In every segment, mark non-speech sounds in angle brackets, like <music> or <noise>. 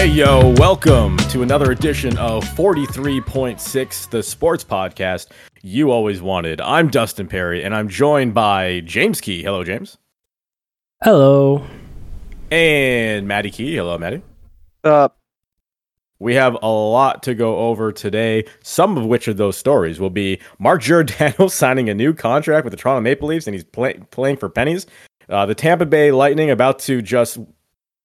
Hey, yo, welcome to another edition of 43.6, the sports podcast you always wanted. I'm Dustin Perry, and I'm joined by James Key. Hello, James. Hello. And Maddie Key. Hello, Maddie. Uh, We have a lot to go over today. Some of which of those stories will be Mark Giordano <laughs> signing a new contract with the Toronto Maple Leafs, and he's play- playing for pennies. Uh, the Tampa Bay Lightning about to just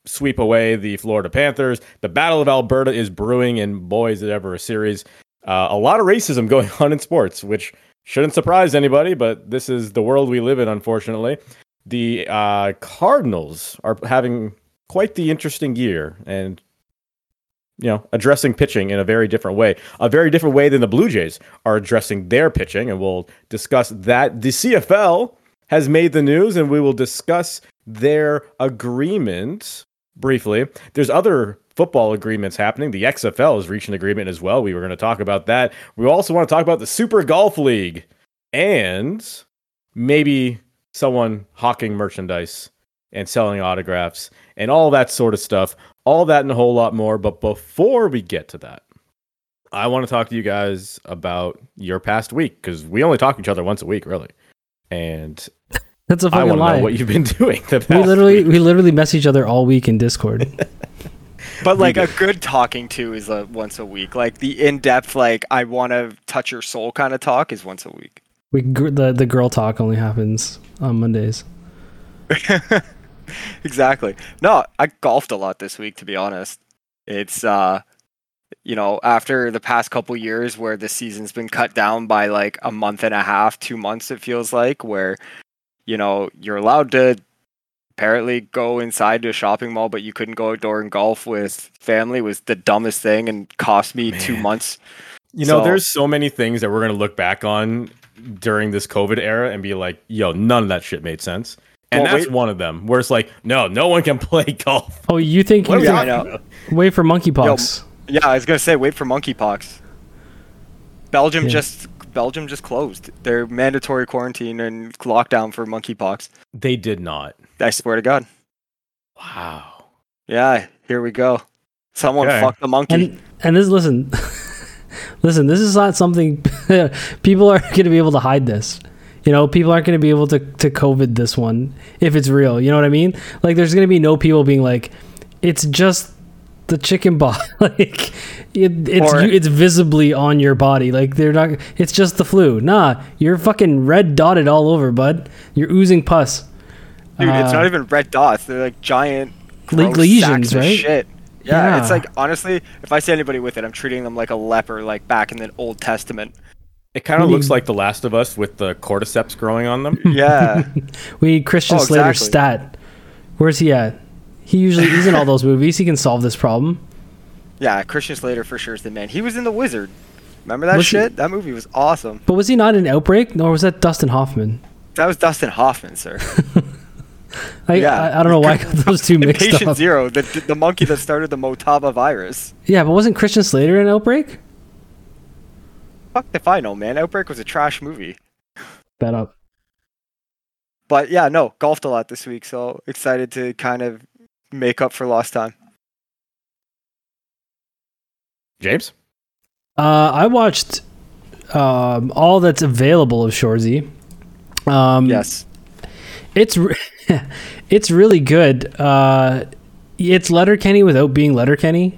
sweep away the Florida Panthers. The Battle of Alberta is brewing, and boy, is it ever a series. Uh, a lot of racism <laughs> going on in sports, which shouldn't surprise anybody, but this is the world we live in, unfortunately. The uh, Cardinals are having quite the interesting year, and you know, addressing pitching in a very different way, a very different way than the Blue Jays are addressing their pitching, and we'll discuss that. The CFL has made the news, and we will discuss their agreement briefly. There's other football agreements happening. The XFL has reached an agreement as well. We were going to talk about that. We also want to talk about the Super Golf League and maybe someone hawking merchandise and selling autographs and all that sort of stuff. All that and a whole lot more. But before we get to that, I want to talk to you guys about your past week because we only talk to each other once a week, really. And That's a I fucking want to lie. know what you've been <laughs> doing. The past we literally week. we literally mess each other all week in Discord. <laughs> but like a good talking to is uh, once a week. Like the in-depth, like I want to touch your soul kind of talk is once a week. we the the girl talk only happens on Mondays. <laughs> exactly. No, I golfed a lot this week. To be honest, it's uh, you know, after the past couple years where the season's been cut down by like a month and a half, two months, it feels like, where you know you're allowed to apparently go inside to a shopping mall, but you couldn't go outdoor and golf with family was the dumbest thing and cost me two months. You know, So- there's so many things that we're going to look back on during this COVID era and be like, yo, none of that shit made sense. And Well, that's wait- one of them where it's like, no, no one can <laughs> play golf. Oh, you think What you are Yeah, know. wait for monkeypox? Yeah, I was gonna say wait for monkeypox. Belgium Yeah. just Belgium just closed. Their mandatory quarantine and lockdown for monkeypox. They did not. I swear to God. Wow. Yeah, here we go. Someone Okay. fucked the monkey. And and this listen, <laughs> listen. This is not something <laughs> people are going to be able to hide. This, you know, people aren't going to be able to to COVID this one if it's real. You know what I mean? Like, there's going to be no people being like, it's just the chicken pox. <laughs> like, it, it's Or- you, it's visibly on your body. Like, they're not. It's just the flu. Nah, you're fucking red dotted all over, bud. You're oozing pus. Dude, it's uh, not even red dots. They're like giant Le- gross lesions, sacks of right? Shit. Yeah, it's like honestly, if I see anybody with it, I'm treating them like a leper, like back in the Old Testament. It kind of looks like The Last of Us with the cordyceps growing on them. <laughs> Yeah, <laughs> We need Christian Oh, Slater's exactly. stat. Where's he at? He usually he's in all those movies. He can solve this problem. Yeah. Christian Slater for sure is the man. He was in The Wizard. Remember that Was he- shit? That movie was awesome. But was he not in Outbreak? Or was that Dustin Hoffman? That was Dustin Hoffman, sir. <laughs> I, Yeah. I, I don't know why I got those two mixed Patient up. Zero, the the monkey that started the Motaba virus. Yeah, but wasn't Christian Slater in Outbreak? Fuck if I know, man. Outbreak was a trash movie. Bet up. But yeah, no, golfed a lot this week, so excited to kind of make up for lost time. James? Uh, I watched um, all that's available of Shoresy. Um, Yes. it's re- <laughs> it's really good. Uh, it's Letterkenny without being Letterkenny,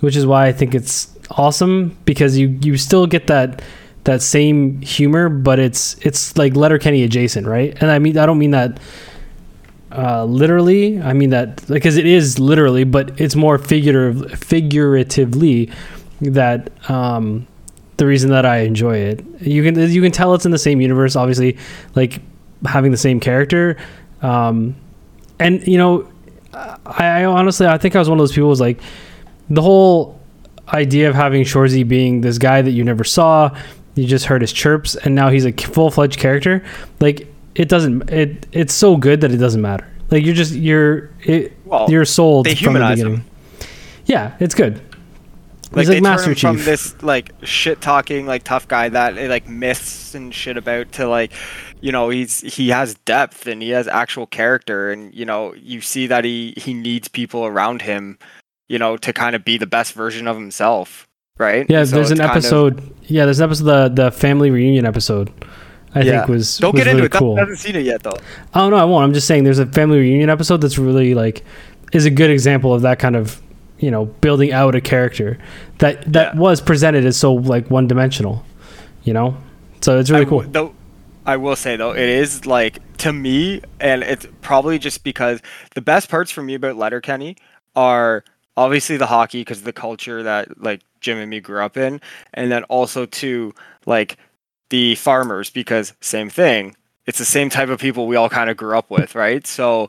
which is why I think it's awesome because you you still get that that same humor, but it's it's like Letterkenny adjacent, right? And I mean I don't mean that uh, literally. I mean that because it is literally, but it's more figurative figuratively that um, the reason that I enjoy it. You can you can tell it's in the same universe, obviously, like having the same character. Um, and you know, I, I honestly I think I was one of those people who was like the whole idea of having Shoresy being this guy that you never saw, you just heard his chirps, and now he's a full fledged character. Like it doesn't it it's so good that it doesn't matter. Like you're just you're it, Well, you're sold they from the beginning. Yeah, it's good. like he's they like Master turn him from Chief. this like shit talking like tough guy that eh, like myths and shit about to like you know he's he has depth and he has actual character and you know you see that he he needs people around him you know, to kind of be the best version of himself, right? Yeah, So there's an kind of- episode. yeah, there's an episode the the family reunion episode. I Yeah. think was Don't was get into really it. That cool. hasn't seen it yet though. Oh no, I won't. I'm just saying there's a family reunion episode that's really like is a good example of that kind of you know building out a character that that Yeah. was presented as so like one dimensional. You know, so it's really I cool. w- Though I will say though, it is like to me, and it's probably just because the best parts for me about Letterkenny are obviously the hockey because the culture that like Jim and me grew up in, and then also to like the farmers because same thing. It's the same type of people we all kind of grew up with, right? So.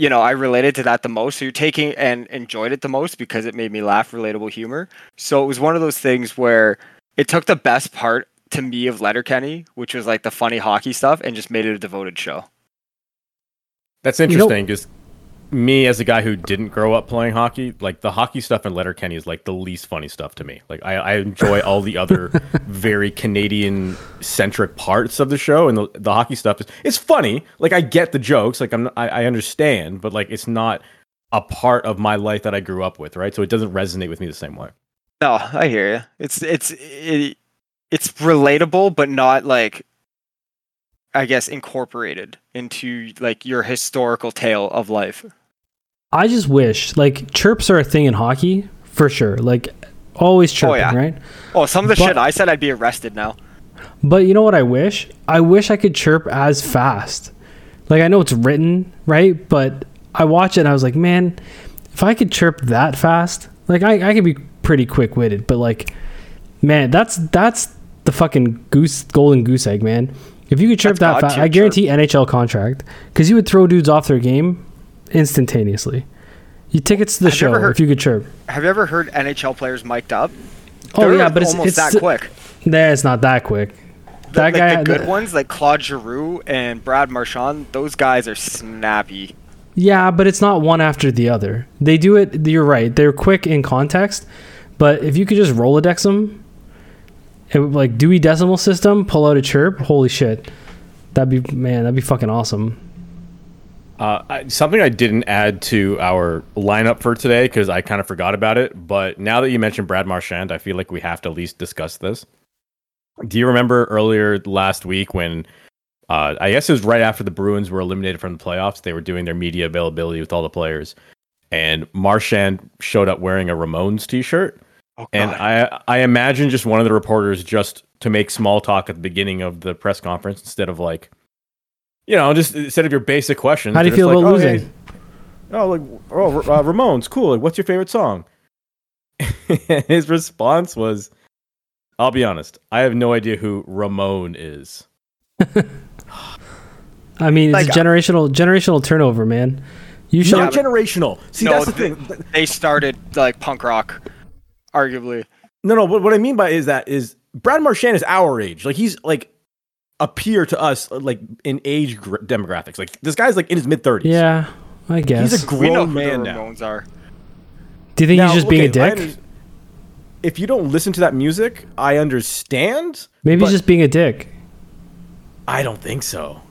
You know, I related to that the most. So you're taking and enjoyed it the most because it made me laugh, relatable humor. So it was one of those things where it took the best part to me of Letterkenny, which was like the funny hockey stuff, and just made it a devoted show. That's You know- interesting because me, as a guy who didn't grow up playing hockey, like the hockey stuff in Letterkenny is like the least funny stuff to me. Like I, I enjoy all the other <laughs> very Canadian centric parts of the show, and the, the hockey stuff is it's funny. Like I get the jokes, like I'm not- I, I understand, but like it's not a part of my life that I grew up with, right? So it doesn't resonate with me the same way. No, I hear you. It's it's it, it's relatable, but not like I guess incorporated into like your historical tale of life. I just wish like chirps are a thing in hockey for sure. Like always oh, chirping, yeah. right? Oh, some of the But- shit I said, I'd be arrested now. But you know what I wish? I wish I could chirp as fast. Like I know it's written, right? But I watch it and I was like, man, if I could chirp that fast, like I, I could be pretty quick witted, but like man, that's that's the fucking goose golden goose egg, man. If you could chirp That's that fast, I guarantee NHL contract because you would throw dudes off their game instantaneously. You tickets to the Have show heard- if you could chirp. Have you ever heard NHL players mic'd up? Oh They're, yeah, but it's almost it's that quick. Nah, it's not that quick. The, That like guy, the good the- ones, like Claude Giroux and Brad Marchand, those guys are snappy. Yeah, but it's not one after the other. They do it. You're right. They're quick in context, but if you could just Rolodex them, it like Dewey Decimal System, pull out a chirp. Holy shit, that'd be man. That'd be fucking awesome. Uh, I, something I didn't add to our lineup for today because I kind of forgot about it. But now that you mentioned Brad Marchand, I feel like we have to at least discuss this. Do you remember earlier last week when uh, I guess it was right after the Bruins were eliminated from the playoffs? They were doing their media availability with all the players, and Marchand showed up wearing a Ramones T-shirt. Oh, And I I imagine just one of the reporters just to make small talk at the beginning of the press conference instead of like, you know, just instead of your basic questions. How do you feel just about like, "Oh, losing? hey, oh, like oh, uh, Ramones, cool. Like, what's your favorite song? <laughs> His response was, "I'll be honest, I have no idea who Ramon is." <laughs> I mean, it's Like, a generational generational turnover, man. You should. Not generational. See, No, that's the th- thing. they started like punk rock, arguably. No, no. What, what I mean by is that is Brad Marchand is our age. Like he's like a peer to us, like in age gr- demographics. Like this guy's like in his mid thirties. yeah, I guess. He's a We know grown who man the now. Are. Do you think Now, he's just being a dick? under- if you don't listen to that music, I understand. Maybe he's just being a dick. I don't think so.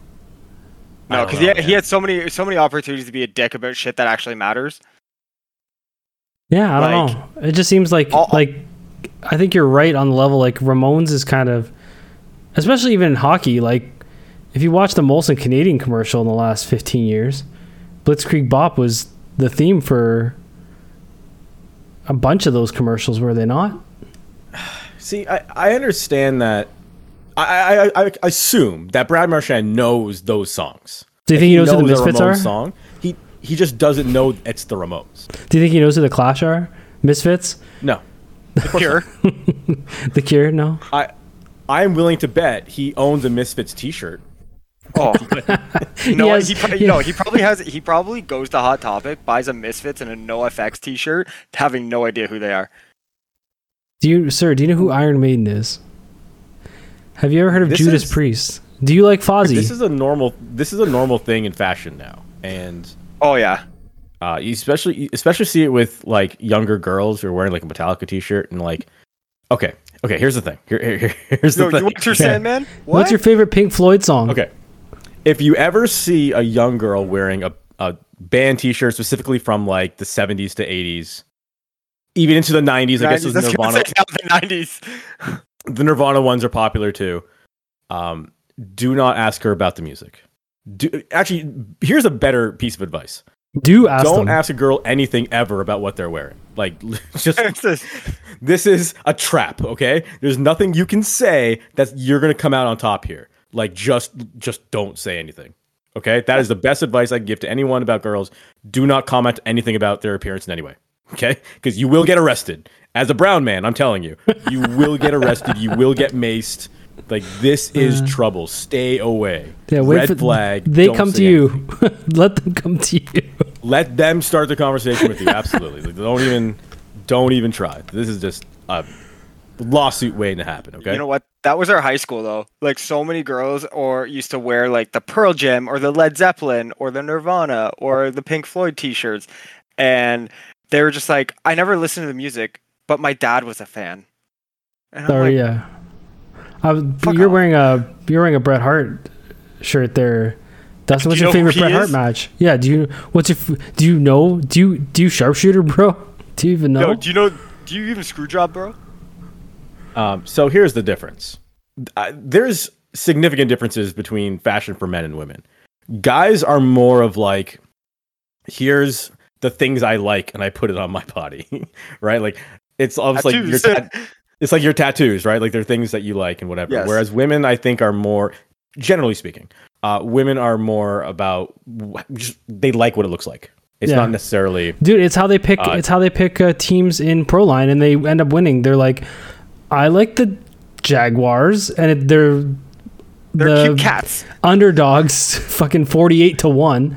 No, because know, he, he had so many so many opportunities to be a dick about shit that actually matters. Yeah, I don't know. It just seems like I'll- like I think you're right on the level. Like Ramones is kind of, especially even in hockey. Like if you watch the Molson Canadian commercial in the last 15 years, Blitzkrieg Bop was the theme for a bunch of those commercials. Were they not? <sighs> See, I, I understand that. I, I, I, assume that Brad Marchand knows those songs. Do you think he knows who the Misfits Ramones are? Song. He he just doesn't know it's the Ramones. Do you think he knows who the Clash are? Misfits? No, Pure. <laughs> The Cure? No. I I'm willing to bet he owns a Misfits T-shirt. Oh <laughs> no, He has- he, pro- no, he probably has. He probably goes to Hot Topic, buys a Misfits and a NOFX T-shirt, having no idea who they are. Do you, sir? Do you know who Iron Maiden is? Have you ever heard of This Judas is- Priest? Do you like Fozzy? This is a normal this is a normal thing in fashion now, and Oh yeah, uh, you especially you especially see it with like younger girls who are wearing like a Metallica T-shirt and like, okay, okay, here's the thing. Here, here- <laughs> here's the no, thing. you want your Sandman? What? What's your favorite Pink Floyd song? Okay. If you ever see a young girl wearing a, a band t shirt specifically from like the 70s to 80s, even into the 90s. I guess 90s, the was Nirvana, say, the 90s. <laughs> the Nirvana ones are popular too. Um, do not ask her about the music. Do, actually, here's a better piece of advice. Do ask Don't them. ask a girl anything ever about what they're wearing. Like, <laughs> just just- this is a trap. Okay, there's nothing you can say that you're gonna come out on top here. Like, just just don't say anything. Okay, that is the best advice I can give to anyone about girls. Do not comment anything about their appearance in any way. Okay, because you will get arrested. As a brown man, I'm telling you, you will get arrested. You will get maced. Like this is uh. trouble. Stay away. Yeah, wait Red for, flag. They come to you. <laughs> Let them come to you. Let them start the conversation with you. Absolutely. Like, don't even, don't even try. This is just a lawsuit waiting to happen. Okay. You know what? That was our high school though. Like so many girls or used to wear like the Pearl Jam or the Led Zeppelin or the Nirvana or the Pink Floyd t-shirts. And they were just like, I never listened to the music, but my dad was a fan. And I'm Sorry, like, yeah. I was, you're off. wearing a you're wearing a Bret Hart shirt there. Dustin, what's you your know who favorite he Bret Hart is? match? Yeah, do you what's your do you know do you do you sharpshooter, <laughs> bro? Do you even know? Yo, do you know do you even screw job, bro? Um, so here's the difference. Uh, there's significant differences between fashion for men and women. Guys are more of like, here's the things I like, and I put it on my <laughs> body, right? Like it's almost like your Tattoos. Tat- it's like your tattoos, right? Like they're things that you like and whatever. Yes. Whereas women, I think, are more, generally speaking, uh, women are more about just they like what it looks like. It's Yeah. not necessarily Dude, it's how they pick. Uh, it's how they pick uh, teams in pro line, and they end up winning. They're like, I like the Jaguars, and it, they're They're the cute cats. underdogs, <laughs> fucking forty-eight to one,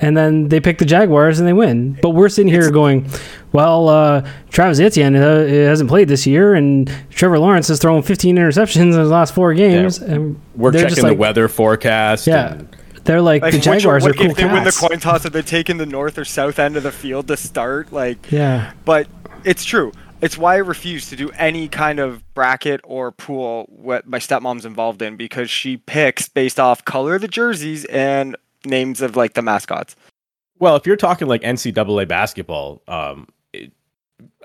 and then they pick the Jaguars and they win. But we're sitting here going, well, uh, Travis Etienne uh, hasn't played this year, and Trevor Lawrence has thrown fifteen interceptions in his last four games, and we're they're checking just the weather forecast. Yeah, and- they're like, Like the Jaguars what, are cool if they win the cats. coin toss, are they taking the north or south end of the field to start? Like yeah, But it's true. It's why I refuse to do any kind of bracket or pool what my stepmom's involved in because she picks based off color of the jerseys and names of like the mascots. Well, if you're talking like NCAA basketball, um, it,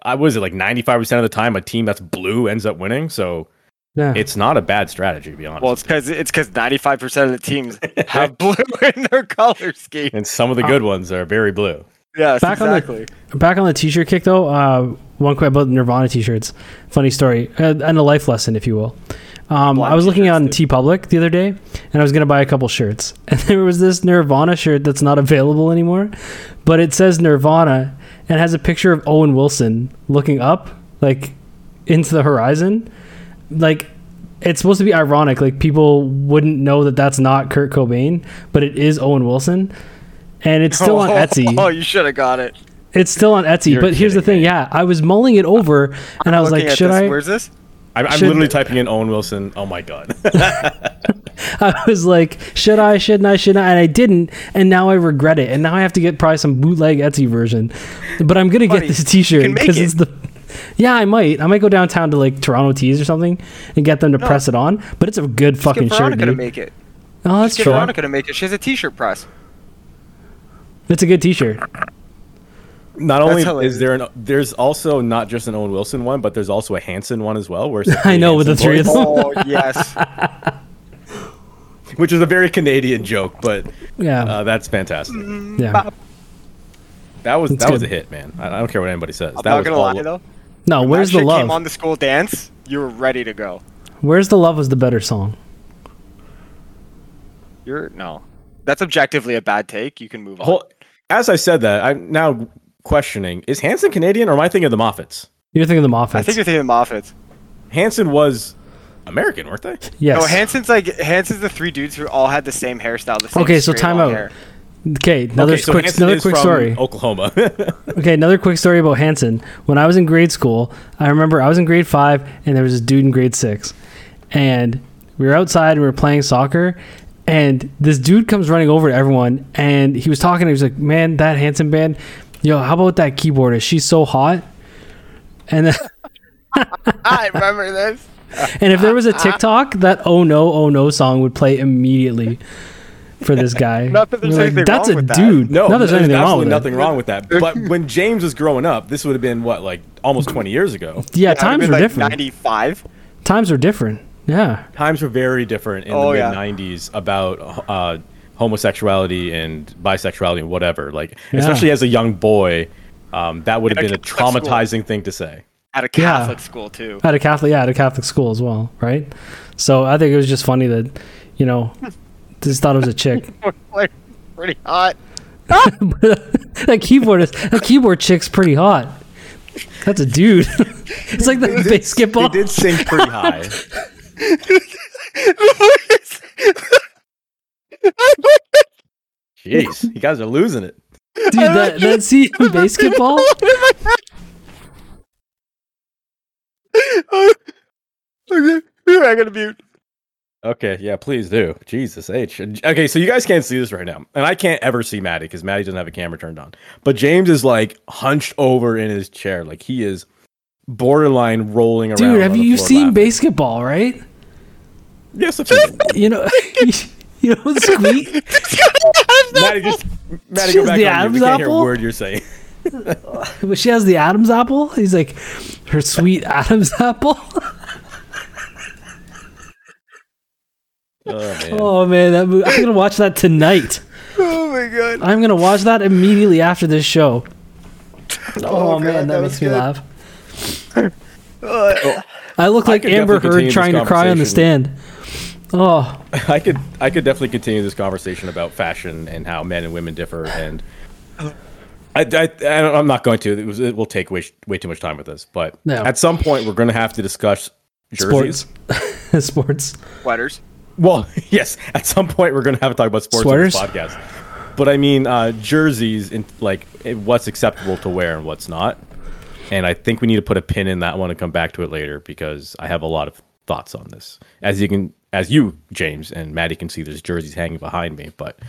I was it like 95 percent of the time a team that's blue ends up winning. So yeah. it's not a bad strategy, to be honest. Well, it's because it's because ninety five percent of the teams <laughs> have blue in their color scheme. and some of the good ones are very blue. Yes, Back on the- exactly. Back on the t-shirt kick though, uh, one quick about Nirvana t-shirts. Funny story uh, and a life lesson, if you will. Um, I was looking on dude. TeePublic the other day, and I was gonna buy a couple shirts, <laughs> and there was this Nirvana shirt that's not available anymore, but it says Nirvana and has a picture of Owen Wilson looking up, like into the horizon, like. It's supposed to be ironic, like people wouldn't know that that's not Kurt Cobain, but it is Owen Wilson, and it's still on <laughs> oh, Etsy. Oh, <laughs> you should have got it. It's still on Etsy, You're but here's the thing. me. Yeah, I was mulling it over, and I was like, should this. I? Where's this? I'm, I'm Should- literally typing in Owen Wilson. Oh my god. <laughs> <laughs> I was like, should I? Shouldn't I? Shouldn't I? And I didn't, and now I regret it. And now I have to get probably some bootleg Etsy version. But I'm gonna Buddy, get this T-shirt because it. it's the. Yeah, I might. I might go downtown to like Toronto Tees or something and get them to press it on. But it's a good Just fucking get shirt, Veronica to make it. oh, that's Just get true. Veronica to make it. She has a T-shirt press. It's a good T-shirt. Not only is there an there's also not just an Owen Wilson one, but there's also a Hanson one as well. Where <laughs> I know, with the Hanson three of them. Oh yes. <laughs> which is a very Canadian joke, but Yeah, uh, that's fantastic. yeah. That was It's that was a hit, man. I, I don't care what anybody says. I'm that not was gonna all- lie though. No, When where's that the shit Came on the school dance. You were ready to go. Where's the love was the better song. You're no. That's objectively a bad take. You can move on. Whole, as I said that, I'm now questioning: Is Hanson Canadian or am I thinking of the Moffats? You're thinking of the Moffats. I think you're thinking of the Moffats. Hanson was American, weren't they? yes. No, Hanson's like Hanson's the three dudes who all had the same hairstyle. The same Okay, so time out. hair. Okay, another okay, so quick, Hanson another is quick from story. Oklahoma. <laughs> Okay, another quick story about Hanson. When I was in grade school, I remember I was in grade five, and there was this dude in grade six, and we were outside and we were playing soccer, and this dude comes running over to everyone, and he was talking. He was like, "Man, that Hanson band, yo, how about that keyboardist? She's so hot." And then, <laughs> I remember this. <laughs> and if there was a TikTok, that "Oh no, oh no" song would play immediately for this guy. <laughs> Not that there's We're like, anything That's wrong a with that." dude. no, Not that there's, there's anything wrong absolutely with it. nothing wrong with that. But when James was growing up, this would have been what, like almost 20 years ago. Yeah, It had to times were like different. 95. Times were different. Yeah. Times were very different in Oh, the mid 90s about uh, homosexuality and bisexuality and whatever. Like, Yeah. especially as a young boy, um, that would have been a Catholic school. traumatizing thing to say. At a Yeah. Catholic school too. At a Catholic, yeah, at a Catholic school as well, right? So I think it was just funny that, you know, <laughs> just thought it was a chick. <laughs> like pretty hot. <laughs> that keyboard is that keyboard chick's pretty hot. That's a dude. it's like the basketball. He did sink pretty high. Jeez, you guys are losing it. Dude, that that scene <laughs> in basketball. <laughs> <laughs> okay, I gotta mute. Okay, yeah, please do. Jesus H. Okay, so you guys can't see this right now, and I can't ever see Maddie because Maddie doesn't have a camera turned on. But James is like hunched over in his chair, like he is borderline rolling around. Dude, have on you the you've floor seen laughing. basketball, right? Yes, I've seen. You know, <laughs> you know Squeak. <laughs> Maddie, just Maddie, She go has back the on mute. Adam's We can't hear a apple? word you're saying. <laughs> But she has the Adam's apple. He's like, her sweet Adam's apple. Oh man. Oh man, that movie, I'm gonna watch that tonight. Oh my god. I'm gonna watch that immediately after this show. Oh, God, man, that, that makes was me good. laugh. Uh, I look like could Amber Heard trying to cry on the stand. Oh, <laughs> I could I could definitely continue this conversation about fashion and how men and women differ, and I, I, I am not going to. It, was, it will take way way too much time with this, but No. at some point we're going to have to discuss jerseys. sports. <laughs> sports. sweaters. Well, <laughs> yes, at some point we're going to have to talk about sports on this podcast. But I mean, uh, jerseys and like eh, what's acceptable to wear and what's not. And I think we need to put a pin in that one and come back to it later because I have a lot of thoughts on this. As you can, as you James and Maddie can see, there's jerseys hanging behind me, but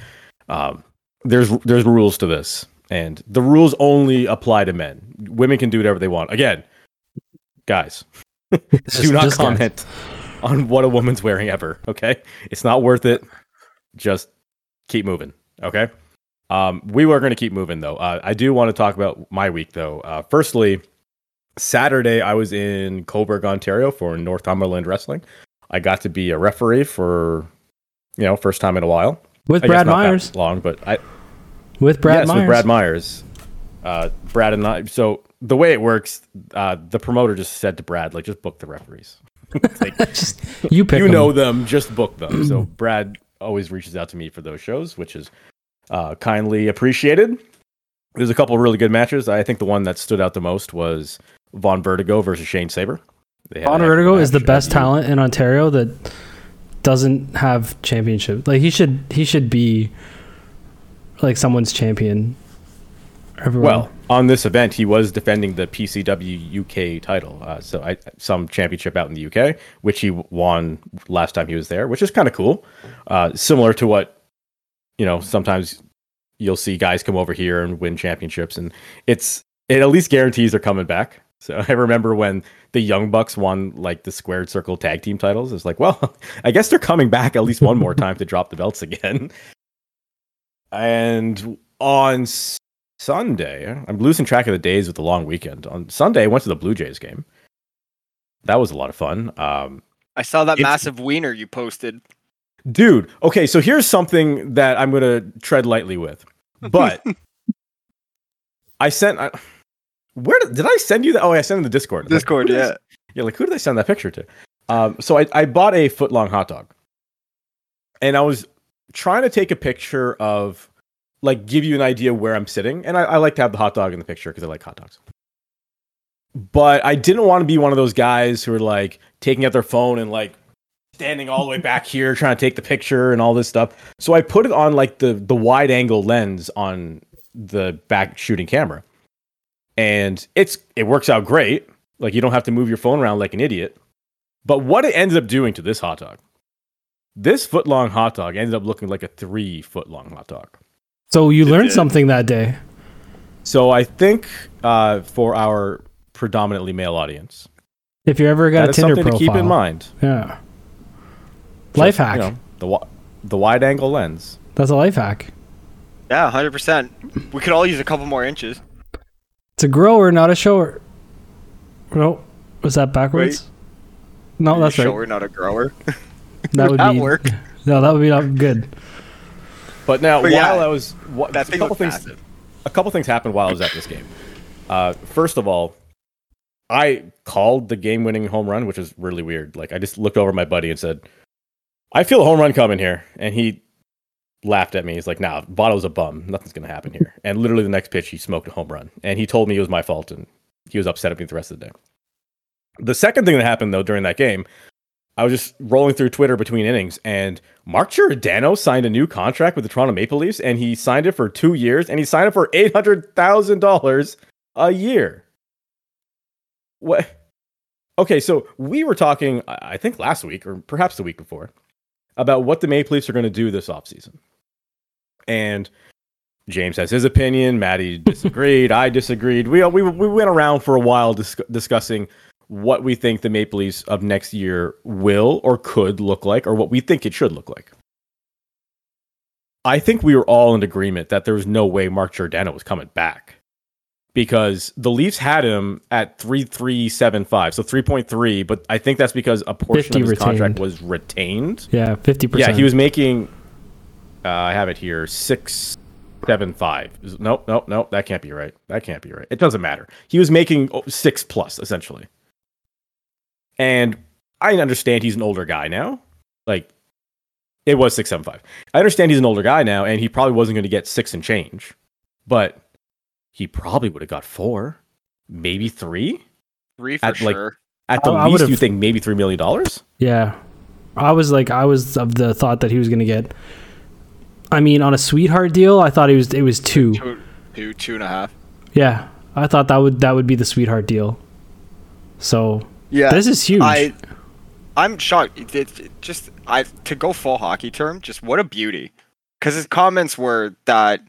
um, there's there's rules to this, and the rules only apply to men. Women can do whatever they want. Again, guys, <laughs> do not just guys. comment on what a woman's wearing ever. Okay, it's not worth it. Just keep moving. Okay. Um, we were going to keep moving though. Uh, I do want to talk about my week though. Uh, firstly, Saturday I was in Cobourg, Ontario for Northumberland Wrestling. I got to be a referee for, you know, first time in a while. with I Brad Myers. long, but I With Brad yes, Myers. with Brad Myers. Uh, Brad and I. So the way it works, uh, the promoter just said to Brad, like, just book the referees. <laughs> Like, Just- you pick you 'em. know them, just book them. so Brad always reaches out to me for those shows, which is uh, kindly appreciated. There's a couple really good matches. I think the one that stood out the most was Von Vertigo versus Shane Saber. Von a is the best talent in Ontario that doesn't have championship. Like he should he should be like someone's champion. Everyone. Well, on this event, he was defending the PCW UK title, uh, so I, some championship out in the UK, which he won last time he was there, which is kind of cool. Uh, similar to what you know, sometimes you'll see guys come over here and win championships, and it's it at least guarantees they're coming back. So <laughs> I remember when the Young Bucks won like the Squared Circle tag team titles. It's like, well, <laughs> I guess they're coming back at least one more time to drop the belts again. <laughs> And on Sunday, I'm losing track of the days with the long weekend. On Sunday, I went to the Blue Jays game. That was a lot of fun. Um, I saw that massive wiener you posted. dude, okay, so here's something that I'm going to tread lightly with. But I sent. I, where did, did I send you that? Oh, I sent in the Discord. I'm like, Discord, did yeah. yeah, like who did I send that picture to? Um, so I, I bought a foot long hot dog, and I was trying to take a picture of, like, give you an idea where I'm sitting, and I, I like to have the hot dog in the picture because I like hot dogs. But I didn't want to be one of those guys who are like taking out their phone and like standing all the way back here trying to take the picture and all this stuff. So I put it on like the the wide angle lens on the back shooting camera. And it's it works out great. Like you don't have to move your phone around like an idiot. But what it ends up doing to this hot dog, this foot long hot dog ended up looking like a three foot long hot dog. so you It learned did. something that day. So I think uh, for our predominantly male audience, If you ever got that a is Tinder something profile, to keep in mind. yeah, Just, life hack. you know, the the wide angle lens. That's a life hack. Yeah, hundred percent. We could all use a couple more inches. It's a grower, not a shower. No, was that backwards? No, that's you right. Sure, not a grower. That would <laughs> that be work? <laughs> No, that would be not good. But now, But while yeah, I was, what, that a couple things, massive. a couple things happened while I was at this game. Uh, first of all, I called the game-winning home run, which is really weird. Like I just looked over at my buddy and said, "I feel a home run coming here," and he laughed at me. He's like, "Nah, Votto's a bum. Nothing's gonna happen here." And literally the next pitch, he smoked a home run, and he told me it was my fault, and he was upset at me the rest of the day. The second thing that happened though during that game, I was just rolling through Twitter between innings, and Mark Giordano signed a new contract with the Toronto Maple Leafs, and he signed it for two years, and he signed it for eight hundred thousand dollars a year. What? Okay, so we were talking, I think last week or perhaps the week before, about what the Maple Leafs are going to do this offseason. And James has his opinion. Maddie <laughs> disagreed. I disagreed. We, we, we went around for a while dis- discussing what we think the Maple Leafs of next year will or could look like, or what we think it should look like. I think we were all in agreement that there was no way Mark Giordano was coming back because the Leafs had him at 3375, so 3.3, but I think that's because a portion of his contract was retained. Yeah, fifty percent. Yeah, he was making. Uh, I have it here six seven five. Nope, nope, nope. That can't be right. That can't be right. It doesn't matter. He was making six plus essentially, and I understand he's an older guy now. Like it was six seven five. I understand he's an older guy now, and he probably wasn't going to get six and change, but he probably would have got four, maybe three. Three for At, like, sure. At the I- I least, would've- you think maybe three million dollars? Yeah. I was like I was of the thought that he was going to get I mean on a sweetheart deal, I thought it was it was 2. Two, two, two and a half. Yeah. I thought that would that would be the sweetheart deal. So, Yeah, this is huge. I, I'm shocked. It, it- it just I to go full hockey term. Just what a beauty. Because his comments were that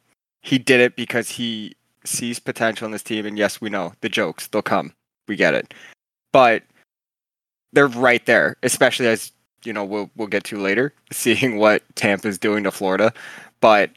he did it because he sees potential in this team, and yes, we know the jokes. They'll come. We get it. But they're right there, especially as you know we'll we'll get to later, <laughs> seeing what Tampa's doing to Florida. But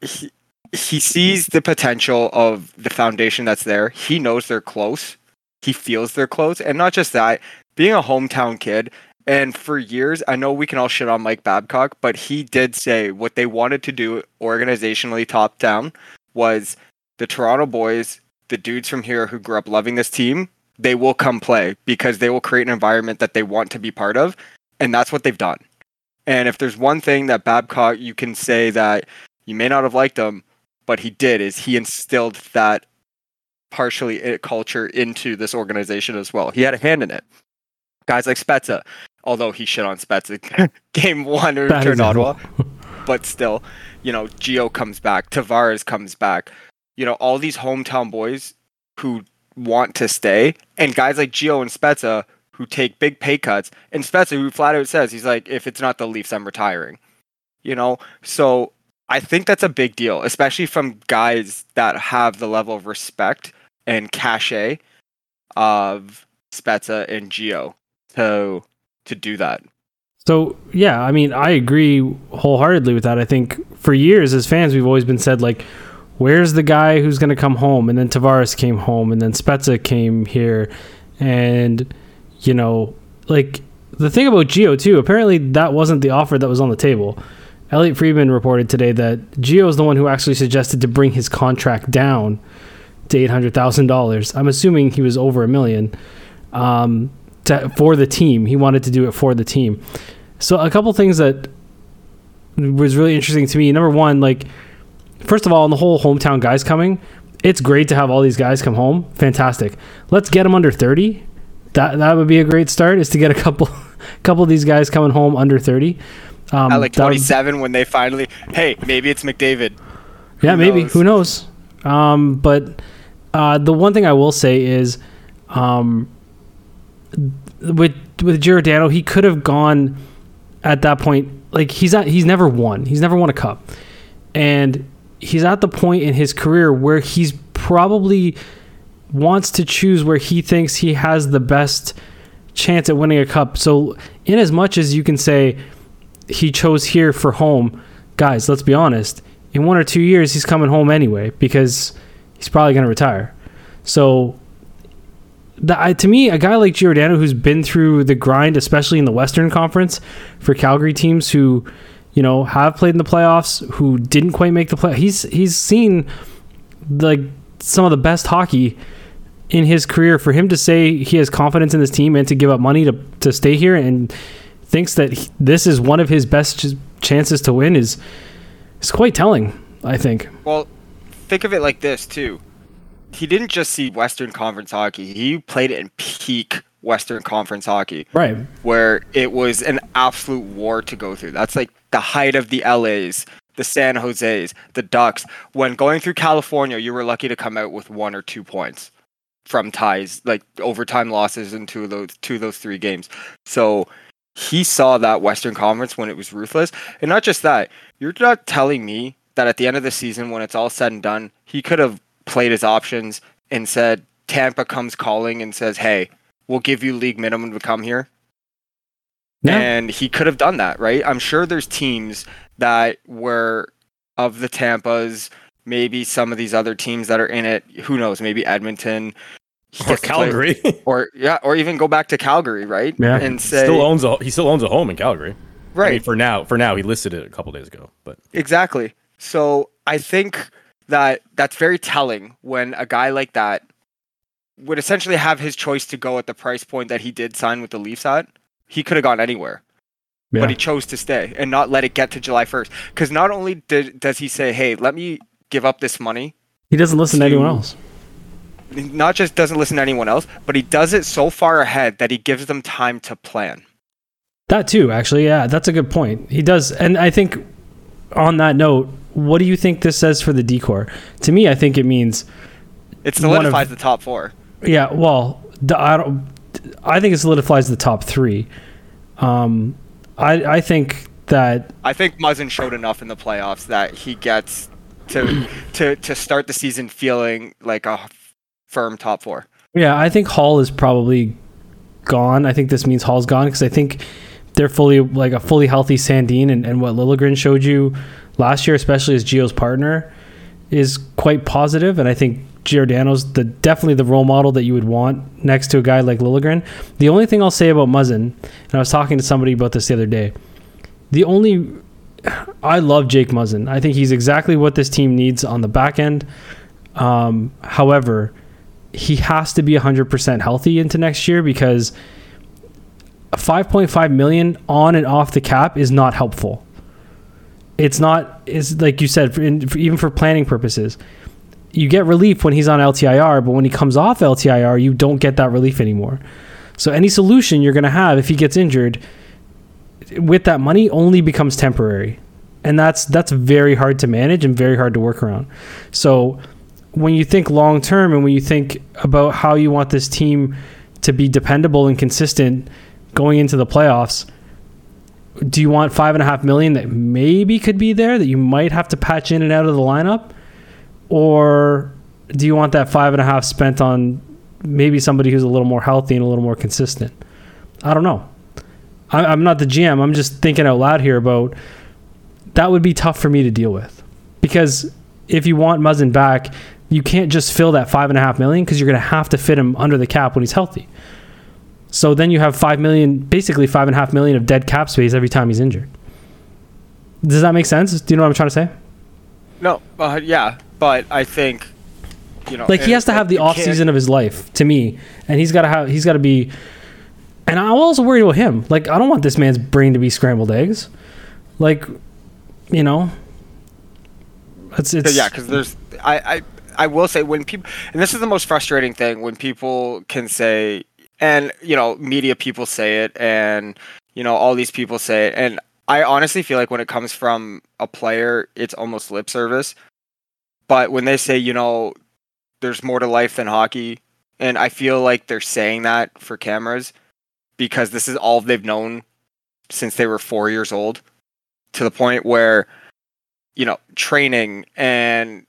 he he sees the potential of the foundation that's there. He knows they're close. He feels they're close, and not just that. Being a hometown kid, and for years, I know we can all shit on Mike Babcock, but he did say what they wanted to do organizationally, top down, was the Toronto boys, the dudes from here who grew up loving this team, they will come play because they will create an environment that they want to be part of, and that's what they've done. And if there's one thing that Babcock, you can say that you may not have liked him, but he did, is he instilled that partially it culture into this organization as well. He had a hand in it. Guys like Spezza, although he shit on Spezza <laughs> game one or example. Ottawa, but still, you know, Gio comes back, Tavares comes back. You know, all these hometown boys who want to stay, and guys like Gio and Spezza who take big pay cuts, and Spezza who flat out says he's like, if it's not the Leafs, I'm retiring. You know, so I think that's a big deal, especially from guys that have the level of respect and cachet of Spezza and Gio to to do that. So yeah, I mean, I agree wholeheartedly with that. I think for years as fans, we've always been said like, "Where's the guy who's going to come home?" And then Tavares came home, and then Spezza came here, and you know, like the thing about Gio too. Apparently, that wasn't the offer that was on the table. Elliotte Friedman reported today that Gio is the one who actually suggested to bring his contract down to eight hundred thousand dollars. I'm assuming he was over a million. Um, to, for the team, he wanted to do it for the team. So a couple things that was really interesting to me. Number one, like first of all, on the whole hometown guys coming, it's great to have all these guys come home. Fantastic. Let's get them under thirty. That that would be a great start. Is to get a couple <laughs> couple of these guys coming home under thirty. Um, At like that would- 27, when they finally, hey, maybe it's McDavid. yeah, maybe. knows? Who knows? Um, but uh, the one thing I will say is, um, with with Giordano, he could have gone at that point. Like he's at, he's never won. He's never won a cup, and he's at the point in his career where he's probably wants to choose where he thinks he has the best chance at winning a cup. So, in as much as you can say he chose here for home, guys, let's be honest. In one or two years, he's coming home anyway because he's probably going to retire. So, the, I, to me, a guy like Giordano who's been through the grind, especially in the Western Conference, for Calgary teams who, you know, have played in the playoffs, who didn't quite make the play. He's he's seen like some of the best hockey in his career. For him to say he has confidence in this team and to give up money to to stay here and thinks that he, this is one of his best ch- chances to win is is quite telling. I think. Well, think of it like this too. He didn't just see Western Conference hockey. He played it in peak Western Conference hockey. Right. Where it was an absolute war to go through. That's like the height of the LAs, the San Jose's, the Ducks. When going through California, you were lucky to come out with one or two points from ties, like overtime losses in two of those two of those three games. So he saw that Western Conference when it was ruthless. And not just that, you're not telling me that at the end of the season, when it's all said and done, he could have played his options and said, Tampa comes calling and says, Hey, we'll give you league minimum to come here. Yeah. And he could have done that, right? I'm sure there's teams that were of the Tampas, maybe some of these other teams that are in it. Who knows? Maybe Edmonton. Or play- Calgary. <laughs> or yeah, or even go back to Calgary, right? Yeah. And say still owns a he still owns a home in Calgary. I right, mean, for now, for now, he listed it a couple days ago. But exactly. So I think that that's very telling when a guy like that would essentially have his choice to go at the price point that he did sign with the Leafs at. He could have gone anywhere, Yeah. but he chose to stay and not let it get to July 1st. Because not only did, does he say, "Hey, let me give up this money," he doesn't listen to to- anyone else. not just doesn't listen to anyone else, but he does it so far ahead that he gives them time to plan. That too, actually, yeah, that's a good point. He does, and I think on that note, what do you think this says for the decor? To me, I think it means, It One of- solidifies the top four. yeah, well, the, I don't, I think it solidifies the top three. Um, I I think that I think Muzzin showed enough in the playoffs that he gets to to to start the season feeling like a firm top four. Yeah, I think Hall is probably gone. I think this means Hall's gone because I think they're fully like a fully healthy Sandin and, and what Liljegren showed you last year, especially as Gio's partner, is quite positive. And I think Giordano's the definitely the role model that you would want next to a guy like Liljegren. The only thing I'll say about Muzzin, and I was talking to somebody about this the other day, the only I love Jake Muzzin. I think he's exactly what this team needs on the back end. Um, however, he has to be 100% healthy into next year because a 5.5 million on and off the cap is not helpful. It's not is like you said for, in, for, even for planning purposes. You get relief when he's on LTIR, but when he comes off LTIR, you don't get that relief anymore. So any solution you're going to have if he gets injured with that money only becomes temporary. And that's that's very hard to manage and very hard to work around. So when you think long term and when you think about how you want this team to be dependable and consistent going into the playoffs, do you want five and a half million that maybe could be there that you might have to patch in and out of the lineup? Or do you want that five and a half spent on maybe somebody who's a little more healthy and a little more consistent? I don't know. I, I'm not the GM. I'm just thinking out loud here about that would be tough for me to deal with because if you want Muzzin back, you can't just fill that five and a half million because you're going to have to fit him under the cap when he's healthy. So then you have five million, basically five and a half million of dead cap space every time he's injured. Does that make sense? Do you know what I'm trying to say? No, uh, yeah, but I think you know, Like he has to have the off season of his life to me, and he's got to have he's got to be. And I'm also worried about him. Like I don't want this man's brain to be scrambled eggs. Like, you know, it's it's yeah, because there's I, I I will say when people and this is the most frustrating thing when people can say and you know media people say it and you know all these people say it and I honestly feel like when it comes from a player it's almost lip service but when they say you know there's more to life than hockey and I feel like they're saying that for cameras because this is all they've known since they were 4 years old to the point where you know training and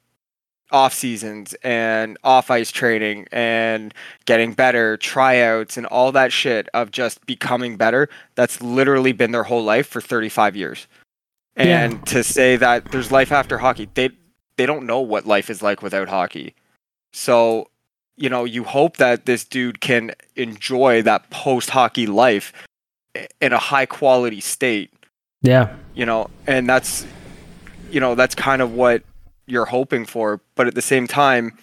off seasons and off ice training and getting better tryouts and all that shit of just becoming better that's literally been their whole life for 35 years Yeah. and to say that there's life after hockey they they don't know what life is like without hockey so you know, you hope that this dude can enjoy that post hockey life in a high quality state, Yeah. you know, and that's, you know, that's kind of what you're hoping for. But at the same time,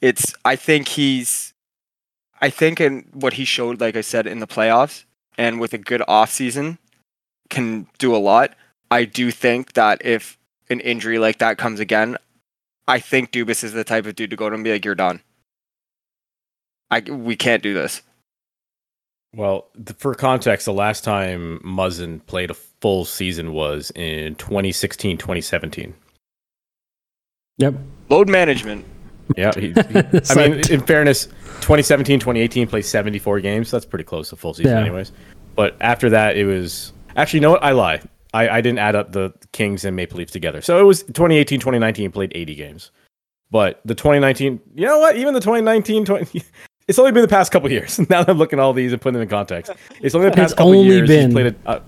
it's, I think he's, I think in what he showed, like I said, in the playoffs and with a good off season can do a lot. I do think that if an injury like that comes again, I think Dubas is the type of dude to go to and be like, "You're done. I we can't do this." Well, th- for context, the last time Muzzin played a full season was in 2016 2017. Yep. Load management. Yeah. He, he- It's <laughs> I mean, in fairness, 2017 2018 played 74 games. That's pretty close to full season, Yeah. anyways. But after that, it was actually, you know what? I lie. I, I didn't add up the Kings and Maple Leafs together. So it was 2018 2019 played 80 games. But the 2019, you know what? Even the 2019 20, <laughs> it's only been the past couple years. <laughs> now that I'm looking at all these and putting them in context, it's only the past It's couple only years. he's been- played a, uh,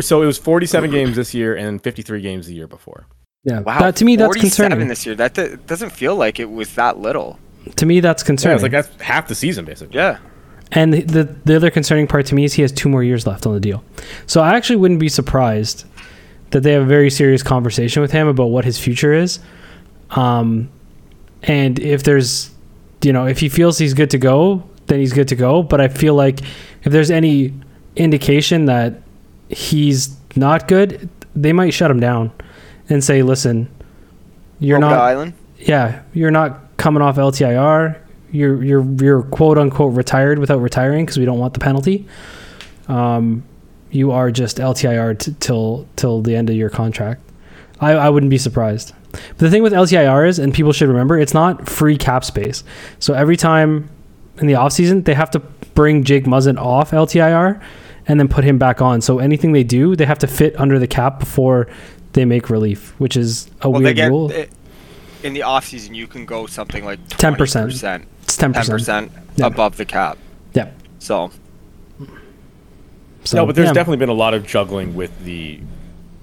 so it was 47 games this year and 53 games the year before. Yeah. Wow. That, to me, that's 47 concerning. this year. That d- doesn't feel like it was that little. To me, that's Yeah, concerning. it's like that's half the season basically. Yeah. And the, the the other concerning part to me is he has two more years left on the deal. So I actually wouldn't be surprised that they have a very serious conversation with him about what his future is. Um, and if there's, you know, if he feels he's good to go, then he's good to go. But I feel like if there's any indication that he's not good, they might shut him down and say, "Listen, you're not Island. yeah, you're not coming off LTIR. You're you're you're quote unquote retired without retiring because we don't want the penalty. Um, you are just LTIR t- till till the end of your contract. I, I wouldn't be surprised. But the thing with LTIR is, and people should remember, it's not free cap space. So every time in the offseason, they have to bring Jake Muzzin off LTIR and then put him back on. So anything they do, they have to fit under the cap before they make relief, which is a Well, weird get rule. it- in the off season. You can go something like 10%. 10%, It's ten 10%. Yeah. above the cap. Yeah. So So, no, but there's yeah. definitely been a lot of juggling with the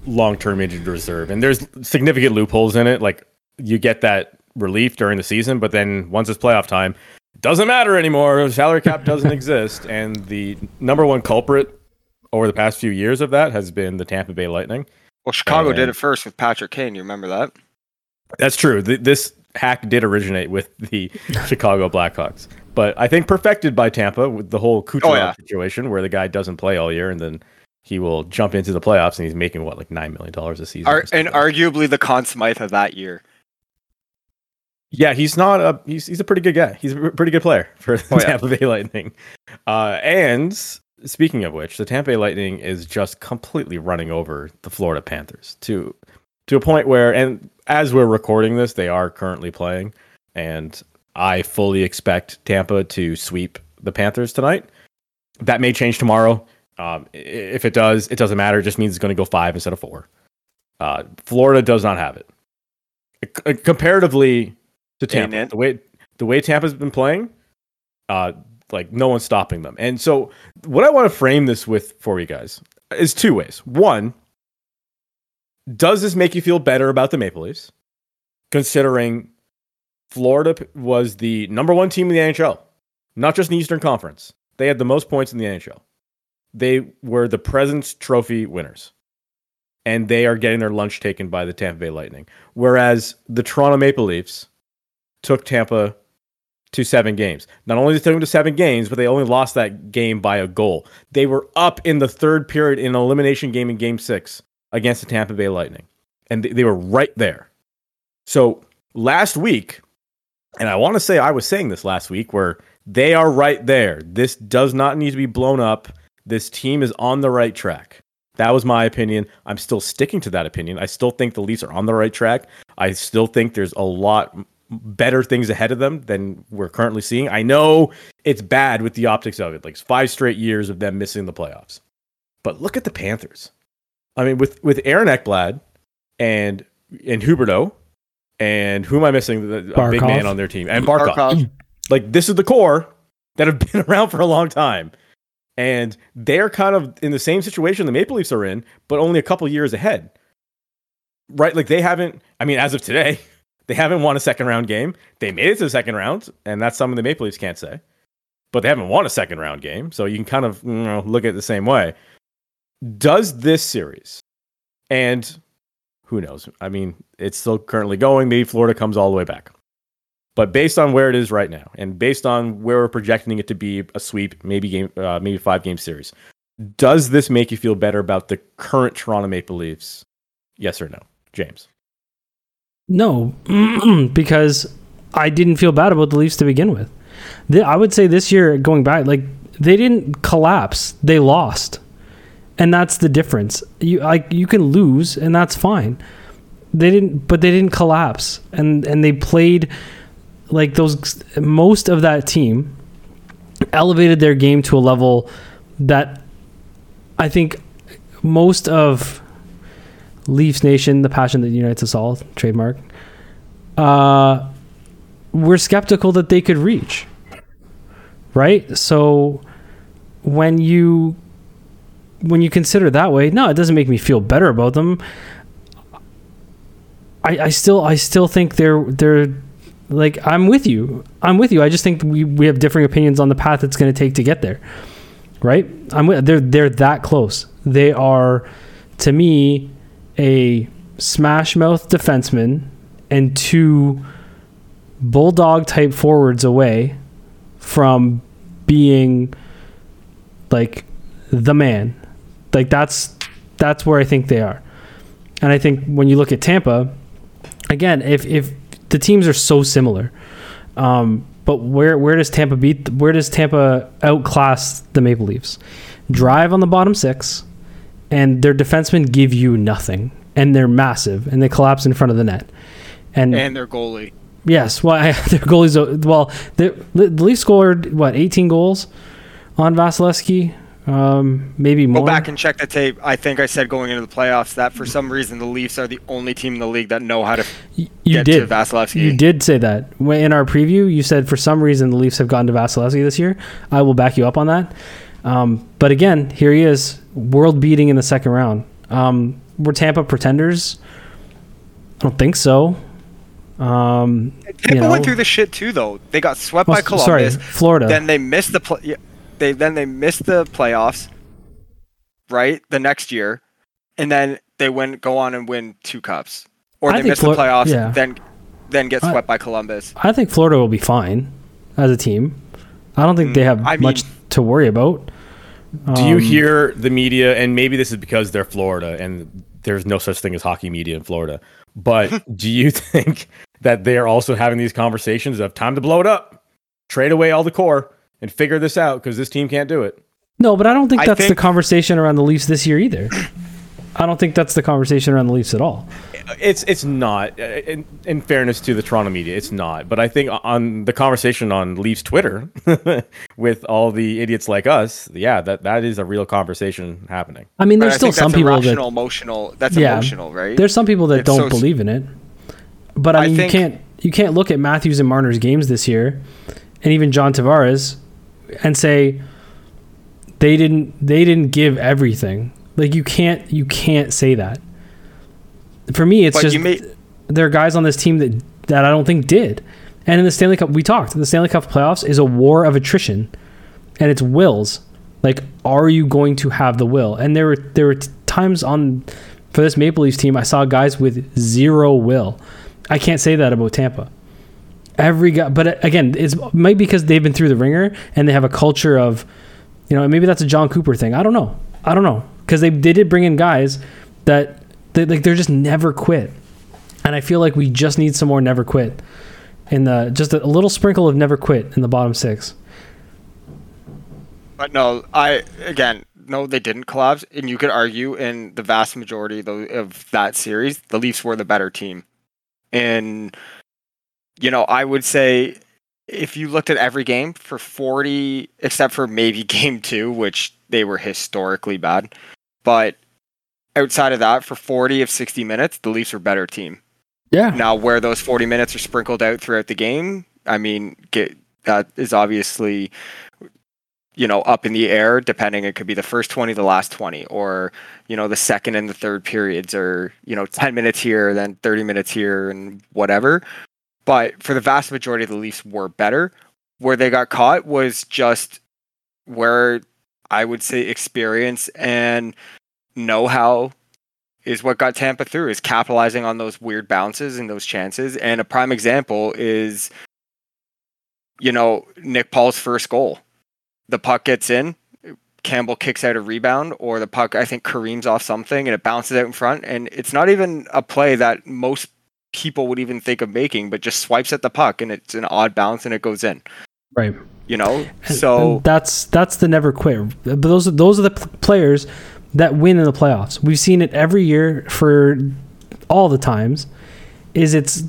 long-term injured reserve, and there's significant loopholes in it. Like you get that relief during the season, but then once it's playoff time, doesn't matter anymore. Salary cap doesn't exist, and the number one culprit over the past few years of that has been the Tampa Bay Lightning. well, Chicago did it first with Patrick Kane. You remember that? That's true. Th- this hack did originate with the <laughs> Chicago Blackhawks, but I think perfected by Tampa with the whole Kucherov Oh, yeah. situation, where the guy doesn't play all year and then he will jump into the playoffs and he's making what like nine million dollars a season. Ar- and arguably the Conn Smythe of that year. yeah, he's not a he's he's a pretty good guy. He's a pretty good player <laughs> for the Oh, yeah. Tampa Bay Lightning. Uh, and speaking of which, the Tampa Bay Lightning is just completely running over the Florida Panthers to to a point where, and as we're recording this, they are currently playing, and I fully expect Tampa to sweep the Panthers tonight. That may change tomorrow. Um, if it does, it doesn't matter. It just means it's going to go five instead of four. Uh, Florida does not have it. C- comparatively to Tampa, Amen. the way the way Tampa's been playing, uh, like no one's stopping them. And so, what I want to frame this with for you guys is two ways. One, does this make you feel better about the Maple Leafs, considering Florida was the number one team in the NHL, not just in the Eastern Conference? They had the most points in the NHL. They were the President's Trophy winners, and they are getting their lunch taken by the Tampa Bay Lightning. Whereas the Toronto Maple Leafs took Tampa to seven games. Not only did they take them to seven games, but they only lost that game by a goal. They were up in the third period in an elimination game in game six against the Tampa Bay Lightning. And they were right there. So last week, and I want to say I was saying this last week, where they are right there. This does not need to be blown up. This team is on the right track. That was my opinion. I'm still sticking to that opinion. I still think the Leafs are on the right track. I still think there's a lot better things ahead of them than we're currently seeing. I know it's bad with the optics of it, like five straight years of them missing the playoffs. But look at the Panthers. I mean, with with Aaron Ekblad and and Huberdeau, and who am I missing? The, a big man on their team, and Barkov. Barkov. Like this is the core that have <laughs> been around for a long time, and they're kind of in the same situation the Maple Leafs are in, but only a couple years ahead. Right? Like they haven't. I mean, as of today, <laughs> They haven't won a second round game. They made it to the second round, and that's something the Maple Leafs can't say. But they haven't won a second round game, so you can kind of you know, look at it the same way. Does this series, and who knows? I mean, it's still currently going. Maybe Florida comes all the way back. But based on where it is right now, and based on where we're projecting it to be a sweep, maybe game, uh, maybe five game series, does this make you feel better about the current Toronto Maple Leafs? Yes or no, James? No, <clears throat> because I didn't feel bad about the Leafs to begin with. I would say this year, going back, like they didn't collapse; they lost, and that's the difference. You like you can lose, and that's fine. They didn't, but they didn't collapse, and and they played like those most of that team elevated their game to a level that I think most of Leafs Nation, the passion that unites us all, trademark, uh, we're skeptical that they could reach. Right? So when you when you consider that way, no, it doesn't make me feel better about them. I, I still I still think they're they're like I'm with you. I'm with you. I just think we, we have differing opinions on the path it's going to take to get there. Right? I'm with, they're they're that close. They are to me a smash mouth defenseman and two bulldog type forwards away from being like the man. Like that's that's where I think they are. And I think when you look at Tampa, again, if if the teams are so similar. Um, but where where does Tampa beat? Where does Tampa outclass the Maple Leafs? Drive on the bottom six, and their defensemen give you nothing, and they're massive, and they collapse in front of the net, and and their goalie. Yes, well, I, <laughs> their goalies. Well, the, the Leafs scored what 18 goals on Vasilevskiy um, maybe more. Go back and check the tape. I think I said going into the playoffs that for some reason the Leafs are the only team in the league that know how to you get did. to Vasilevskiy. You did say that in our preview. You said for some reason the Leafs have gone to Vasilevskiy this year. I will back you up on that. Um, but again, here he is, world beating in the second round. Um, were Tampa pretenders? I don't think so. Um, Tampa you know. went through the shit too, though. They got swept well, by Columbus. Sorry, Florida. Then they missed the play. They then they missed the playoffs, right? The next year, and then they win go on and win two cups, or they miss Flor- the playoffs, yeah. then then get swept I, by Columbus. I think Florida will be fine as a team. I don't think mm, they have I much mean, to worry about. Do um, you hear the media? And maybe this is because they're Florida and there's no such thing as hockey media in Florida. But <laughs> do you think that they are also having these conversations of time to blow it up, trade away all the core, and figure this out because this team can't do it. No, but I don't think that's think, the conversation around the Leafs this year either. I don't think that's the conversation around the Leafs at all. It's it's not. Uh, in, in, fairness to the Toronto media, it's not. But I think on the conversation on Leafs Twitter <laughs> with all the idiots like us, yeah, that that is a real conversation happening. I mean, there's still some people that emotional. That's yeah, emotional, right? There's some people that it's don't so, believe in it. But I mean, I think, you can't you can't look at Matthews and Marner's games this year, and even John Tavares and say they didn't they didn't give everything. Like you can't you can't say that. For me, it's but just may- there are guys on this team that that I don't think did. And in the Stanley Cup, we talked. The Stanley Cup playoffs is a war of attrition, and it's wills. Like, are you going to have the will? And there were there were times on for this Maple Leafs team, I saw guys with zero will. I can't say that about Tampa every guy. But uh, again, it's maybe because they've been through the ringer and they have a culture of, you know, maybe that's a Jon Cooper thing. I don't know. I don't know because they they did bring in guys that they, like they're just never quit, and I feel like we just need some more never quit in the uh, just a, a little sprinkle of never quit in the bottom six. But no, I again no, they didn't collapse, and you could argue in the vast majority of that series, the Leafs were the better team. And you know, I would say if you looked at every game for 40, except for maybe <laughs> game two, which they were historically bad, but outside of that, for 40 of 60 minutes, the Leafs are better team. Yeah. Now, where those 40 minutes are sprinkled out throughout the game, I mean, get, that is obviously, you know, up in the air, depending. It could be the first 20, the last 20, or, you know, the second and the third periods, or, you know, 10 minutes here, then 30 minutes here, and whatever. But for the vast majority of the Leafs were better. Where they got caught was just where I would say experience and know how is what got Tampa through, is capitalizing on those weird bounces and those chances. And a prime example is, you know, Nick Paul's first goal the puck gets in, Campbell kicks out a rebound, or the puck I think careens off something and it bounces out in front, and it's not even a play that most people would even think of making, but just swipes at the puck and it's an odd bounce and it goes in. Right. You know, so and that's that's the never quit. But those are those are the p- players that win in the playoffs. We've seen it every year for all the times. Is it's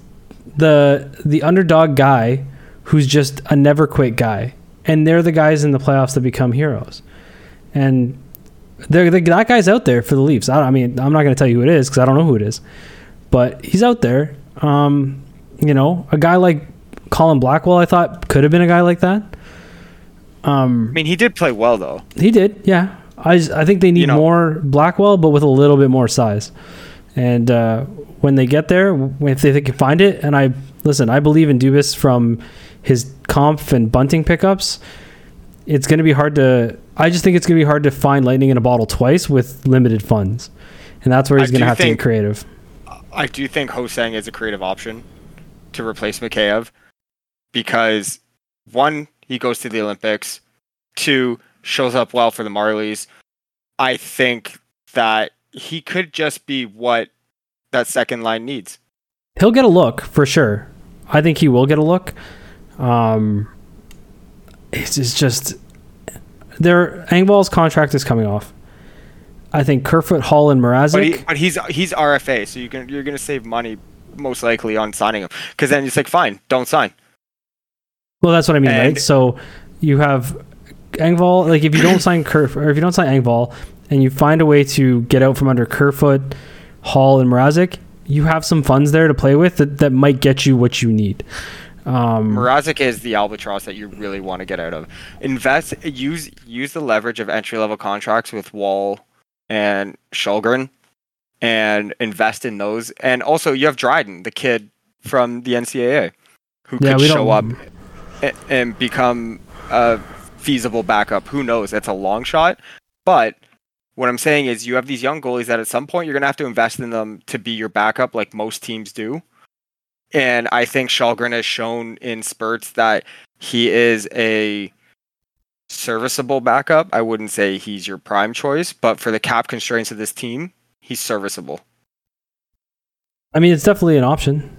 the the underdog guy who's just a never quit guy, and they're the guys in the playoffs that become heroes. And they're, they that guy's out there for the Leafs. I, I mean, I'm not going to tell you who it is because I don't know who it is, but he's out there. Um, you know, a guy like Colin Blackwell, I thought could have been a guy like that. Um, I mean, he did play well though. he did, yeah. I, I think they need You know- more Blackwell, but with a little bit more size. And uh, when they get there, if they, they can find it, and I listen, I believe in Dubas from his Kampf and Bunting pickups. It's going to be hard to. I just think it's going to be hard to find lightning in a bottle twice with limited funds, and that's where he's going to have to get creative. I do think Ho-Sang is a creative option to replace Mikheyev because one, he goes to the Olympics. Two, shows up well for the Marlies. I think that he could just be what that second line needs. He'll get a look for sure. I think he will get a look. Um, it's, just their Engvall's contract is coming off. I think Kerfoot, Hall, and But, Mrazek. he, but he's he's RFA, so you can you're gonna save money most likely on signing him because then it's like fine, don't sign. well, that's what I mean, right? So you have Engvall. Like if you don't sign Kerf, or if you don't sign Engvall, and you find a way to get out from under Kerfoot, Hall, and Mrazek, you have some funds there to play with that, that might get you what you need. Um, Mrazek is the albatross that you really want to get out of. Invest, use use the leverage of entry level contracts with Woll and Källgren, and invest in those. And also, you have Dryden, the kid from the NCAA, who yeah, could show up and, and become a feasible backup. Who knows? That's a long shot, but. What I'm saying is, you have these young goalies that at some point you're going to have to invest in them to be your backup, like most teams do. And I think Källgren has shown in spurts that he is a serviceable backup. I wouldn't say he's your prime choice, but for the cap constraints of this team, he's serviceable. I mean, it's definitely an option,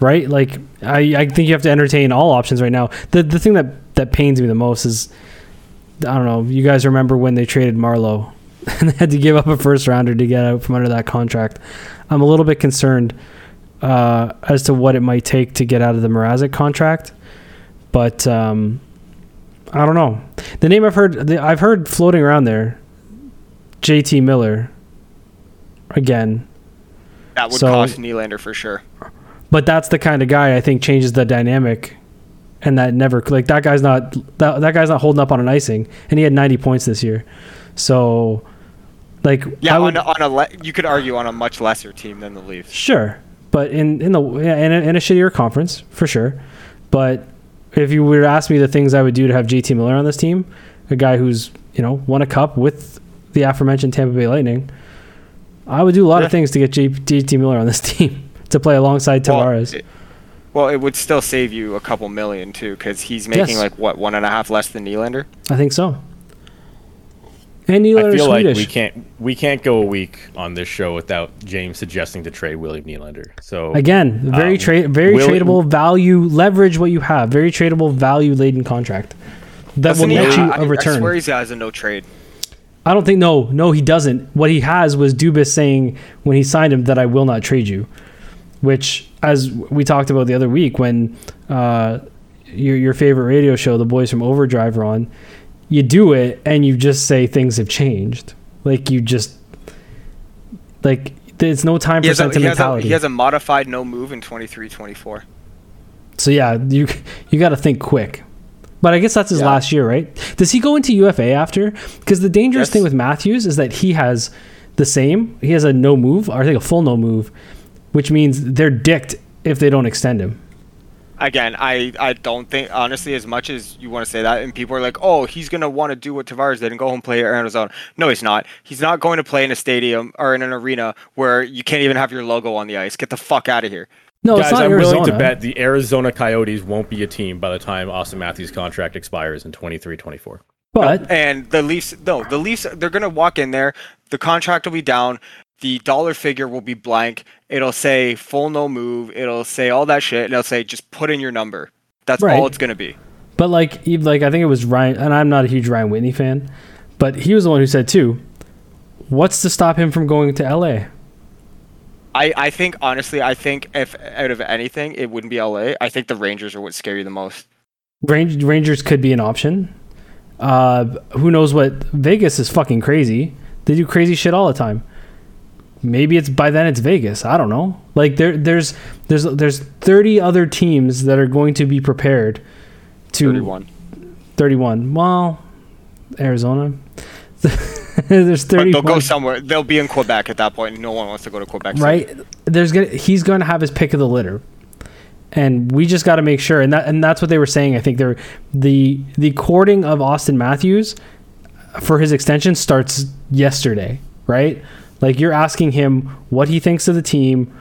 right? Like, I, I think you have to entertain all options right now. The the thing that that pains me the most is, I don't know. You guys remember when they traded Marleau <laughs> and they had to give up a first rounder to get out from under that contract? I'm a little bit concerned uh, as to what it might take to get out of the Mrazek contract, but um, I don't know. The name I've heard, the, I've heard floating around there, J.T. Miller. Again, That would So- cost Nylander for sure. but that's the kind of guy I think changes the dynamic, and that never like that guy's not that, that guy's not holding up on an icing, and he had 90 points this year, so like Yeah, I would, on a, on a le- you could argue on a much lesser team than the Leafs. sure, but in in the yeah, in a, in a shittier conference for sure, but if you were to ask me the things I would do to have JT Miller on this team, a guy who's you know won a cup with the aforementioned Tampa Bay Lightning, I would do a lot Yeah. of things to get JT Miller on this <laughs> team to play alongside Well, Tavares. it- Well, it would still save you a couple million too, because he's making Yes. like what one and a half less than Nylander. I think so. And I Nylander's feel like Swedish. we can't we can't go a week on this show without James suggesting to trade William Nylander. So Again, very Um, tra- very will- tradable value. Leverage what you have. Very tradable value laden contract that will Doesn't net you ha- a I return. swear he has a no trade. I don't think no, no, he doesn't. What he has was Dubas saying when he signed him that I will not trade you, which as we talked about the other week when uh, your your favorite radio show, the boys from Overdrive, are on. You do it and you just say things have changed. Like you just like there's no time He for a, he, sentimentality. he has a modified no move in 23-24. So yeah, you you got to think quick. But I guess that's his Yeah. last year, right? Does he go into UFA after? Because the dangerous Yes. thing with Matthews is that he has the same. He has a no move, or I think a full no move, which means they're dicked if they don't extend him. Again, I, I don't think honestly as much as you want to say that, and people are like, oh, he's gonna want to do what Tavares did and go home and play at Arizona. No, he's not. He's not going to play in a stadium or in an arena where you can't even have your logo on the ice. Get the fuck out of here. No, Guys, it's not I'm Arizona. willing to bet the Arizona Coyotes won't be a team by the time Auston Matthews' contract expires in 23-24. But And the Leafs, no, the Leafs, they're gonna walk in there. The contract will be down. The dollar figure will be blank. It'll say full no move. It'll say all that shit, and it'll say just put in your number. That's Right. all it's gonna be. But like, like I think it was Ryan, and I'm not a huge Ryan Whitney fan, but he was the one who said too. What's to stop him from going to LA? I, I think honestly, I think if out of anything, it wouldn't be LA. I think the Rangers are what scare you the most. Range, Rangers could be an option. Uh, who knows what Vegas is fucking crazy. They do crazy shit all the time. Maybe it's by then it's Vegas. I don't know. Like there there's there's there's 30 other teams that are going to be prepared to 31. 31. Well, Arizona. <laughs> there's But they'll go somewhere. They'll be in Quebec at that point. No one wants to go to Quebec. City. right there's gonna he's going to have his pick of the litter and we just got to make sure and that and that's what they were saying i think they're the the courting of auston matthews for his extension starts yesterday right like you're asking him what he thinks of the team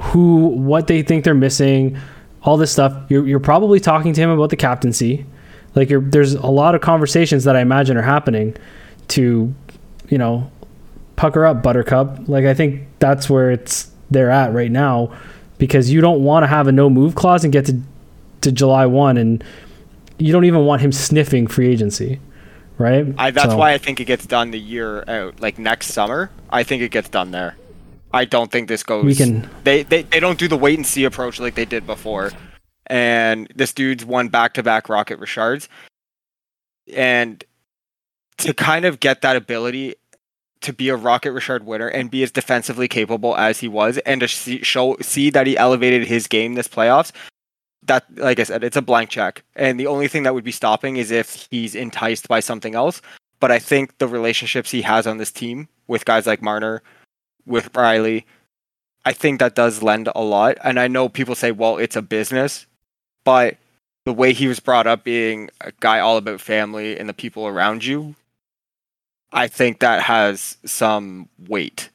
who what they think they're missing all this stuff. You're, you're probably talking to him about the captaincy. Like there's a lot of conversations that i imagine are happening to you know pucker up buttercup. Like i think that's where it's they're at right now because you don't want to have a no move clause and get to to july 1 and you don't even want him sniffing free agency right I, that's So- why I think it gets done the year out, like next summer. I think it gets done there. I don't think this goes. We can- They, they they don't do the wait and see approach like they did before. And this dude's won back to back Rocket Richards, and to kind of get that ability to be a Rocket Richard winner and be as defensively capable as he was, and to see, show see that he elevated his game this playoffs. That, like I said, it's a blank check, and the only thing that would be stopping is if he's enticed by something else. But I think the relationships he has on this team with guys like Marner, with Riley, I think that does lend a lot. And I know people say, well, it's a business, but the way he was brought up being a guy all about family and the people around you, I think that has some weight.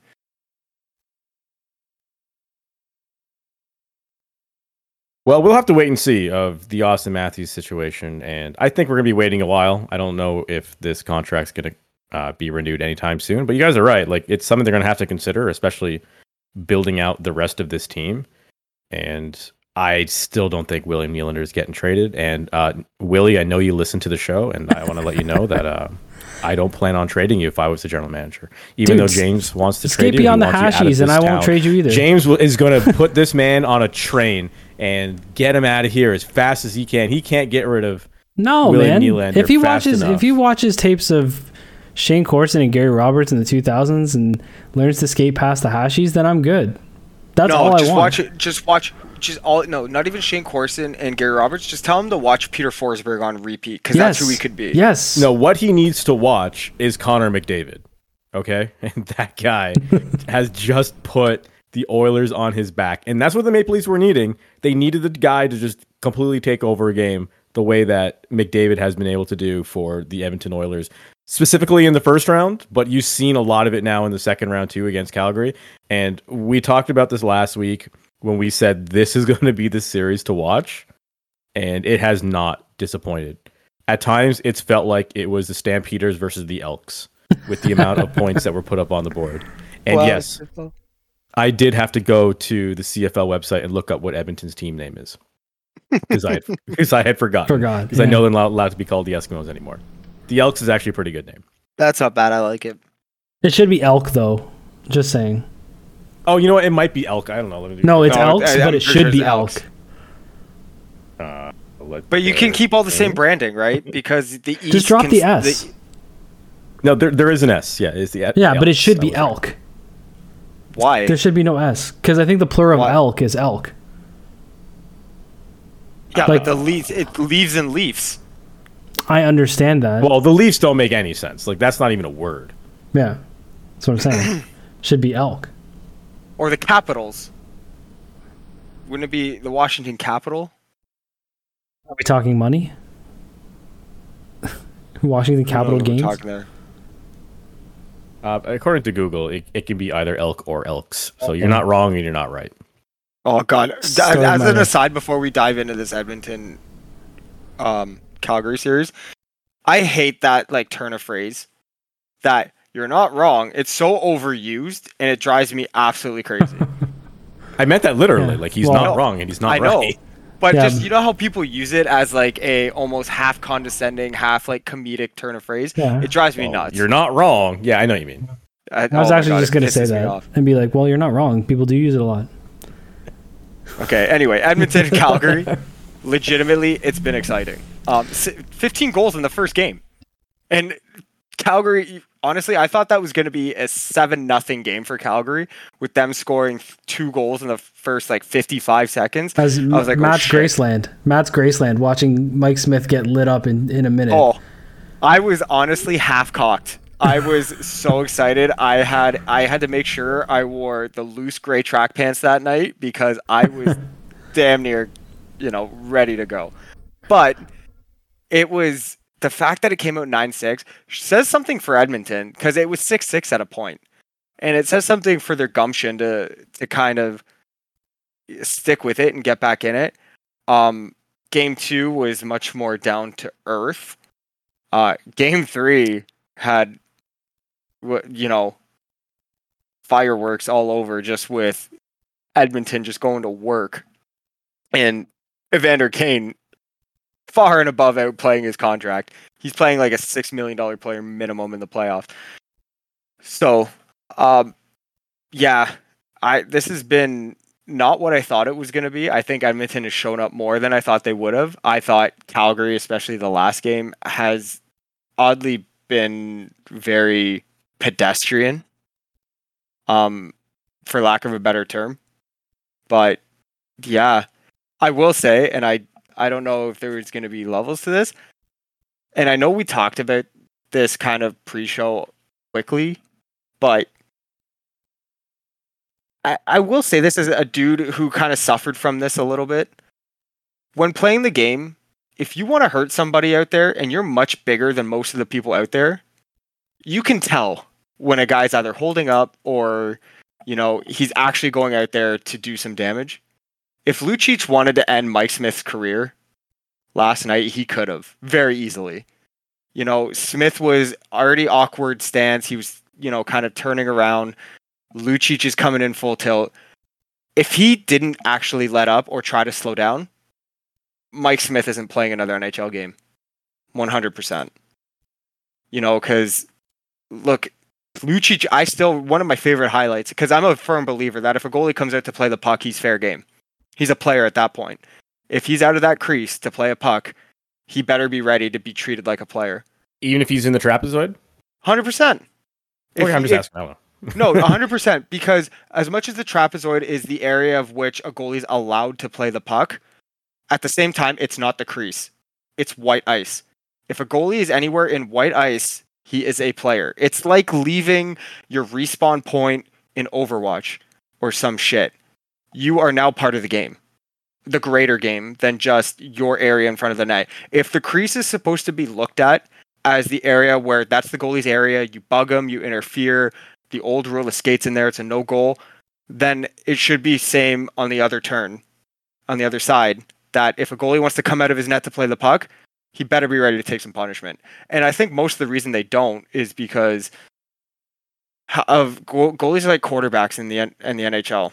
Well, we'll have to wait and see of the Auston Matthews situation, and I think we're gonna be waiting a while. I don't know if this contract's gonna uh, be renewed anytime soon, but you guys are right. Like it's something they're gonna have to consider, especially building out the rest of this team. And I still don't think William Nylander is getting traded. And uh, Willie, I know you listen to the show, and I want to let you know that uh, I don't plan on trading you if I was the general manager. Even Dude, though James wants to trade you, beyond the wants you out of hashies and i won't trade you either James is going to put this man on a train and get him out of here as fast as he can. He can't get rid of. No, William man. Nylander if he watches, enough. if he watches tapes of Shayne Corson and Gary Roberts in the 2000s and learns to skate past the hashies, then I'm good. That's no, all I just want. watch it. Just watch. Just all. No, not even Shayne Corson and Gary Roberts. Just tell him to watch Peter Forsberg on repeat because that's who he could be. Yes. No, what he needs to watch is Connor McDavid. Okay, <laughs> and that guy <laughs> has just put the Oilers on his back, and that's what the Maple Leafs were needing. They needed the guy to just completely take over a game the way that McDavid has been able to do for the Edmonton Oilers, specifically in the first round. But you've seen a lot of it now in the second round too against Calgary, and we talked about this last week when we said this is <laughs> going to be the series to watch, and it has not disappointed. At times, it's felt like it was the Stampeders versus the Elks with the amount of <laughs> points that were put up on the board. And Well, yes, I did have to go to the CFL website and look up what Edmonton's team name is because I had, <laughs> because I had forgotten. Forgot, because I know they're not allowed to be called the Eskimos anymore. The Elks is actually a pretty good name. That's not bad. I like it. It should be elk though. Just saying. Oh, you know what? It might be elk. I don't know. Let me do No, it's No, elks, I- but I'm it should sure be it's elk. Uh, But you can keep all the same branding, right? Because the East Just drop can- the S. No, there, there is an S. Yeah, it's the yeah, but it should be was- elk. Why? There should be no S because I think the plural Why? of elk is elk. yeah, like- but the leaves it leaves and leaves. I understand that. Well, the leaves don't make any sense. Like that's not even a word. yeah, that's what I'm saying. <coughs> Should be elk. Or the Capitals. Wouldn't it be the Washington Capital? Are we talking money? <laughs> Washington I don't Capital what we're Games. Talking there. Uh, according to Google, it, it can be either elk or elks. So you're not wrong and you're not right. Oh god! D- Story As an aside, before we dive into this Edmonton, um, Calgary series, I hate that like turn of phrase. That you're not wrong. It's so overused, and it drives me absolutely crazy. <laughs> I meant that literally. Yeah. Like he's Well- not wrong and he's not I know, right. But Yeah. just you know how people use it as like a almost half condescending, half like comedic turn of phrase. Yeah. It drives me Well, nuts. You're not wrong. Yeah, I know what you mean. I, I was oh actually God, just going to say that and be like, well, you're not wrong. People do use it a lot. Okay. Anyway, Edmonton, and <laughs> Calgary. legitimately, it's been exciting. Um, 15 goals in the first game, and Calgary. Honestly, I thought that was going to be a seven nothing game for Calgary with them scoring two goals in the first like 55 seconds. As I was like, oh, Matt's shit. Graceland. Matt's Graceland watching Mike Smith get lit up in, in a minute. Oh, I was honestly half cocked. I was <laughs> so excited. I had I had to make sure I wore the loose gray track pants that night because I was <laughs> damn near, you know, ready to go. But it was the fact that it came out 9-6 says something for Edmonton because it was 6-6 at a point. And it says something for their gumption to to kind of stick with it and get back in it. Um game 2 was much more down to earth. Uh, game three had, you know, fireworks all over, just with Edmonton just going to work, and Evander Kane far and above outplaying his contract. He's playing like a six million dollar player minimum in the playoffs. So, um, yeah, I this has been not what I thought it was going to be. I think Edmonton has shown up more than I thought they would have. I thought Calgary, especially the last game, has oddly been very pedestrian, um, for lack of a better term. But yeah, I will say, and I I don't know if there was going to be levels to this, and I know we talked about this kind of pre-show quickly, but I, I will say this as a dude who kind of suffered from this a little bit. When playing the game, if you want to hurt somebody out there and you're much bigger than most of the people out there, you can tell when a guy's either holding up or, you know, he's actually going out there to do some damage. If Lucic wanted to end Mike Smith's career last night, he could have very easily. You know, Smith was already awkward stance. He was, you know, kind of turning around. Lucic is coming in full tilt. If he didn't actually let up or try to slow down, Mike Smith isn't playing another NHL game. 100%. You know, because look, Lucic, I still, one of my favorite highlights, because I'm a firm believer that if a goalie comes out to play the puck, he's fair game. He's a player at that point. If he's out of that crease to play a puck, he better be ready to be treated like a player. Even if he's in the trapezoid? 100%. If Okay, I'm just if- asking. I don't know. no, <laughs> 100%. Because as much as the trapezoid is the area of which a goalie's allowed to play the puck, at the same time, it's not the crease. It's white ice. If a goalie is anywhere in white ice, he is a player. It's like leaving your respawn point in Overwatch or some shit. You are now part of the game, the greater game than just your area in front of the net. If the crease is supposed to be looked at as the area where that's the goalie's area, you bug them, you interfere, the old rule of skates in there, it's a no goal, then it should be same on the other turn, on the other side. That if a goalie wants to come out of his net to play the puck, he better be ready to take some punishment. And I think most of the reason they don't is because of goal- goalies are like quarterbacks in the in the NHL,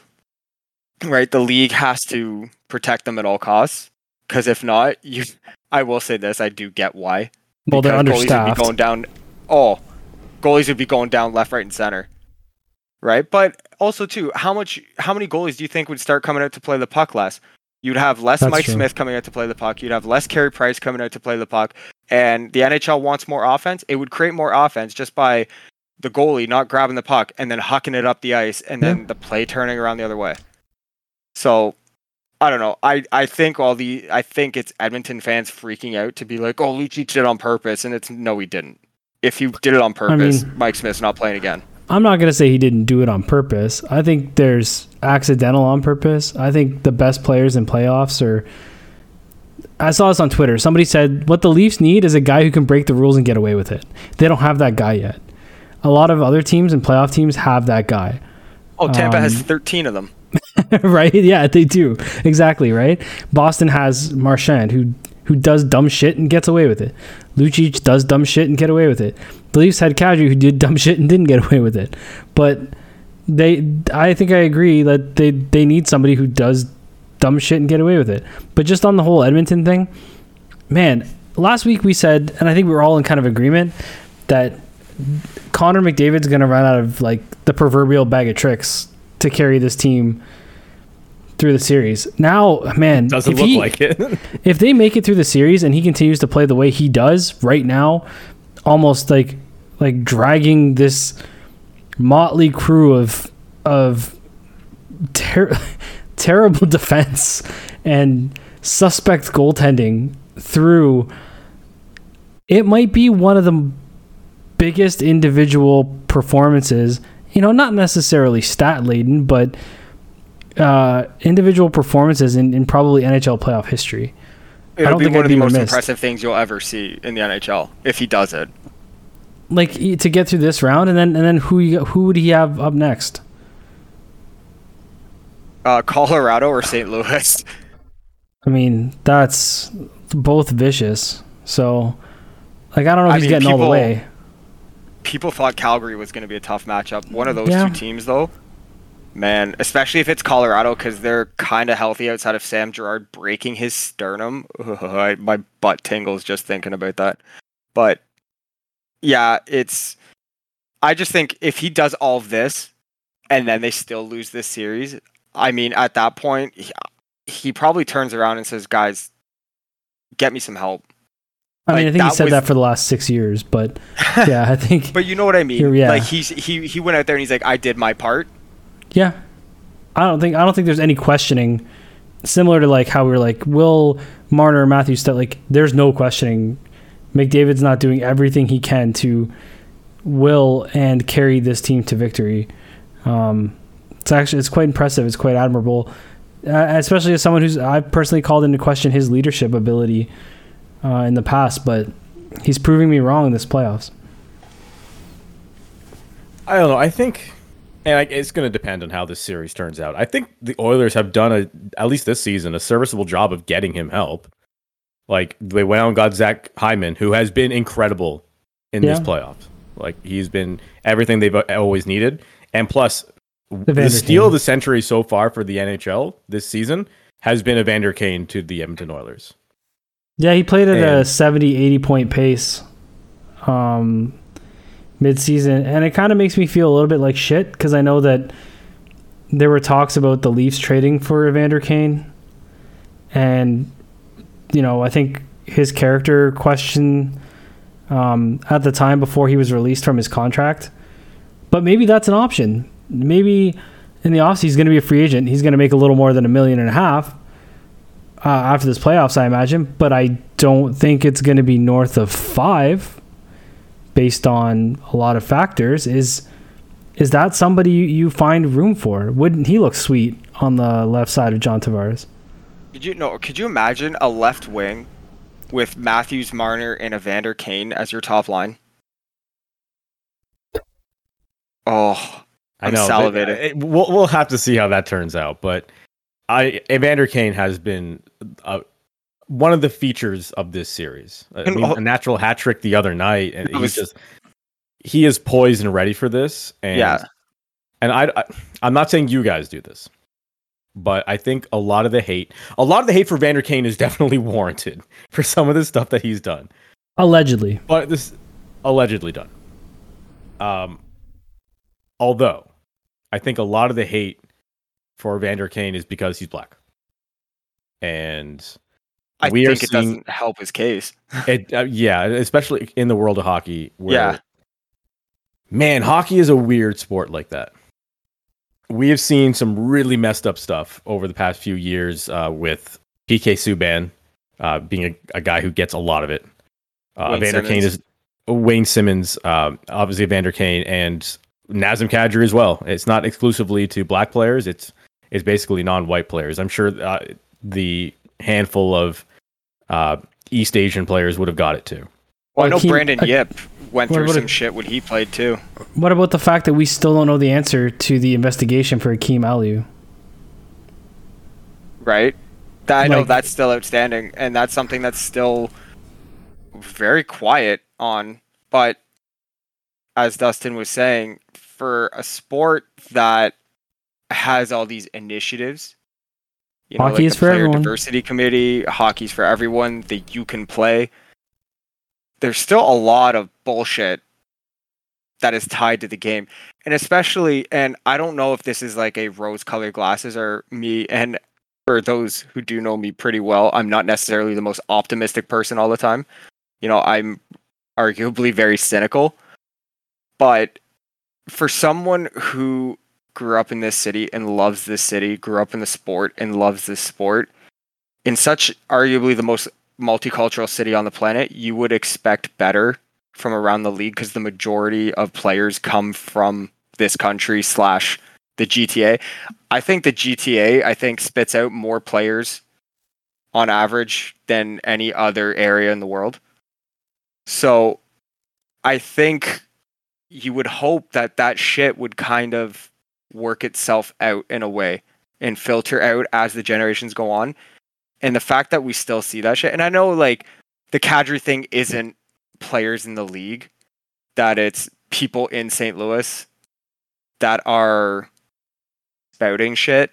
right? The league has to protect them at all costs because if not, you. I will say this: I do get why well, they're because goalies would be going down. Oh, goalies would be going down left, right, and center. Right, but also too, how much, how many goalies do you think would start coming out to play the puck less? You'd have less That's Mike true. Smith coming out to play the puck. You'd have less Carey Price coming out to play the puck, and the NHL wants more offense. It would create more offense just by the goalie not grabbing the puck and then hucking it up the ice, and then the play turning around the other way. So, I don't know. I, I think all the I think it's Edmonton fans freaking out to be like, oh, Lucic did it on purpose, and it's no, he didn't. If he did it on purpose, I mean- Mike Smith's not playing again. I'm not going to say he didn't do it on purpose. I think there's accidental on purpose. I think the best players in playoffs are. I saw this on Twitter. Somebody said what the Leafs need is a guy who can break the rules and get away with it. They don't have that guy yet. A lot of other teams and playoff teams have that guy. Oh, Tampa has Um, 13 of them. <laughs> right? Yeah, they do. Exactly, right? Boston has Marchand who who does dumb shit and gets away with it. Lucic does dumb shit and get away with it. The Leafs had Kadri who did dumb <laughs> shit and didn't get away with it. But they I think I agree that they they need somebody who does dumb shit and get away with it. But just on the whole Edmonton thing, man, last week we said and I think we were all in kind of agreement that Connor McDavid's going to run out of like the proverbial bag of tricks to carry this team through the series. Now, man, Doesn't if look he- like it. <laughs> if they make it through the series and he continues to play the way he does right now, almost like like dragging this motley crew of of ter- <laughs> terrible defense and suspect goaltending through it might be one of the biggest individual performances you know not necessarily stat laden but uh, individual performances in, in probably NHL playoff history. It'll don't be think one I'd of the most impressive things you'll ever see in the NHL if he does it. Like to get through this round, and then and then who you, who would he have up next? Uh, Colorado or St. Louis. I mean, that's both vicious. So, like, I don't know if I he's mean, getting all the way. People thought Calgary was going to be a tough matchup. One of those Yeah. two teams, though, man, especially if it's Colorado because they're kind of healthy outside of Sam Girard breaking his sternum. I, my butt tingles just thinking about that. But yeah, it's. I just think if he does all of this and then they still lose this series, I mean, at that point, he, he probably turns around and says, guys, get me some help. I mean, I think he said was- that for the last six years, but yeah, I <laughs> think But you know what I mean? Here- yeah. Like he's he he went out there and he's like, I did my part. Yeah. I don't think I don't think there's any questioning similar to like how we were like will Marner or Matthews start like there's no questioning McDavid's not doing everything he can to will and carry this team to victory. Um, it's actually it's quite impressive. It's quite admirable, uh, especially as someone who's I've personally called into question his leadership ability uh, in the past, but he's proving me wrong in this playoffs. I don't know. I think, and I, it's going to depend on how this series turns out. I think the Oilers have done a at least this season a serviceable job of getting him help. Like they went out and got Zach Hyman, who has been incredible in this Yeah. playoffs. Like he's been everything they've always needed, and plus the, Evander steal of the century so far for the NHL this season has been Evander Kane to the Edmonton Oilers. Yeah, he played at a And- 70, 80 point pace um, mid-season, and it kind of makes me feel a little bit like shit because I know that there were talks about the Leafs trading for Evander Kane, and you know I think his character question um, at the time before he was released from his contract, but maybe that's an option. Maybe in the offseason he's going to be a free agent. He's going to make a little more than a million and a half uh, after this playoffs, I imagine. But I don't think it's going to be north of five, based on a lot of factors. Is is that somebody you, you find room for? Wouldn't he look sweet on the left side of John Tavares? Could you no? Could you imagine a left wing with Matthews, Marner, and Evander Kane as your top line? Oh, I I'm know. salivating. uh, it- we'll we'll have to see how that turns out. But I Evander Kane has been uh, one of the features of this series. I mean, a natural hat trick the other night, and he's just he is poised and ready for this. And Yeah. and I, I I'm not saying you guys do this. But I think a lot of the hate, a lot of the hate for Vander Kane is <laughs> definitely warranted for some of the stuff that he's done Allegedly, but this allegedly done. Um, although I think a lot of the hate for Vander Kane is because he's black, and I We think it seeing- doesn't help his case. <laughs> it uh, yeah, especially in the world of hockey. Where, Yeah. man, hockey is a weird sport like that. we have seen some really messed up stuff over the past few years uh, with PK Subban uh, being a, a, guy who gets a lot of it. Uh, Evander Kane is Wayne Simmonds, um, obviously Vander Kane, and Nazem Kadri as well. It's not exclusively to black players. It's it's basically non-white players. I'm sure uh, the handful of uh, East Asian players would have got it too. Well, I know Brandon Yip went through some shit when he played too. What about the fact that we still don't know the answer to the investigation for Akim Aliu? Right. I know like, that's still outstanding, and that's something that's still very quiet on. But as Dustin was saying, for a sport that has all these initiatives, you know, hockey like is for everyone. Diversity committee, hockey's for everyone that you can play. There's still a lot of bullshit that is tied to the game, and especially, and I don't know if this is like a rose-colored glasses or me, and for those who do know me pretty well, I'm not necessarily the most optimistic person all the time. You know, I'm arguably very cynical. But for someone who grew up in this city and loves this city, grew up in the sport and loves this sport, in such arguably the most multicultural city on the planet, you would expect better from around the league because the majority of players come from this country slash the GTA. I think the GTA I think spits out more players on average than any other area in the world. So I think you would hope that that shit would kind of work itself out in a way and filter out as the generations go on. And the fact that we still see that shit, and I know like the Kadri thing isn't players in the league, that it's people in St. Louis that are spouting shit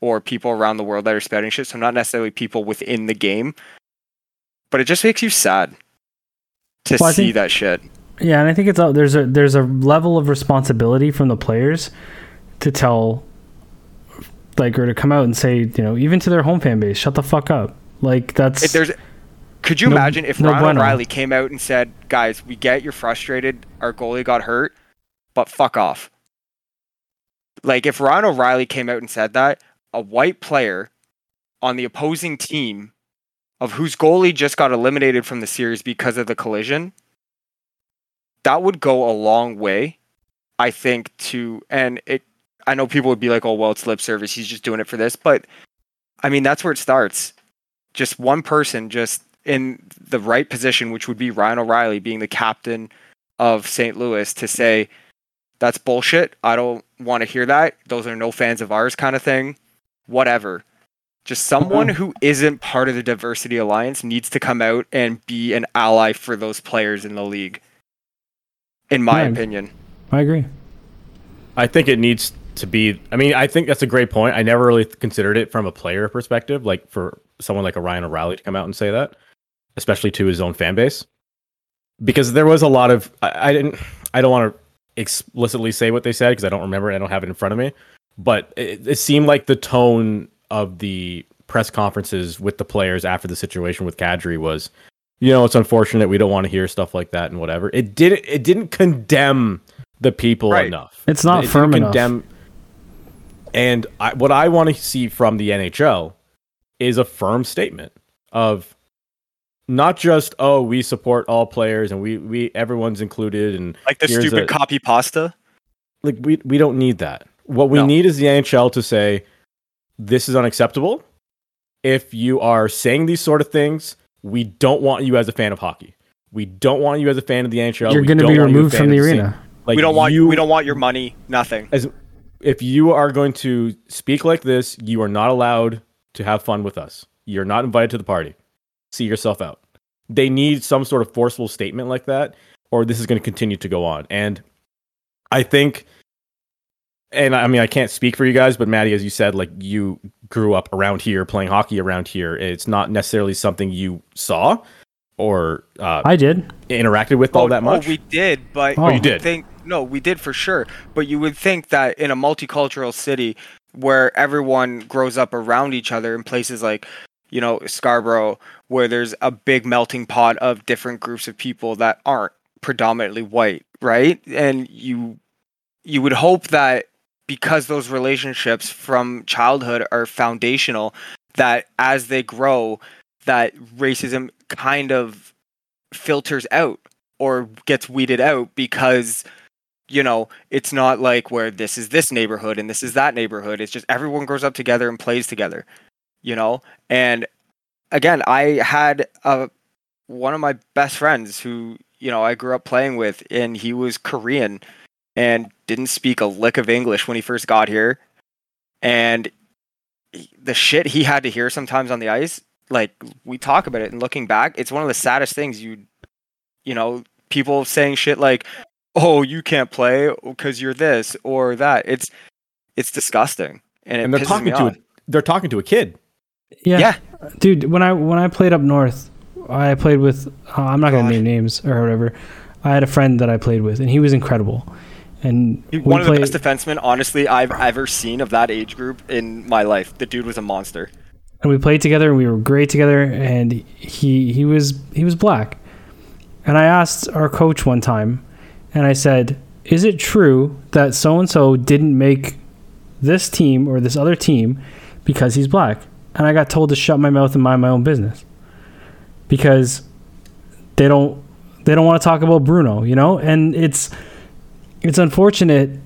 or people around the world that are spouting shit. So not necessarily people within the game, but it just makes you sad to well, see think, that shit. Yeah, and I think it's a, there's a there's a level of responsibility from the players to tell like or to come out and say you know even to their home fan base shut the fuck up. Like that's if there's could you no, imagine if no Ryan bueno. O'Reilly came out and said guys we get you're frustrated. Our goalie got hurt but fuck off. Like if Ryan O'Reilly came out and said that, a white player on the opposing team of whose goalie just got eliminated from the series because of the collision, that would go a long way, I think, to and it I know people would be like, oh well, it's lip service, he's just doing it for this, but I mean that's where it starts. Just one person just in the right position, which would be Ryan O'Reilly being the captain of St. Louis, to say, that's bullshit. I don't want to hear that. Those are no fans of ours kind of thing. Whatever. Just someone mm-hmm. who isn't part of the diversity alliance needs to come out and be an ally for those players in the league. In my yeah, opinion. I agree. I think it needs to be I mean, I think that's a great point. I never really considered it from a player perspective, like for someone like a Ryan O'Reilly to come out and say that, especially to his own fan base. Because there was a lot of I, I didn't I don't want to explicitly say what they said because I don't remember. And I don't have it in front of me. But it, it seemed like the tone of the press conferences with the players after the situation with Kadri was, you know, it's unfortunate. We don't want to hear stuff like that and whatever. It didn't. It didn't condemn the people right. enough. It's not it firm enough. Condemn, and I, what I want to see from the NHL is a firm statement of not just oh we support all players and we we everyone's included and like the stupid a, copy pasta. Like we we don't need that. What we no. need is the NHL to say this is unacceptable. If you are saying these sort of things, we don't want you as a fan of hockey. We don't want you as a fan of the NHL. You're going to be removed from the arena. like we don't want you. We don't want your money. Nothing. As if you are going to speak like this, you are not allowed to have fun with us. You're not invited to the party. See yourself out they need some sort of forceful statement like that, or this is going to continue to go on. And I think, and I mean, I can't speak for you guys, but Maddie, as you said, like you grew up around here playing hockey around here. It's not necessarily something you saw or uh, I did interacted with oh, all that much. Oh, we did, but oh, you did. Think no, we did for sure. But you would think that in a multicultural city where everyone grows up around each other in places like you know, Scarborough, where there's a big melting pot of different groups of people that aren't predominantly white, right? And you you would hope that because those relationships from childhood are foundational that as they grow that racism kind of filters out or gets weeded out because you know it's not like where this is this neighborhood and this is that neighborhood. It's just everyone grows up together and plays together you know? And again i had a one of my best friends who you know i grew up playing with and he was korean and didn't speak a lick of english when he first got here. And the shit he had to hear sometimes on the ice like we talk about it and looking back it's one of the saddest things you you know people saying shit like oh you can't play because you're this or that. It's it's disgusting and, and they're talking to a, they're talking to a kid. Yeah. yeah. Dude when i when i played up north i played with uh, i'm not gonna name names or whatever. I had a friend that i played with and he was incredible. And one of played, the best defensemen honestly i've ever seen of that age group in my life. The dude was a monster. And we played together and we were great together and he he was he was black. And i asked our coach one time and i said is it true that so and so didn't make this team or this other team because he's black and i got told to shut my mouth and mind my own business because they don't they don't want to talk about bruno you know and it's it's unfortunate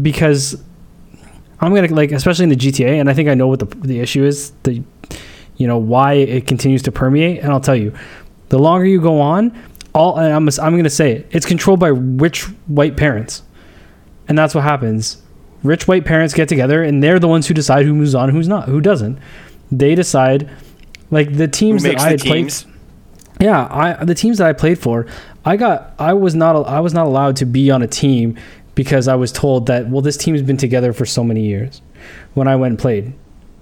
because I'm gonna like, especially in the GTA, and I think I know what the the issue is. The you know why it continues to permeate, and I'll tell you. The longer you go on, all I'm I'm gonna say it. It's controlled by rich white parents, and that's what happens. Rich white parents get together, and they're the ones who decide who moves on, who's not, who doesn't. They decide, like the teams that I had teams? played. Yeah, I the teams that I played for, I got I was not I was not allowed to be on a team because I was told that well this team's been together for so many years when I went and played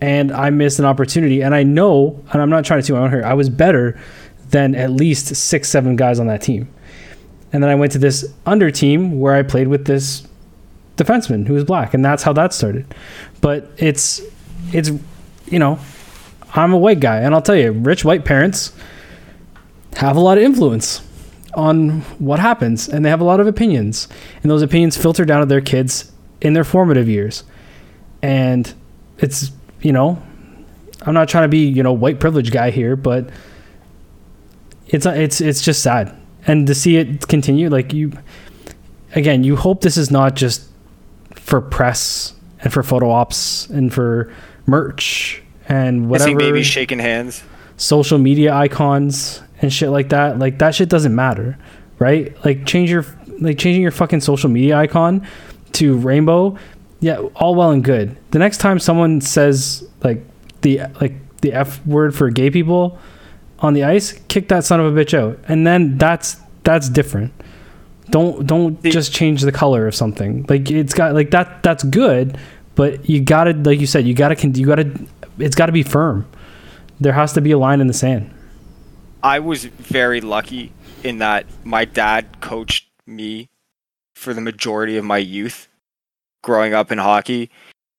and I missed an opportunity and I know and I'm not trying to toot my own horn I was better than at least six seven guys on that team. And then I went to this under team where I played with this defenseman who was black and that's how that started. But it's it's you know I'm a white guy and I'll tell you rich white parents have a lot of influence on what happens and they have a lot of opinions. And those opinions filter down to their kids in their formative years. And it's you know i'm not trying to be you know white privilege guy here but it's uh, it's it's just sad and to see it continue like you again you hope this is not just for press and for photo ops and for merch and whatever maybe shaking hands social media icons and shit like that, like that shit doesn't matter, right? Like change your like changing your fucking social media icon to rainbow, yeah, all well and good. The next time someone says like the like the f word for gay people on the ice, kick that son of a bitch out, and then that's that's different. Don't don't just change the color of something. Like it's got like that that's good, but you gotta like you said you gotta you gotta it's got to be firm. There has to be a line in the sand. I was very lucky in that my dad coached me for the majority of my youth growing up in hockey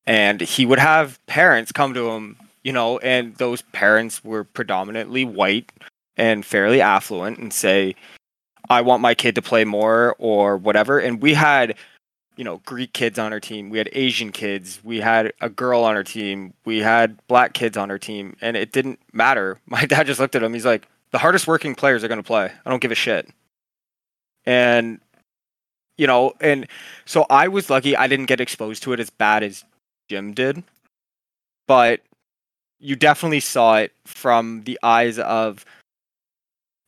and he would have parents come to him you know and those parents were predominantly white and fairly affluent and say i want my kid to play more or whatever. And we had you know greek kids on our team. We had asian kids. We had a girl on our team. We had black kids on our team. And it didn't matter. <laughs> My dad just looked at him. He's like the hardest working players are going to play. I don't give a shit. And you know, and so I was lucky. I didn't get exposed to it as bad as Jim did. But you definitely saw it from the eyes of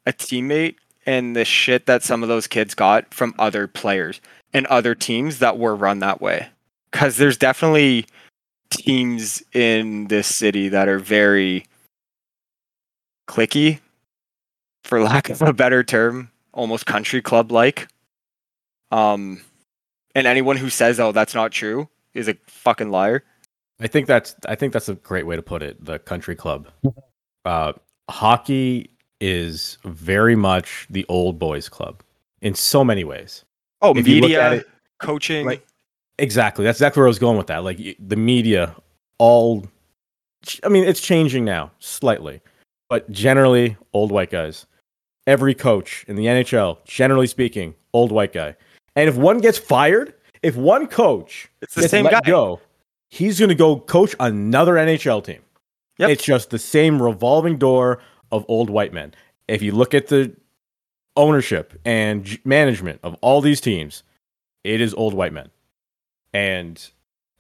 a teammate and the shit that some of those kids got from other players and other teams that were run that way. Cuz there's definitely teams in this city that are very clicky for <laughs> lack of a better term, almost country club like. Um, and anyone who says, "Oh, that's not true," is a fucking liar. I think that's I think that's a great way to put it. The country club. Uh, hockey is very much the old boys club in so many ways. Oh, if media, it, coaching, like, exactly. That's exactly where I was going with that. Like the media, all. I mean, it's changing now slightly, but generally, old white guys every coach in the NHL, generally speaking, old white guy. And if one gets fired, if one coach It's the gets same let guy. go, he's going to go coach another NHL team. Yep. It's just the same revolving door of old white men. If you look at the ownership and management of all these teams, it is old white men. And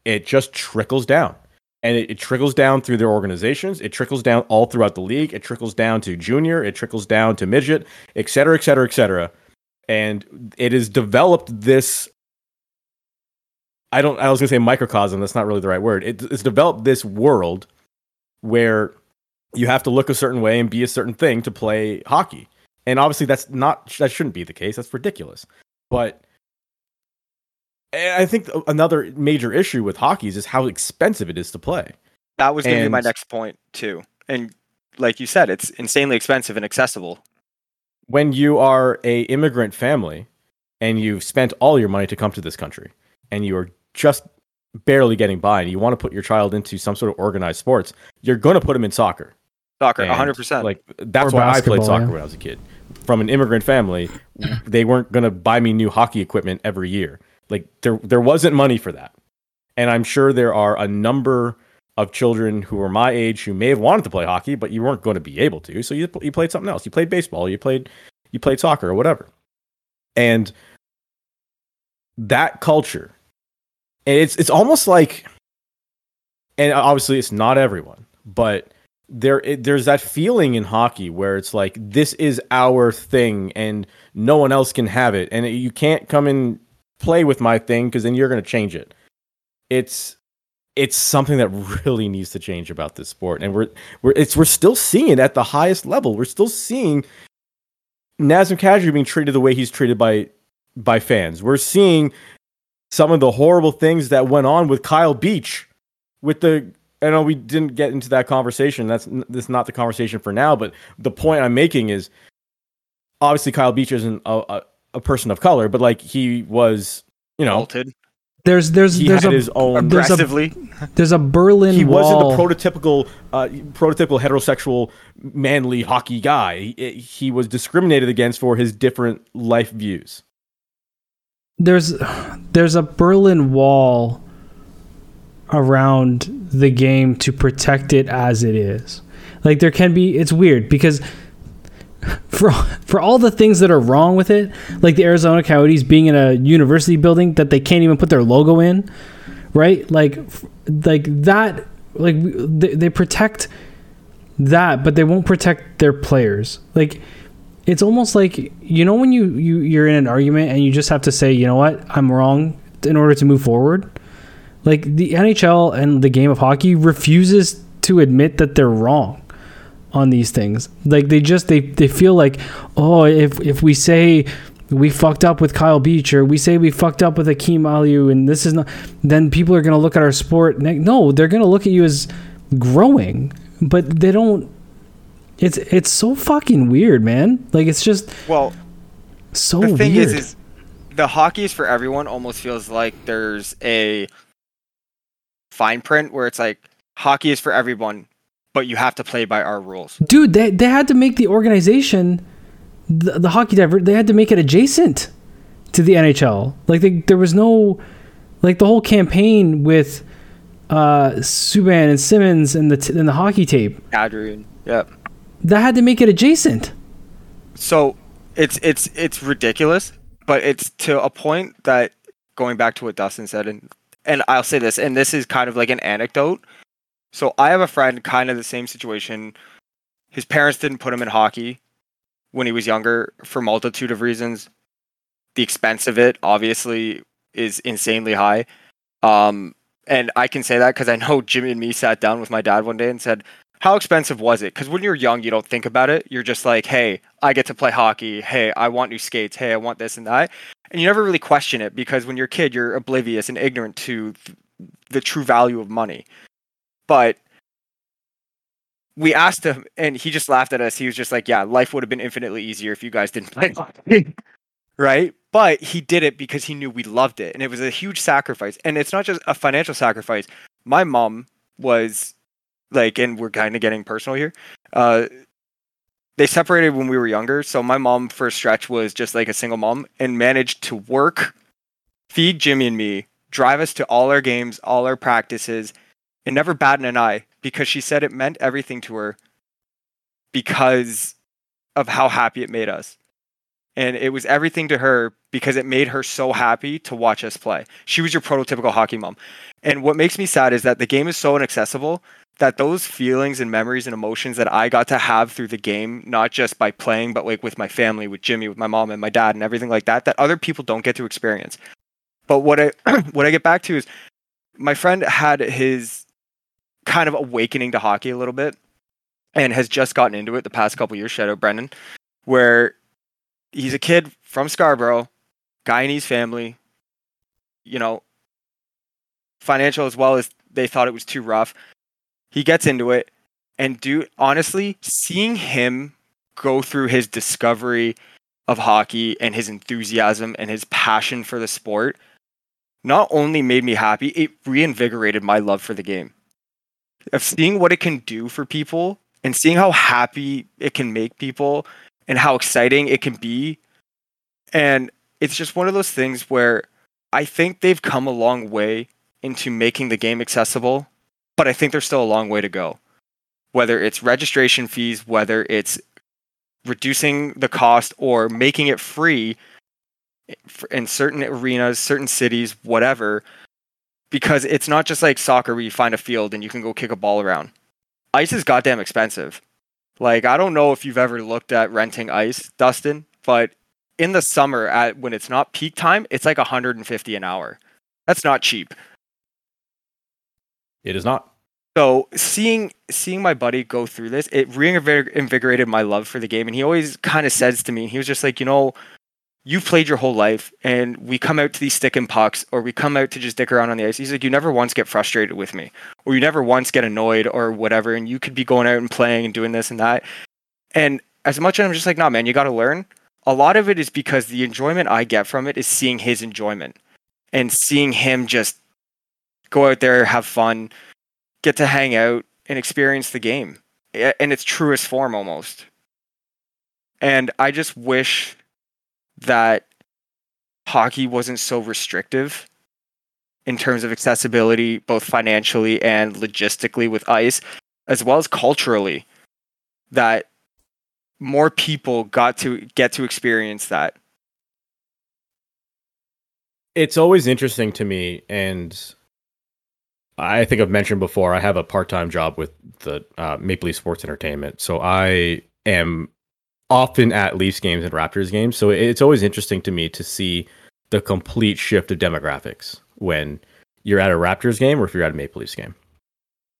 it just trickles down. And it, it trickles down through their organizations. It trickles down all throughout the league. It trickles down to junior. It trickles down to midget, et cetera, et cetera, et cetera. And it has developed this I don't. I was gonna say microcosm. That's not really the right word. It, it's developed this world where you have to look a certain way and be a certain thing to play hockey. And obviously, that's not. That shouldn't be the case. That's ridiculous. But I think another major issue with hockey is how expensive it is to play. That was going to be my next point too. And like you said, it's insanely expensive and accessible. When you are a immigrant family and you've spent all your money to come to this country and you are just barely getting by and you want to put your child into some sort of organized sports, you're going to put them in soccer. Soccer, And, 100%. Like that's Or why I played soccer yeah. when I was a kid. From an immigrant family, <laughs> they weren't going to buy me new hockey equipment every year. Like there there wasn't money for that. And I'm sure there are a number of children who were my age who may have wanted to play hockey, but you weren't going to be able to. So you you played something else. You played baseball, you played you played soccer or whatever. And that culture and it's it's almost like and obviously it's not everyone, but there it, there's that feeling in hockey where it's like this is our thing and no one else can have it. And you can't come and play with my thing because then you're going to change it. It's it's something that really needs to change about this sport. And we're we're it's we're still seeing it at the highest level. We're still seeing Nazem Kadri being treated the way he's treated by by fans. We're seeing some of the horrible things that went on with Kyle Beach with the I know we didn't get into that conversation. That's n- this is not the conversation for now. But the point I'm making is, obviously Kyle Beach isn't a, a, a person of color, but like he was, you know, Bolted There's there's he there's had a his own. There's a- there's a Berlin He wall. wasn't the prototypical, uh, prototypical heterosexual, manly hockey guy. He, he was discriminated against for his different life views. There's there's a Berlin wall around the game to protect it as it is. Like there can be it's weird because <laughs> for for all the things that are wrong with it, like the Arizona Coyotes being in a university building that they can't even put their logo in, right? Like like that like they, they protect that, but they won't protect their players. Like it's almost like you know when you, you you're in an argument and you just have to say you know what? I'm wrong in order to move forward. Like the nhl and the game of hockey refuses to admit that they're wrong on these things. Like they just they, they feel like oh if if we say we fucked up with Kyle Beach or we say we fucked up with Akim Aliu and this is not then people are going to look at our sport no they're going to look at you as growing but they don't it's it's so fucking weird, man. Like it's just Well, so the thing weird. is, is the hockey is for everyone almost feels like there's a fine print where it's like hockey is for everyone, but you have to play by our rules. Dude, they they had to make the organization the, the hockey diver they had to make it adjacent to the NHL. Like they, there was no like the whole campaign with uh Subban and Simmonds and the t- and the hockey tape. Adrian, yeah. That had to make it adjacent. So it's it's it's ridiculous, but it's to a point that going back to what Dustin said, and and I'll say this, and this is kind of like an anecdote. So I have a friend, kind of the same situation. His parents didn't put him in hockey when he was younger for multitude of reasons. The expense of it, obviously, is insanely high. Um, and I can say that because I know Jimmy and me sat down with my dad one day and said, how expensive was it? Because when you're young, you don't think about it. You're just like, hey, I get to play hockey. Hey, I want new skates. Hey, I want this and that. And you never really question it because when you're a kid, you're oblivious and ignorant to the true value of money. But we asked him, and he just laughed at us. He was just like, yeah, life would have been infinitely easier if you guys didn't play hockey. <laughs> right? But he did it because he knew we loved it. And it was a huge sacrifice. And it's not just a financial sacrifice. My mom was like, and we're kind of getting personal here. Uh, they separated when we were younger. So my mom, for a stretch, was just like a single mom and managed to work feed Jimmy and me, drive us to all our games, all our practices, and never bat an eye because she said it meant everything to her because of how happy it made us. And it was everything to her because it made her so happy to watch us play. She was your prototypical hockey mom. And what makes me sad is that the game is so inaccessible that those feelings and memories and emotions that I got to have through the game, not just by playing, but like with my family, with Jimmy, with my mom and my dad and everything like that, that other people don't get to experience. But what I <clears throat> what I get back to is my friend had his kind of awakening to hockey a little bit and has just gotten into it the past couple years, Shadow out Brendan, where he's a kid from Scarborough, Guyanese family, you know, financial as well as they thought it was too rough. He gets into it, and dude, honestly, seeing him go through his discovery of hockey and his enthusiasm and his passion for the sport not only made me happy, it reinvigorated my love for the game. Of seeing what it can do for people and seeing how happy it can make people and how exciting it can be. And it's just one of those things where I think they've come a long way into making the game accessible, but I think there's still a long way to go. Whether it's registration fees, whether it's reducing the cost or making it free in certain arenas, certain cities, whatever, because it's not just like soccer where you find a field and you can go kick a ball around. Ice is goddamn expensive. Like I don't know if you've ever looked at renting ice, Dustin, but in the summer at when it's not peak time, it's like 150 an hour. That's not cheap. It is not. So seeing seeing my buddy go through this, it reinvigorated my love for the game. And he always kind of says to me, he was just like, you know, you've played your whole life, and we come out to these stick and pucks, or we come out to just dick around on the ice. He's like, you never once get frustrated with me, or you never once get annoyed, or whatever. And you could be going out and playing and doing this and that. And as much as I'm just like, nah, man, you got to learn. A lot of it is because the enjoyment I get from it is seeing his enjoyment and seeing him just go out there, have fun, get to hang out and experience the game in its truest form almost. And I just wish that hockey wasn't so restrictive in terms of accessibility, both financially and logistically with ice, as well as culturally, that more people got to get to experience that. It's always interesting to me, and I think I've mentioned before, I have a part time job with the uh, Maple Leaf Sports Entertainment. So I am often at Leafs games and Raptors games. So it's always interesting to me to see the complete shift of demographics when you're at a Raptors game or if you're at a Maple Leafs game.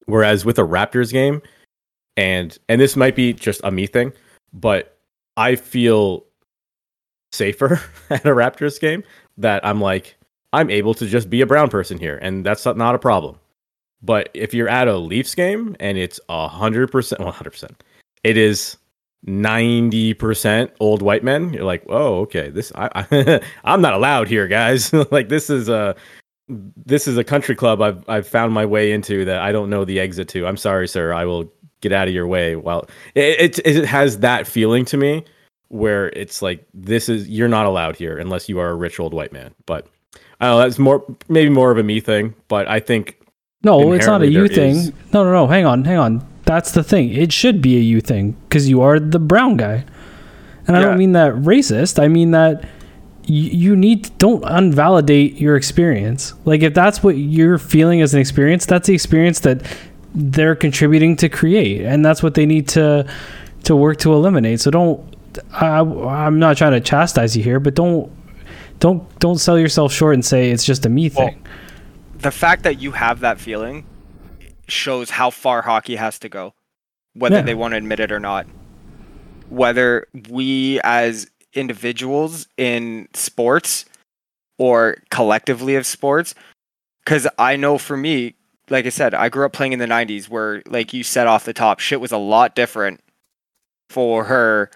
Whereas with a Raptors game, and and this might be just a me thing, but I feel safer <laughs> at a Raptors game that I'm like I'm able to just be a brown person here, and that's not a problem. But if you're at a Leafs game and it's a hundred percent, one hundred percent, it is 90% old white men you're like oh okay this i, I <laughs> i'm not allowed here guys. <laughs> Like this is a this is a country club i've i've found my way into that i don't know the exit to. I'm sorry sir. I will get out of your way well it, it, it has that feeling to me where it's like this is you're not allowed here unless you are a rich old white man. But i don't know that's more maybe more of a me thing but i think no it's not a you thing is... no no no hang on hang on that's the thing. It should be a you thing because you are the brown guy. And I don't mean that racist. I mean that you, you need don't unvalidate your experience. Like if that's what you're feeling as an experience, that's the experience that they're contributing to create, and that's what they need to to work to eliminate. So don't. I, I'm not trying to chastise you here, but don't don't don't sell yourself short and say it's just a me thing. The fact that you have that feeling shows how far hockey has to go, whether yeah. they want to admit it or not. Whether we as individuals in sports or collectively of sports, because I know for me, like I said, I grew up playing in the 90s where, like you said off the top, shit was a lot different for her,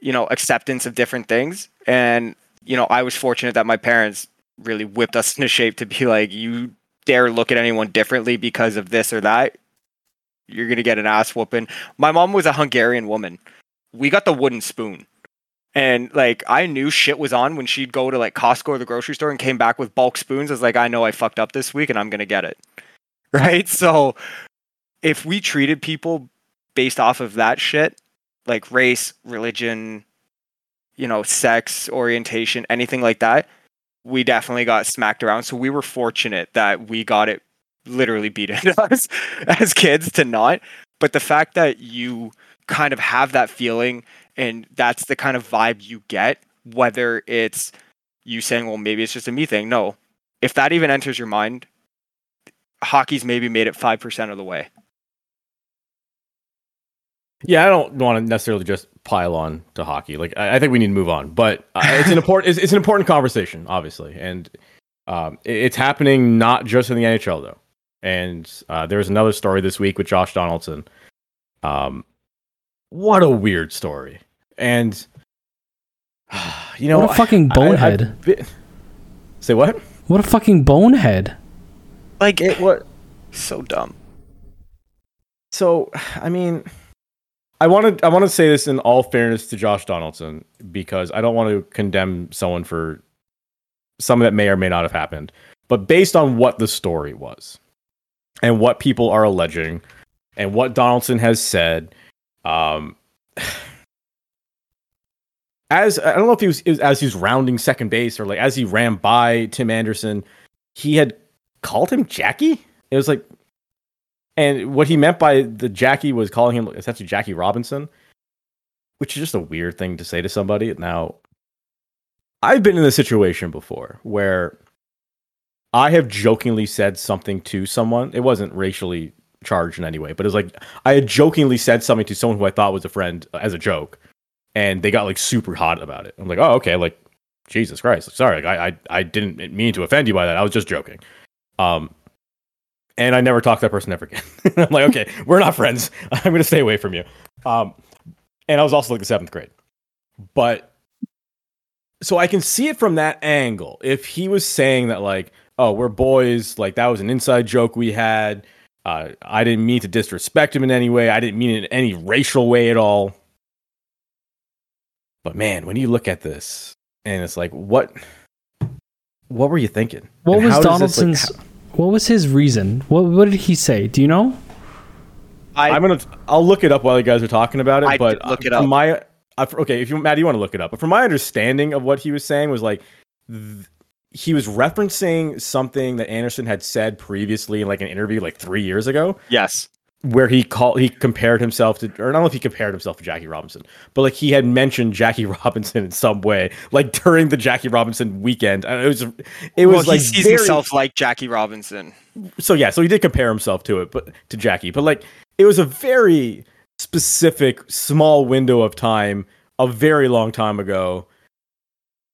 you know, acceptance of different things. And, you know, I was fortunate that my parents really whipped us <laughs> into shape to be like, you dare look at anyone differently because of this or that, you're gonna get an ass whooping. My mom was a Hungarian woman. We got the wooden spoon. And like I knew shit was on when she'd go to like Costco or the grocery store and came back with bulk spoons. I was like, I know I fucked up this week and I'm gonna get it. <laughs> Right? So if we treated people based off of that shit, like race, religion, you know, sex, orientation, anything like that, we definitely got smacked around. So we were fortunate that we got it literally beaten <laughs> us as kids to not. But the fact that you kind of have that feeling and that's the kind of vibe you get, whether it's you saying, well, maybe it's just a me thing. No. If that even enters your mind, hockey's maybe made it 5% of the way. Yeah, I don't want to necessarily just pile on to hockey. Like, I, I think we need to move on, but uh, it's an important it's, it's, an important conversation, obviously, and um, it, it's happening not just in the NHL though. And uh, there's another story this week with Josh Donaldson. Um, what a weird story, and <sighs> you know, what a fucking bonehead. I, been... Say what? What a fucking bonehead. Like it what so dumb. So, I mean, I want to I want to say this in all fairness to Josh Donaldson because I don't want to condemn someone for something that may or may not have happened. But based on what the story was and what people are alleging and what Donaldson has said, um, <sighs> as I don't know if he was, as he was rounding second base or like as he ran by Tim Anderson, he had called him Jackie. It was like and what he meant by the Jackie was calling him essentially Jackie Robinson, which is just a weird thing to say to somebody. Now, I've been in a situation before where I have jokingly said something to someone. It wasn't racially charged in any way, but it was like I had jokingly said something to someone who I thought was a friend as a joke, and they got like super hot about it. I'm like, oh, okay, like Jesus Christ, sorry, like, I, I I didn't mean to offend you by that. I was just joking. Um, and I never talk to that person ever again. <laughs> I'm like, okay, we're not friends. <laughs> I'm gonna stay away from you. Um, and I was also like the seventh grade, but so I can see it from that angle. If he was saying that, like, oh, we're boys, like that was an inside joke we had. Uh, I didn't mean to disrespect him in any way. I didn't mean it in any racial way at all. But man, when you look at this, and it's like, what, what were you thinking? What and was Donaldson's? This, like, what was his reason? What what did he say? Do you know? I, am gonna. I'll look it up while you guys are talking about it. I but look it up. My okay, if you Matt, you want to look it up. But from my understanding of what he was saying was like. Th- he was referencing something that Anderson had said previously in like an interview like three years ago. Yes where he called he compared himself to or I don't know if he compared himself to Jackie Robinson, but like he had mentioned Jackie <laughs> Robinson in some way, like during the Jackie Robinson weekend. And it was it was well, like he sees very, himself like Jackie Robinson. So yeah, so he did compare himself to it, but to Jackie, but like it was a very specific small window of time, a very long time ago.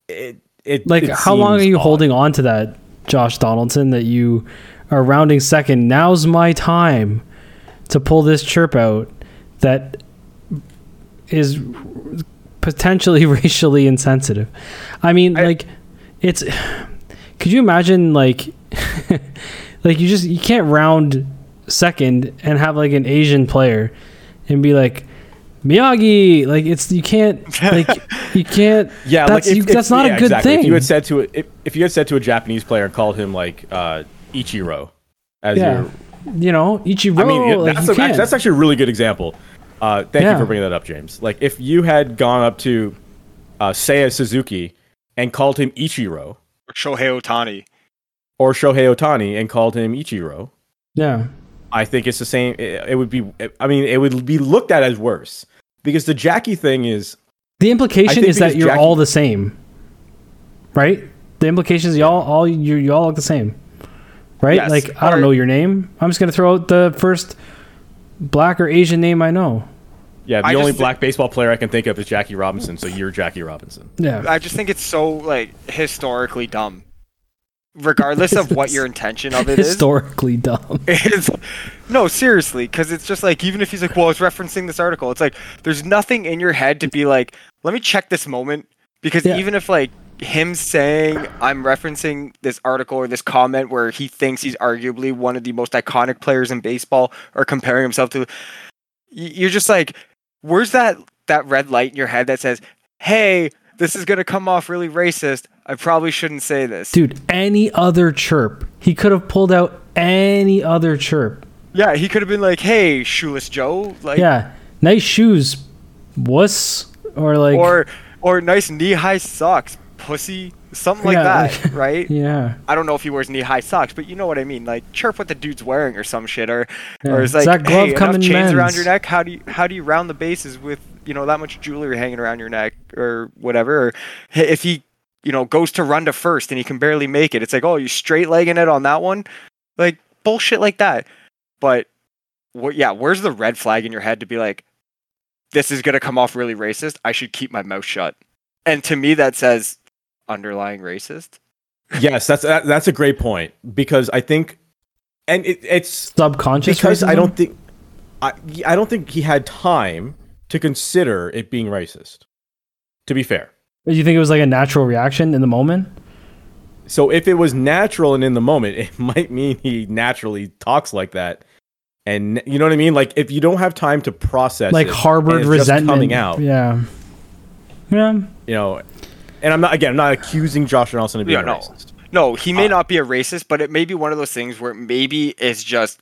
It it like it how long are you odd. holding on to that, Josh Donaldson? That you are rounding second. Now's my time to pull this chirp out that is potentially <laughs> racially insensitive. I mean, I, like it's <sighs> could you imagine like <laughs> like you just you can't round second and have like an Asian player and be like Miyagi like it's you can't like <laughs> you can't yeah that's, like if, you, that's not yeah, a good exactly. thing if you had said to a, if, if you had said to a Japanese player and called him like uh Ichiro as yeah. your you know, Ichiro. I mean, like, that's, a, actually, that's actually a really good example. Uh, thank yeah. you for bringing that up, James. Like, if you had gone up to uh, Seiya Suzuki and called him Ichiro, or Shohei Ohtani, or Shohei Ohtani and called him Ichiro, yeah, I think it's the same. It, it would be. I mean, it would be looked at as worse because the Jackie thing is. The implication is that you're Jackie, all the same, right? The implication is y'all all you you all look the same right? Yes, like I don't know your name. I'm just gonna throw out the first black or Asian name I know. Yeah, the I only black baseball player I can think of is Jackie Robinson. So you're Jackie Robinson. Yeah, I just think it's so like historically dumb. Regardless of what your intention of it historically <laughs> is, dumb. It's, no, seriously, because it's just like even if he's like, well, it's referencing this article. It's like there's nothing in your head to be like, let me check this moment because yeah. even if like him saying I'm referencing this article or this comment where he thinks he's arguably one of the most iconic players in baseball or comparing himself to you're just like where's that that red light in your head that says hey, this is gonna come off really racist. I probably shouldn't say this. Dude, any other chirp. He could have pulled out any other chirp. Yeah, he could have been like, hey, shoeless Joe, like, Yeah. Nice shoes, wuss. Or like, or or nice knee high socks, pussy, something like Yeah, that, like- <laughs> right? yeah. I don't know if he wears knee high socks, but you know what I mean. Like chirp what the dude's wearing or some shit, or Yeah. or Does like, that glove hey, enough in chains around your neck. How do you how do you round the bases with you know that much jewelry hanging around your neck or whatever? Or if he you know goes to run to first and he can barely make it, it's like, oh, you straight legging it on that one, like bullshit like that. But what? Yeah, where's the red flag in your head to be like, this is gonna come off really racist. I should keep my mouth shut. And to me, that says underlying racist. yes, that's that, that's a great point because I think, and it, it's Subconscious because I don't think I I don't think he had time to consider it being racist. To be fair. Do you think it was like a natural reaction in the moment? So if it was natural and in the moment, <laughs> it might mean he naturally talks like that. And you know what I mean? Like if you don't have time to process like it, and harbored it's just resentment coming out, Yeah. Yeah. you know. And I'm not again, I'm not accusing Josh Donaldson of being Yeah, no. racist. No, he may Uh, not be a racist, but it may be one of those things where maybe it's just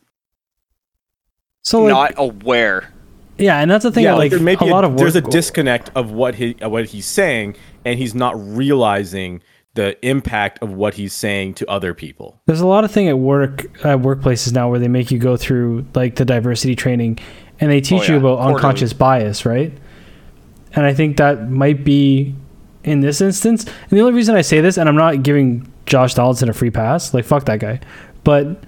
So like, not aware. yeah, and that's the thing. yeah, like, like there may be a lot of there's a disconnect of what he what he's saying, and he's not realizing the impact of what he's saying to other people. There's a lot of thing at work at workplaces now where they make you go through like the diversity training, and they teach you yeah, about quarterly. unconscious bias, right? And I think that might be in this instance. And the only reason I say this, and I'm not giving Josh Donaldson a free pass, like fuck that guy, but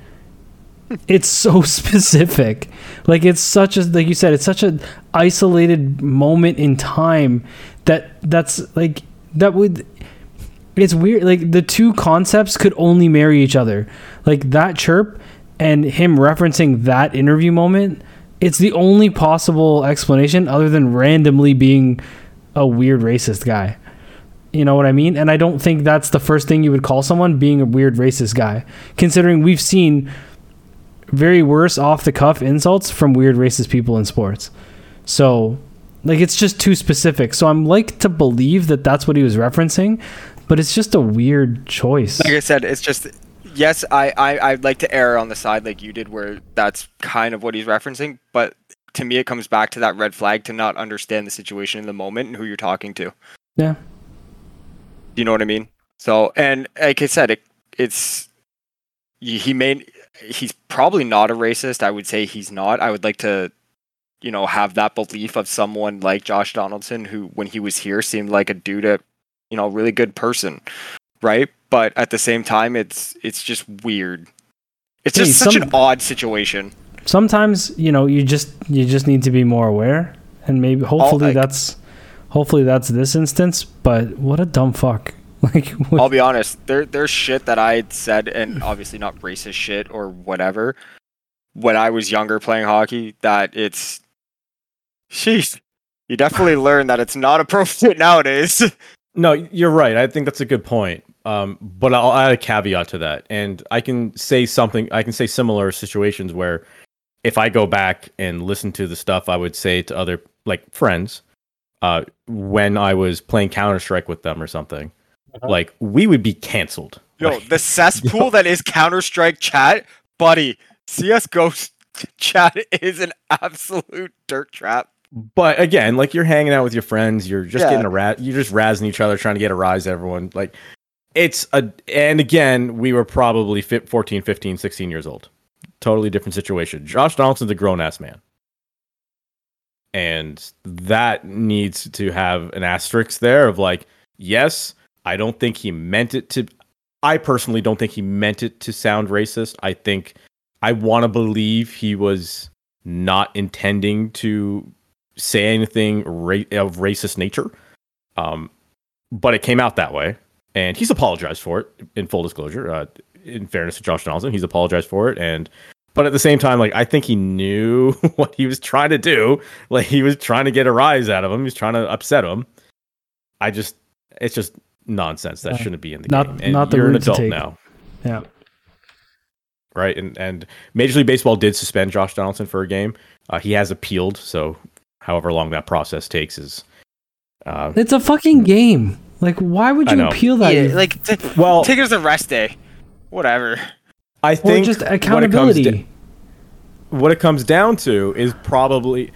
it's so <laughs> specific. Like it's such a like you said, it's such an isolated moment in time that that's like that would it's weird like the two concepts could only marry each other like that chirp and him referencing that interview moment it's the only possible explanation other than randomly being a weird racist guy you know what i mean? And i don't think that's the first thing you would call someone being a weird racist guy. Considering we've seen very worse off the cuff insults from weird racist people in sports. So like it's just too specific. So i'm like to believe that that's what he was referencing but it's just a weird choice. Like I said, it's just yes, I, I I'd like to err on the side like you did, where that's kind of what he's referencing. But to me, it comes back to that red flag to not understand the situation in the moment and who you're talking to. yeah you know what I mean? So, and like I said, it, it's he may he's probably not a racist. I would say he's not. I would like to, you know, have that belief of someone like Josh Donaldson, who when he was here seemed like a dude, a you know, really good person, right? But at the same time, it's it's just weird. It's Hey, just such some- an odd situation. sometimes you know you just you just need to be more aware and maybe hopefully like- that's hopefully that's this instance but what a dumb fuck <laughs> like what- I'll be honest. There, there's shit that I had said, and obviously not racist shit or whatever. When I was younger playing hockey, that it's, sheesh, you definitely <laughs> learn that it's not appropriate nowadays. <laughs> No, you're right. I think that's a good point. Um, but I'll add a caveat to that, and I can say something. I can say similar situations where, if I go back and listen to the stuff I would say to other like friends, uh, when I was playing Counter Strike with them or something, like we would be canceled. Yo, Like, the cesspool <laughs> that is Counter Strike chat, buddy. CS:GO <laughs> chat is an absolute dirt trap. but again, like you're hanging out with your friends, you're just Yeah. getting a rat, you're just razzing each other, trying to get a rise. Everyone like it's a, and again, we were probably fit 14, 15, 16 years old. Totally different situation. Josh Donaldson's a grown ass man. And that needs to have an asterisk there of like, yes, I don't think he meant it to. I personally don't think he meant it to sound racist. I think I want to believe he was not intending to say anything ra- of racist nature. Um, but it came out that way, and he's apologized for it. In full disclosure, uh, in fairness to Josh Donaldson, he's apologized for it, and but at the same time, like I think he knew <laughs> what he was trying to do. Like he was trying to get a rise out of him. He's trying to upset him. I just, it's just nonsense. That Yeah. shouldn't be in the Not- game. And not the you're an adult now yeah right? And and Major League Baseball did suspend Josh Donaldson for a game. Uh, he has appealed, so however long that process takes is Uh, It's a fucking game. Like, why would you appeal that? Yeah, like t- well, take it as a rest day. Whatever. I or think just what it comes accountability. da- what it comes down to is probably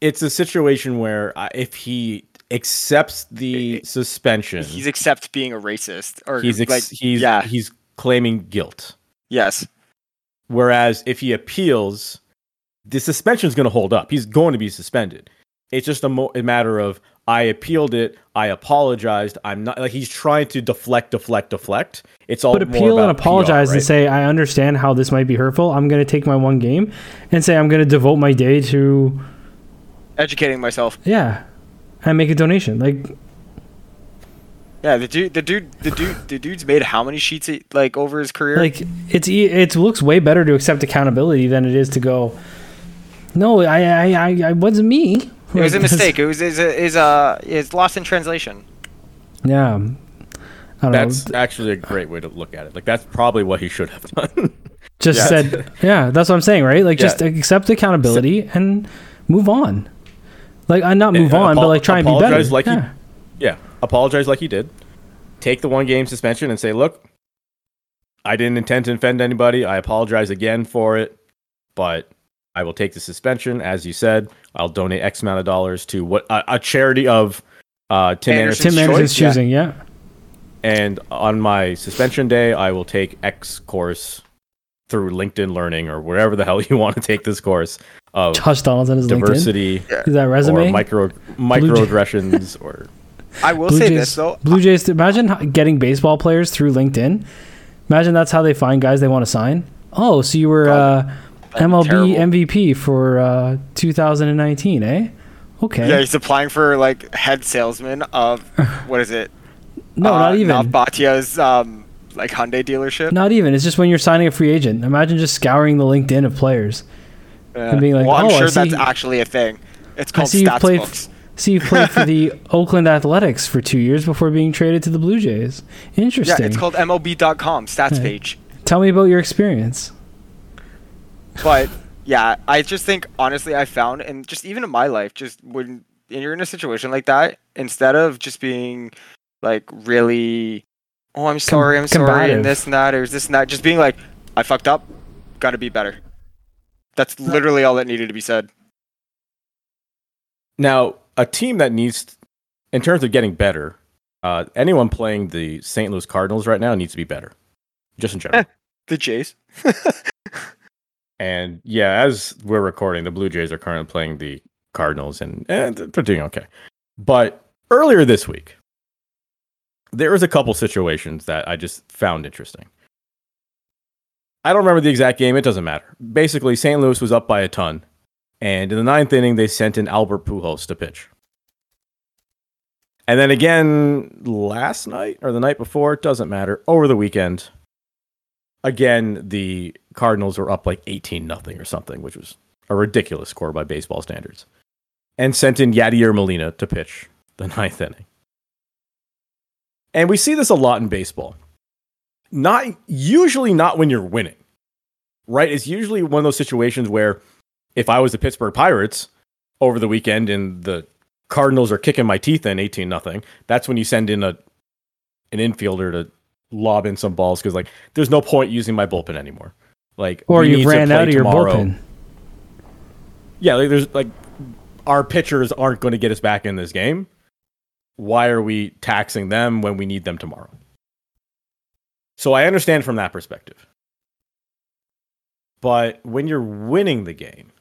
it's a situation where uh, if he accepts the suspension, He's accept being a racist or he's ex- like he's yeah he's claiming guilt. yes Whereas if he appeals, the suspension is going to hold up. He's going to be suspended. It's just a, mo- a matter of I appealed it. I apologized. I'm not like he's trying to deflect, deflect, deflect. It's all But more appeal and apologize PR, and say, I understand how this might be hurtful. I'm going to take my one game and say, I'm going to devote my day to, educating myself yeah, and make a donation. Like, yeah the dude the dude the dude the dude's made how many sheets like over his career like it's e- it looks way better to accept accountability than it is to go, no, I, I, I, I wasn't me. It was a mistake it was is a is a is lost in translation Yeah. I don't That's know. actually a great way to look at it. Like that's probably what he should have done. <laughs> Just yeah. said, yeah, that's what I'm saying, right? Like, Yeah. just accept accountability and move on. Like, I not move And on, but like try and be better. apologize like he- yeah. yeah, apologize like he did. Take the one game suspension and say, "Look, I didn't intend to offend anybody. I apologize again for it, but I will take the suspension. As you said, I'll donate X amount of dollars to what a, a charity of uh, Tim Anderson's Anderson's Tim Anderson's choice. Choosing, yeah. And on my suspension day, I will take X course through LinkedIn Learning or wherever the hell you want to take this course of Josh Donaldson is LinkedIn. diversity Is that resume? or micro microaggressions <laughs> or i will Blue say Jays, this though Blue Jays. Imagine getting baseball players through LinkedIn. Imagine that's how they find guys they want to sign. Oh, so you were uh, That'd be MLB terrible. MVP for uh, 2019, eh? Okay. yeah he's applying for like head salesman of <laughs> what is it no, Uh, not even. Nav Bhatia's um like Hyundai dealership Not even. It's just when you're signing a free agent. Imagine just scouring the LinkedIn of players. Yeah. and being like, well i'm "Oh, I sure that's actually a thing it's I called see you stats play. books See, you played for the <laughs> Oakland Athletics for two years before being traded to the Blue Jays. Interesting. Yeah it's called mlb.com stats Yeah. page Tell me about your experience. But yeah i just think honestly i found and just even in my life just when and you're in a situation like that instead of just being like really oh i'm sorry i'm sorry and this and that or this and that just being like i fucked up gotta be better that's literally all that needed to be said Now, a team that needs, in terms of getting better, uh, anyone playing the St. Louis Cardinals right now needs to be better, just in general. <laughs> the jays <laughs> and yeah, as we're recording, the Blue Jays are currently playing the Cardinals, and, and they're doing okay. But earlier this week, there was a couple situations that I just found interesting. I don't remember the exact game. It doesn't matter. Basically, St. Louis was up by a ton, and in the ninth inning, they sent in Albert Pujols to pitch. And then again last night or the night before, it doesn't matter. Over the weekend, again the Cardinals were up like 18 nothing or something, which was a ridiculous score by baseball standards. And sent in Yadier Molina to pitch the <laughs> ninth inning. And we see this a lot in baseball. Not usually not when you're winning. Right? It's usually one of those situations where if I was the Pittsburgh Pirates over the weekend and the Cardinals are kicking my teeth in 18 nothing, that's when you send in a an infielder to lob in some balls because like there's no point using my bullpen anymore. Like Or you ran out of your bullpen. Yeah, like there's like our pitchers aren't going to get us back in this game. Why are we taxing them when we need them tomorrow? So I understand from that perspective. But when you're winning the game,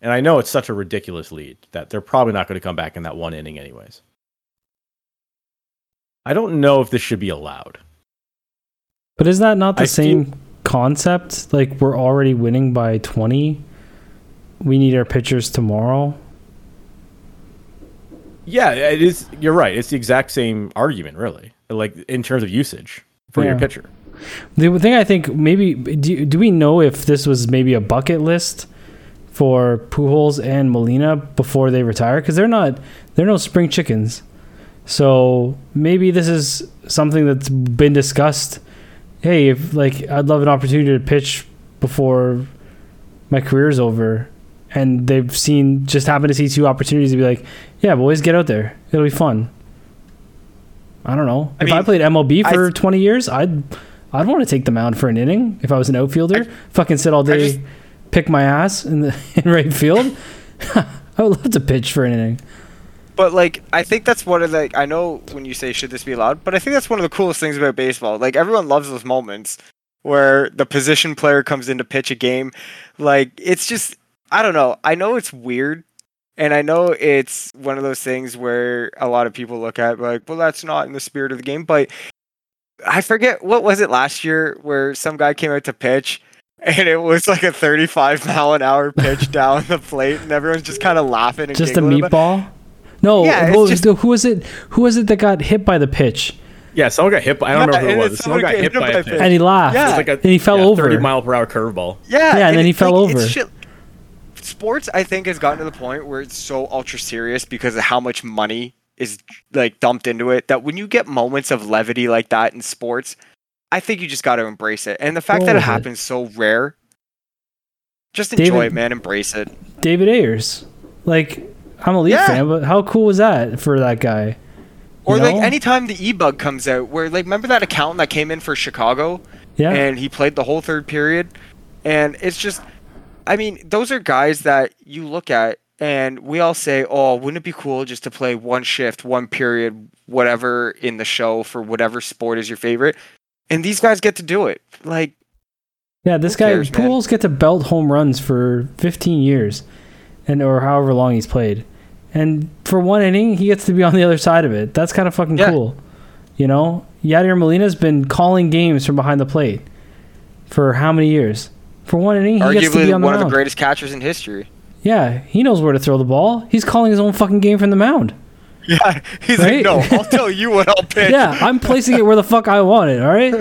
and I know it's such a ridiculous lead that they're probably not going to come back in that one inning anyways. I don't know if this should be allowed. But is that not the I same concept? Like we're already winning by 20. We need our pitchers tomorrow. Yeah, it is. You're right. It's the exact same argument, really. Like in terms of usage for your pitcher. The thing I think maybe do, do we know if this was maybe a bucket list for Pujols and Molina before they retire because they're not they're no spring chickens. So maybe this is something that's been discussed. Hey, if like I'd love an opportunity to pitch before my career's over, and they've seen just happen to see two opportunities to be like, yeah, boys, get out there. It'll be fun. I don't know. I if I played MLB for th- 20 years, I'd I'd want to take the mound for an inning if I was an outfielder. Fucking sit all day, just- pick my ass in the <laughs> in right field. <laughs> I would love to pitch for an inning. But like, I think that's one of the. I know when you say should this be allowed, but I think that's one of the coolest things about baseball. Like everyone loves those moments where the position player comes in to pitch a game. Like it's just, I don't know. I know it's weird, and I know it's one of those things where a lot of people look at like, well, that's not in the spirit of the game. But I forget what was it last year where some guy came out to pitch. And it was like a 35 mile an hour pitch <laughs> down the plate, and everyone's just kind of laughing and Just a meatball. No, Yeah, it's who, just- who was it? Who was it that got hit by the pitch Yeah, someone got hit. By, I don't Yeah, remember who it was. Someone someone got hit by a pitch. pitch. and he laughed? Yeah. It like a, And he fell yeah, over. 30 mile per hour curveball. Yeah, yeah, and then he fell like- over. shit- Sports, I think, has gotten to the point where it's so ultra serious because of how much money is like dumped into it. That when you get moments of levity like that in sports, I think you just got to embrace it. And the fact Roll that it it. happens so rare, just enjoy David- it, man. Embrace it. David Ayres. Like, I'm a Leaf Yeah. fan, but how cool was that for that guy? Or You like know? anytime the e-bug comes out, where like remember that accountant that came in for Chicago? Yeah. and he played the whole third period. And it's just, I mean, those are guys that you look at and we all say, oh, wouldn't it be cool just to play one shift, one period, whatever in the show for whatever sport is your favorite? And these guys get to do it. Like, yeah, this guy cares, man? Pujols get to belt home runs for 15 years, and or however long he's played, and for one inning he gets to be on the other side of it. That's kind of fucking Yeah. cool, you know. Yadier Molina's been calling games from behind the plate for how many years? For one inning, he gets to arguably be on the one of the greatest catchers in history. Yeah, he knows where to throw the ball. He's calling his own fucking game from the mound. <laughs> Yeah, he's Right? like, no, I'll <laughs> tell you what I'll pitch. Yeah, I'm placing it where the fuck I want it. All right.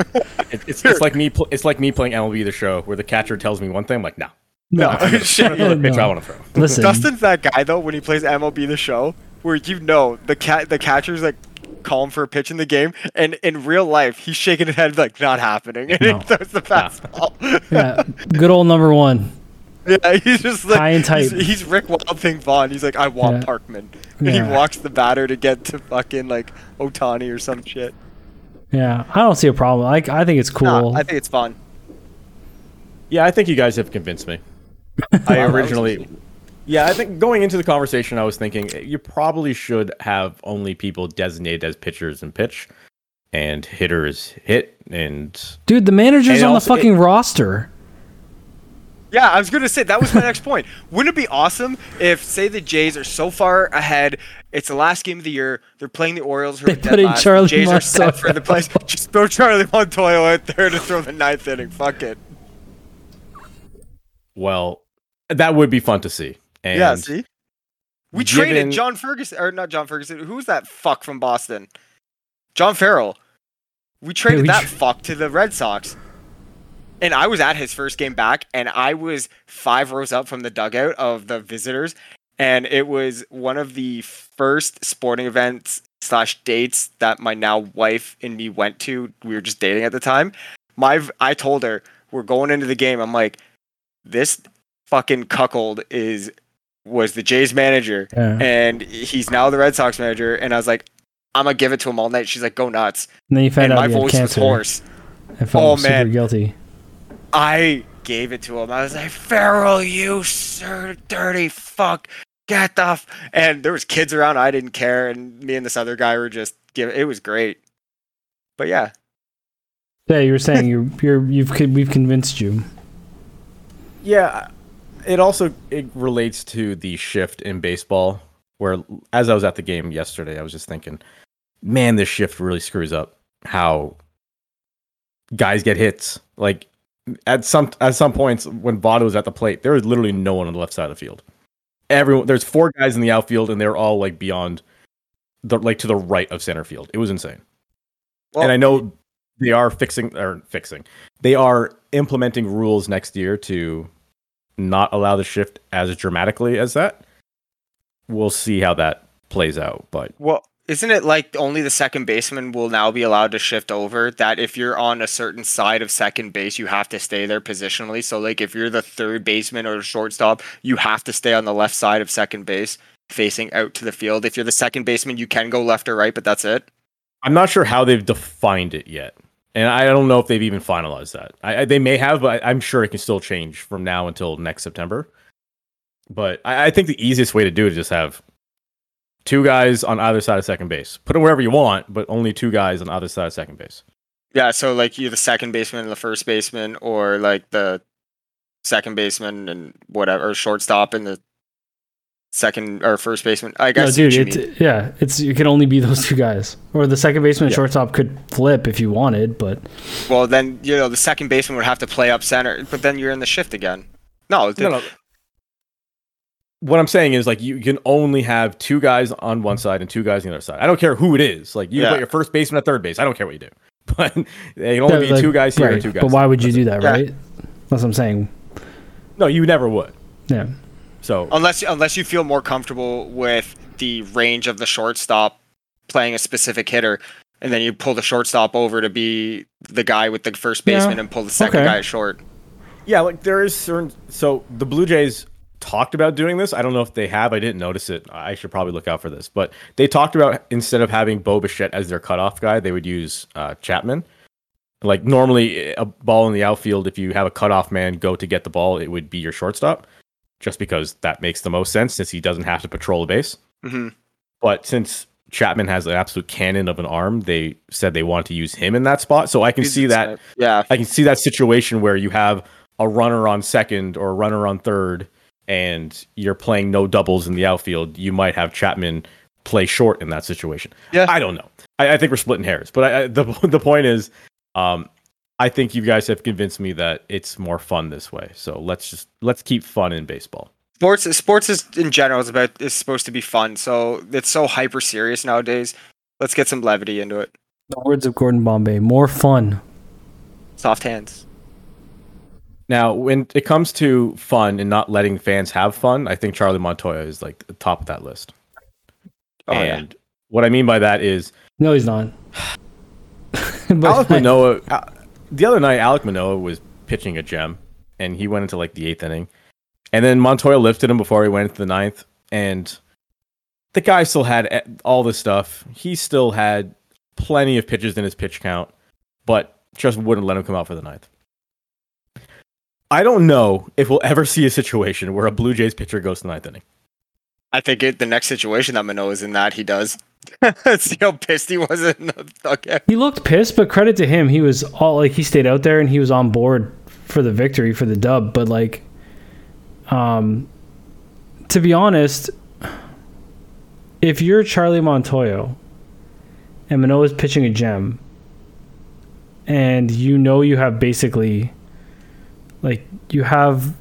It, it's, it's like me. It's like me playing MLB the Show, where the catcher tells me one thing. I'm like, no, No, <laughs> shit. that's the pitch No. I want to throw. Listen, Dustin's that guy though when he plays MLB the Show, where you know the cat the catcher's like calling for a pitch in the game, and in real life he's shaking his head like not happening, <laughs> and No. he throws the fastball. <laughs> yeah, good old number one. Yeah, he's just like High and tight. He's, he's Rick Wild Thing Vaughn. He's like, I want Yeah. Parkman, and he walks the batter to get to fucking like Ohtani or some shit. Yeah, I don't see a problem. I, I think it's cool. Nah, I think it's fun. Yeah, I think you guys have convinced me. <laughs> I originally, yeah, I think going into the conversation, I was thinking eh, you probably should have only people designated as pitchers and pitch, and hitters hit, and Dude, the manager's on also- the fucking roster. Yeah, I was gonna say that was my next point. Wouldn't it be awesome if, say, the Jays are so far ahead, it's the last game of the year, they're playing the Orioles, who They are dead put in last, Charlie the Jays are set for the place. <laughs> Just throw Charlie Montoyo out there to throw the ninth inning. Fuck it. well, that would be fun to see. And yeah, see, we given- traded John Ferguson, or not John Ferguson. Who was that fuck from Boston? John Farrell. We traded we that tr- fuck to the Red Sox. And I was at his first game back, and I was five rows up from the dugout of the visitors, and it was one of the first sporting events slash dates that my now wife and me went to. We were just dating at the time. My I told her we're going into the game. I'm like, this fucking cuckold is was the Jays manager, Yeah. and he's now the Red Sox manager. And I was like, I'm gonna give it to him all night. She's like, go nuts. And then you found and out my he had voice cancer. was hoarse. I felt Oh, super man. guilty. I gave it to him. I was like, Farrell, you sir, dirty fuck, get the. F-. And there was kids around. I didn't care, and me and this other guy were just give. It was great. But yeah, Yeah, you were saying <laughs> you're you're you've we've convinced you. Yeah, it also it relates to the shift in baseball. Where as I was at the game yesterday, I was just thinking, man, this shift really screws up how guys get hits. Like at some at some points when Votto was at the plate, there was literally no one on the left side of the field. Everyone, there's four guys in the outfield, and they're all like beyond the like to the right of center field. It was insane. well, and I know they are fixing or fixing. They are implementing rules next year to not allow the shift as dramatically as that. We'll see how that plays out, but Well, isn't it like only the second baseman will now be allowed to shift over? That if you're on a certain side of second base, you have to stay there positionally. So like if you're the third baseman or shortstop, you have to stay on the left side of second base, facing out to the field. If you're the second baseman, you can go left or right, but that's it. I'm not sure how they've defined it yet, and I don't know if they've even finalized that. I, I, they may have, but I'm sure it can still change from now until next September. But I, I think the easiest way to do it is just have two guys on either side of second base. Put them wherever you want, but only two guys on either side of second base. Yeah, so like you're the second baseman and the first baseman, or like the second baseman and whatever, or shortstop and the second or first baseman. I No, guess. dude, it's yeah, it's it can only be those two guys, or the second baseman and Yeah. shortstop could flip if you wanted, but well, then you know the second baseman would have to play up center, but then you're in the shift again. No, the- No, no. What I'm saying is like you can only have two guys on one side and two guys on the other side. I don't care who it is. Like you Yeah. put your first baseman at third base. I don't care what you do. <laughs> But they can only be Like, two guys here right, and two guys. But why would you do it. that, Yeah. right? That's what I'm saying. No, you never would. Yeah. So unless unless you feel more comfortable with the range of the shortstop playing a specific hitter, and then you pull the shortstop over to be the guy with the first Yeah. baseman and pull the second Okay. guy short. Yeah, like there is certain. So the Blue Jays talked about doing this. I don't know if they have. I didn't notice it. I should probably look out for this. But they talked about instead of having Bo Bichette as their cutoff guy, they would use uh, Chapman. Like normally, a ball in the outfield, if you have a cutoff man go to get the ball, it would be your shortstop, just because that makes the most sense since he doesn't have to patrol the base. hmm But since Chapman has an absolute cannon of an arm, they said they wanted to use him in that spot. So I can see that Yeah, I can see that situation where you have a runner on second or a runner on third, and you're playing no doubles in the outfield. You might have Chapman play short in that situation. Yeah. I don't know. I, I think we're splitting hairs, but I, I, the <laughs> the point is, um, I think you guys have convinced me that it's more fun this way. So let's just let's keep fun in baseball. sports sports is in general is about is supposed to be fun. So it's so hyper serious nowadays. Let's get some levity into it. The words of Gordon Bombay: more fun. Soft hands. Now, when it comes to fun and not letting fans have fun, I think Charlie Montoyo is like the top of that list. Oh, yeah. what I mean by that is No, he's not. <sighs> <laughs> but Alek Manoah. The other night, Alek Manoah was pitching a gem, and he went into like the eighth inning, and then Montoyo lifted him before he went into the ninth, and the guy still had all this stuff. He still had plenty of pitches in his pitch count, but just wouldn't let him come out for the ninth. I don't know if we'll ever see a situation where a Blue Jays pitcher goes to the ninth inning. I think it, the next situation that Manoah is in that he does. <laughs> See how pissed he was in the dugout. he looked pissed, but credit to him, he was all like he stayed out there and he was on board for the victory for the dub. But like, um, to be honest, if you're Charlie Montoyo and Manoah's pitching a gem, and you know you have basically, like, you have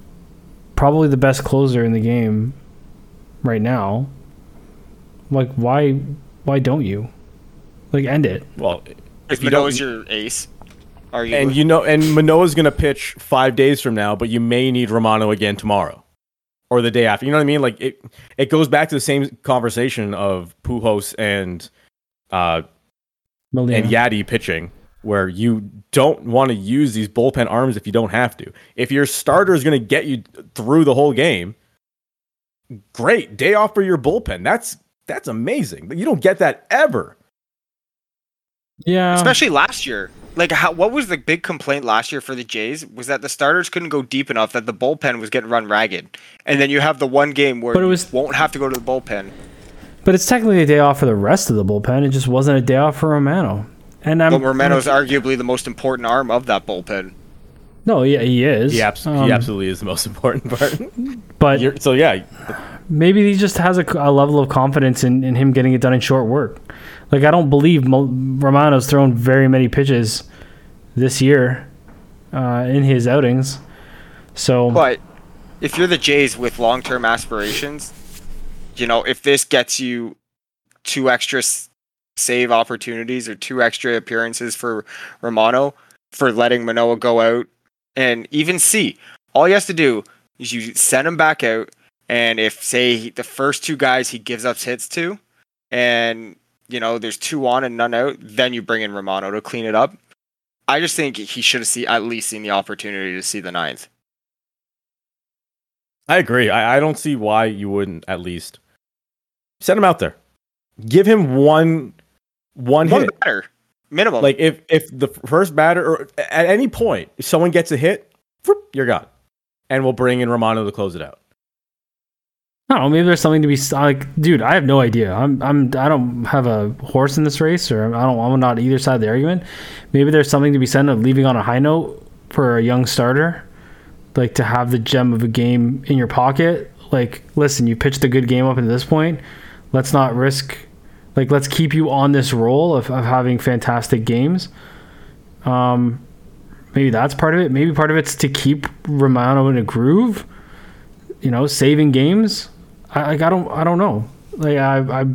probably the best closer in the game right now. Like, why, why don't you? Like, end it. Well, If you don't- Manoah's your ace, are you? and you know, and Manoah's going to pitch five days from now, but you may need Romano again tomorrow or the day after. You know what I mean? Like it, it goes back to the same conversation of Pujols and uh Molina. and Yadi pitching, where you don't want to use these bullpen arms if you don't have to. If your starter is going to get you through the whole game, great day off for your bullpen. That's that's amazing. You don't get that ever. yeah. especially last year. Like, how, what was the big complaint last year for the Jays? Was that the starters couldn't go deep enough that the bullpen was getting run ragged, and then you have the one game where But it you was- won't have to go to the bullpen. But it's technically a day off for the rest of the bullpen. It just wasn't a day off for Romano. And I'm But Romano's arguably the most important arm of that bullpen. no, yeah, he is. He, abs- Um, he absolutely is the most <laughs> important part. But You're, so yeah, maybe he just has a, a level of confidence in, in him getting it done in short work. Like I don't believe Mo- Romano's thrown very many pitches this year uh, in his outings. So But if you're the Jays with long-term aspirations, you know, if this gets you two extra save opportunities or two extra appearances for Romano for letting Manoah go out and even see, all he has to do is you send him back out and if say he- the first two guys he gives up hits to and you know, there's two on and none out, then you bring in Romano to clean it up. I just think he should have seen at least seen the opportunity to see the ninth. I agree. I, I don't see why you wouldn't at least send him out there. Give him one one, One hit. batter, minimum. Like if if the first batter or at any point if someone gets a hit, you're gone, and we'll bring in Romano to close it out. I don't know. Maybe there's something to be like, dude. I have no idea. I'm, I'm, I don't have a horse in this race, or I don't. I'm not either side of the argument. Maybe there's something to be said of leaving on a high note for a young starter, like to have the gem of a game in your pocket. Like, listen, you pitched a good game up to this point. Let's not risk. Like, let's keep you on this roll of, of having fantastic games. Um, maybe that's part of it. Maybe part of it's to keep Romano in a groove. You know, saving games. I I don't I don't know. Like I I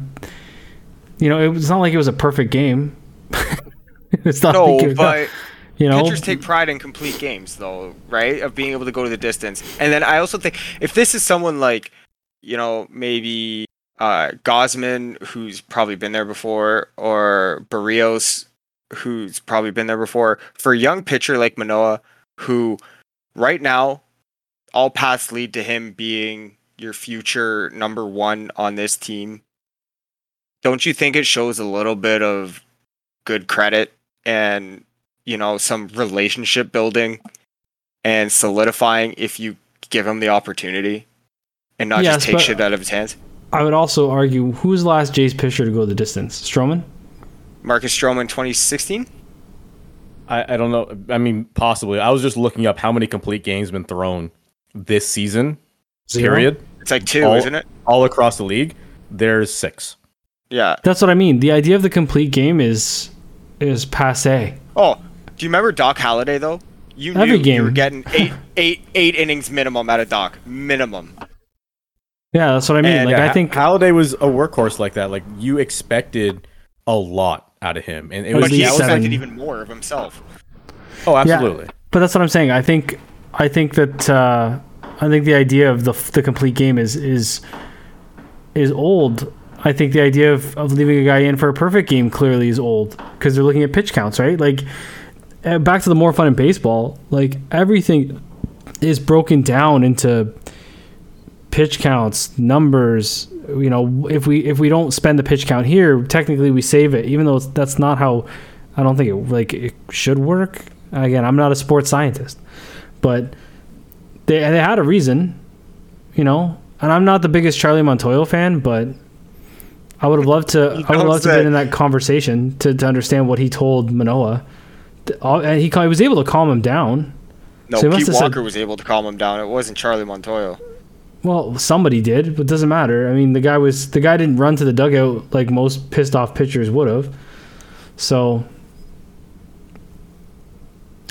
you know, it was not like it was a perfect game. <laughs> it's not no, like it not- but you know pitchers take pride in complete games, though, right? Of being able to go to the distance. And then I also think if this is someone like, you know, maybe uh, Gausman, who's probably been there before, or Berríos, who's probably been there before, for a young pitcher like Manoah, who right now all paths lead to him being your future number one on this team. Don't you think it shows a little bit of good credit and you know some relationship building and solidifying if you give him the opportunity and not Yes, just take shit out of his hands? I would also argue who was the last Jays pitcher to go the distance? Stroman? Marcus Stroman 2016? I, I don't know. I mean, possibly. I was just looking up how many complete games been thrown this season. Zero? Period. It's like two, All- isn't it? All across the league, there's six. Yeah. That's what I mean. The idea of the complete game is is passe. Oh, do you remember Doc Halladay though? You Every knew you were getting <laughs> eight, eight, eight innings minimum out of Doc. Minimum. Yeah, that's what I mean. And, like Yeah, I think Halladay was a workhorse like that. Like you expected a lot out of him, and it was But he least was seven. expected even more of himself. oh, absolutely. But that's what I'm saying. I think I think that uh, I think the idea of the the complete game is is is old. I think the idea of, of leaving a guy in for a perfect game clearly is old because they're looking at pitch counts, right? Like uh, back to the more fun in baseball. Like everything is broken down into pitch counts, numbers. You know, if we if we don't spend the pitch count here, technically we save it, even though that's not how. I don't think it like it should work. Again, I'm not a sports scientist, but they they had a reason, you know. And I'm not the biggest Charlie Montoyo fan, but I would have loved to. <laughs> I would have loved to have been in that conversation to, to understand what he told Manoah. And he, he was able to calm him down. No, So Pete have said- Walker was able to calm him down. It wasn't Charlie Montoyo. Well, somebody did, but it doesn't matter. I mean, the guy was the guy didn't run to the dugout like most pissed off pitchers would have. So,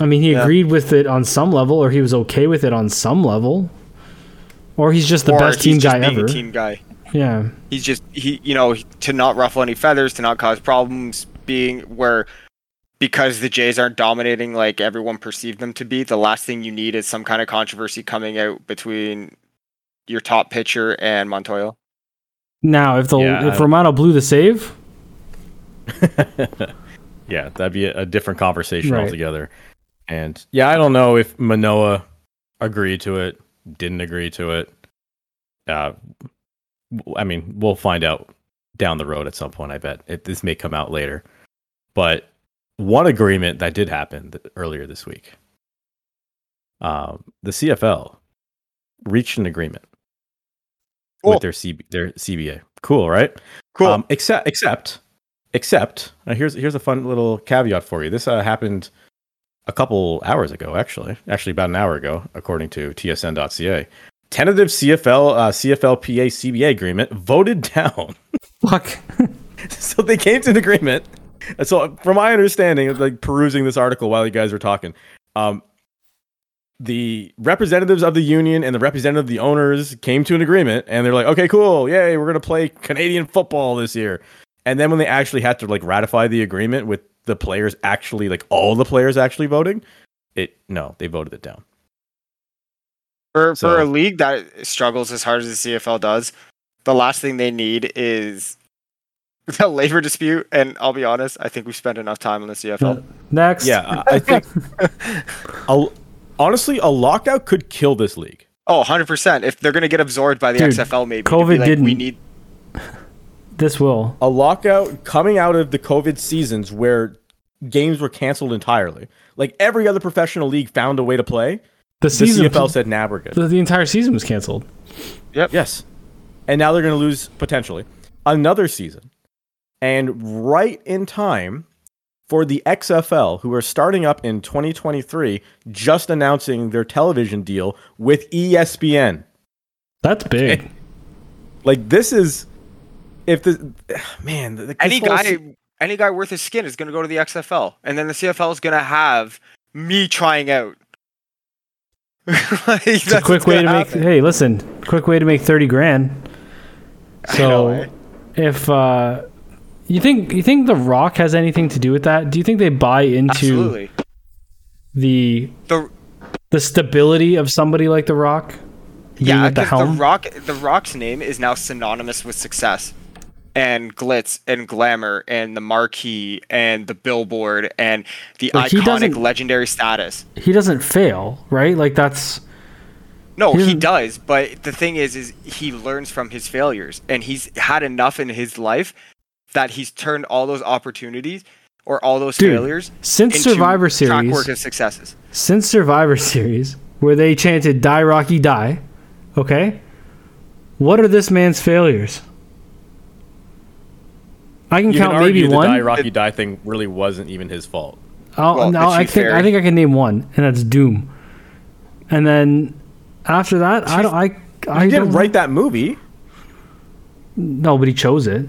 I mean, he Yeah. agreed with it on some level, or he was okay with it on some level, or he's just the Or best he's team just guy being a ever. Team guy. Yeah, He's just he, you know, to not ruffle any feathers, to not cause problems, being where because the Jays aren't dominating like everyone perceived them to be. The last thing you need is some kind of controversy coming out between your top pitcher and Montoyo. Now, if the Yeah, if I- Romano blew the save, <laughs> yeah, that'd be a, a different conversation Right. altogether. And yeah, I don't know if Manoah agreed to it, didn't agree to it. Uh, I mean, we'll find out down the road at some point. I bet it, this may come out later. But one agreement that did happen th- earlier this week, um, the CFL reached an agreement Cool. with their CB, their CBA. Cool, right? Cool. Um, except, except, except. Here's here's a fun little caveat for you. This uh, happened a couple hours ago, actually. Actually, about an hour ago, according to TSN.ca. Tentative CFL uh, CFLPA CBA agreement voted down. <laughs> fuck. so they came to an agreement. So, from my understanding, like perusing this article while you guys were talking, um, the representatives of the union and the representative of the owners came to an agreement, and they're like, "Okay, cool, yay, we're gonna play Canadian football this year." And then when they actually had to like ratify the agreement with the players actually, like all the players actually voting, it no, they voted it down. For So- for a league that struggles as hard as the CFL does, the last thing they need is <laughs> the labor dispute, and I'll be honest, I think we spent enough time on the CFL. Next. Yeah, I I think <laughs> a, honestly a lockout could kill this league. Oh, 100%. If they're going to get absorbed by the Dude, XFL, maybe. COVID like, We didn't- we need. <laughs> this will. A lockout coming out of the COVID seasons where games were canceled entirely. Like every other professional league found a way to play. The season The season. CFL said, "Nah, we're good." the, the entire season was canceled. Yep. Yes. And now they're going to lose potentially another season. And right in time for the XFL, who are starting up in 2023, just announcing their television deal with ESPN. That's big. Like this is if the <sighs> man, the, the Any guy, se- any guy worth his skin is going to go to the XFL, and then the CFL is going to have me trying out. <laughs> Like, It's a quick way to make. Hey, listen, quick way to make thirty grand. So, eh? if uh, you think you think The Rock has anything to do with that, do you think they buy into Absolutely. the The the stability of somebody like The Rock? yeah, the the. Rock, the Rock's name is now synonymous with success, and glitz and glamour and the marquee and the billboard and the Like, iconic legendary status. he doesn't fail, right? Like that's No, He he, doesn't- but the thing is, is he learns from his failures, and he's had enough in his life that he's turned all those opportunities or all those Dude, failures since into Survivor track work of successes. since Survivor Series, where they chanted "Die Rocky Die," okay. What are this man's failures? I can you can count maybe argue the one. die Rocky die thing really wasn't even his fault. I'll, Well, no, I Chief think I think I can name one, and that's Doom. And then after that, I don't. I I He don't didn't write that movie. Nobody chose it.